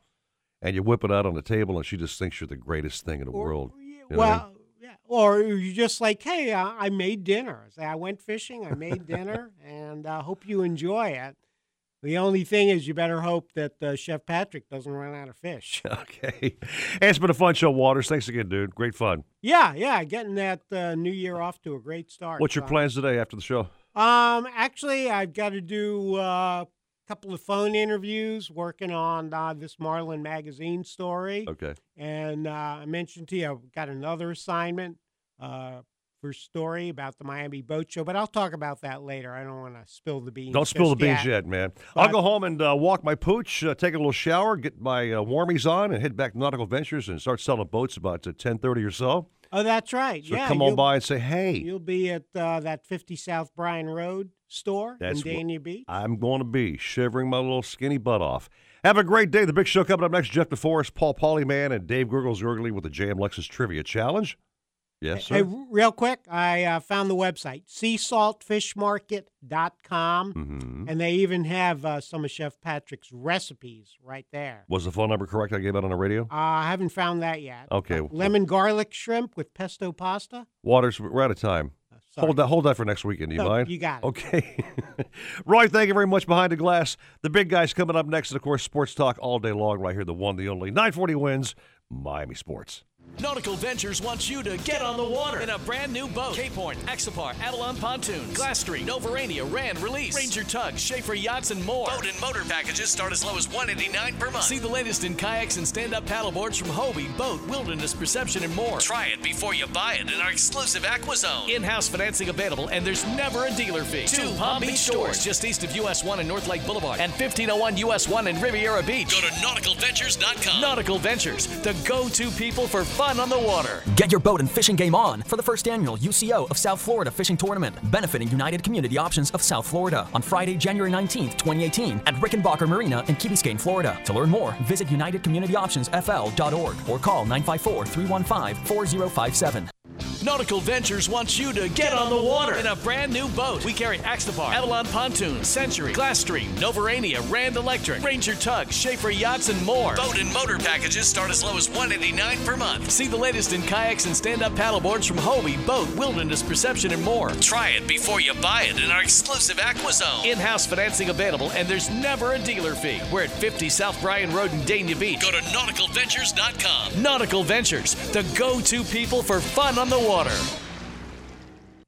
and you whip it out on the table, and she just thinks you're the greatest thing in the world. You know what I mean? Well, yeah. Or you're just like, hey, uh, I made dinner. Say, I went fishing. I made dinner, and I uh, hope you enjoy it. The only thing is, you better hope that uh, Chef Patrick doesn't run out of fish. Okay. Hey, it's been a fun show, Waters. Thanks again, dude. Great fun. yeah, yeah, getting that uh, new year off to a great start. What's your plans today after the show? Um, actually, I've got to do uh, a couple of phone interviews, working on uh, this Marlin magazine story. Okay. And uh, I mentioned to you, I've got another assignment uh, for story about the Miami Boat Show, but I'll talk about that later. I don't want to spill the beans. Don't spill the beans yet, man. I'll go home and uh, walk my pooch, uh, take a little shower, get my uh, warmies on, and head back to Nautical Ventures and start selling boats about uh, ten thirty or so. Oh, that's right. So yeah, come on by and say, hey. You'll be at uh, that 50 South Bryan Road store That's in Dania Beach. I'm going to be shivering my little skinny butt off. Have a great day. The big show coming up next. Jeff DeForest, Paul Polyman, and Dave Gurgles Gurgley with the JM Lexus Trivia Challenge. Yes, sir. Hey, real quick, I uh, found the website, seasaltfishmarket.com, Mhm. and they even have uh, some of Chef Patrick's recipes right there. Was the phone number correct I gave out on the radio? Uh, I haven't found that yet. Okay. Lemon garlic shrimp with pesto pasta. Waters, we're out of time. sorry. hold that hold that for next weekend. Do you No, mind? you got it. Okay. Roy, thank you very much behind the glass. The big guys coming up next, and of course, sports talk all day long right here. The one, the only. 940 wins, Miami Sports. Nautical Ventures wants you to get on the water in a brand new boat. Cape Horn, Axopar, Avalon Pontoons, Glass Street, Novurania, Rand, Release, Ranger Tugs, Schaefer Yachts, and more. Boat and motor packages start as low as 189 per month. See the latest in kayaks and stand-up paddleboards from Hobie, Boat, Wilderness Perception, and more. Try it before you buy it in our exclusive AquaZone. In-house financing available, and there's never a dealer fee. Two Palm Beach stores just east of US 1 and North Lake Boulevard, and 1501 US 1 in Riviera Beach. Go to nauticalventures.com. Nautical Ventures, the go-to people for fun on the water. Get your boat and fishing game on for the first annual UCO of South Florida Fishing Tournament, benefiting United Community Options of South Florida on Friday, January 19th, 2018 at Rickenbacker Marina in Key Biscayne, Florida. To learn more, visit UnitedCommunityOptionsFL.org or call 954-315-4057. Nautical Ventures wants you to get on the water in a brand new boat. We carry Axopar, Avalon Pontoon, Century, Glasstream, Novurania, Rand Electric, Ranger Tug, Schaefer Yachts, and more. Boat and motor packages start as low as 189 per month. See the latest in kayaks and stand-up paddleboards from Hobie, Boat, Wilderness Perception, and more. Try it before you buy it in our exclusive AquaZone. In-house financing available, and there's never a dealer fee. We're at 50 South Bryan Road in Dania Beach. Go to nauticalventures.com. Nautical Ventures, the go-to people for fun on the water.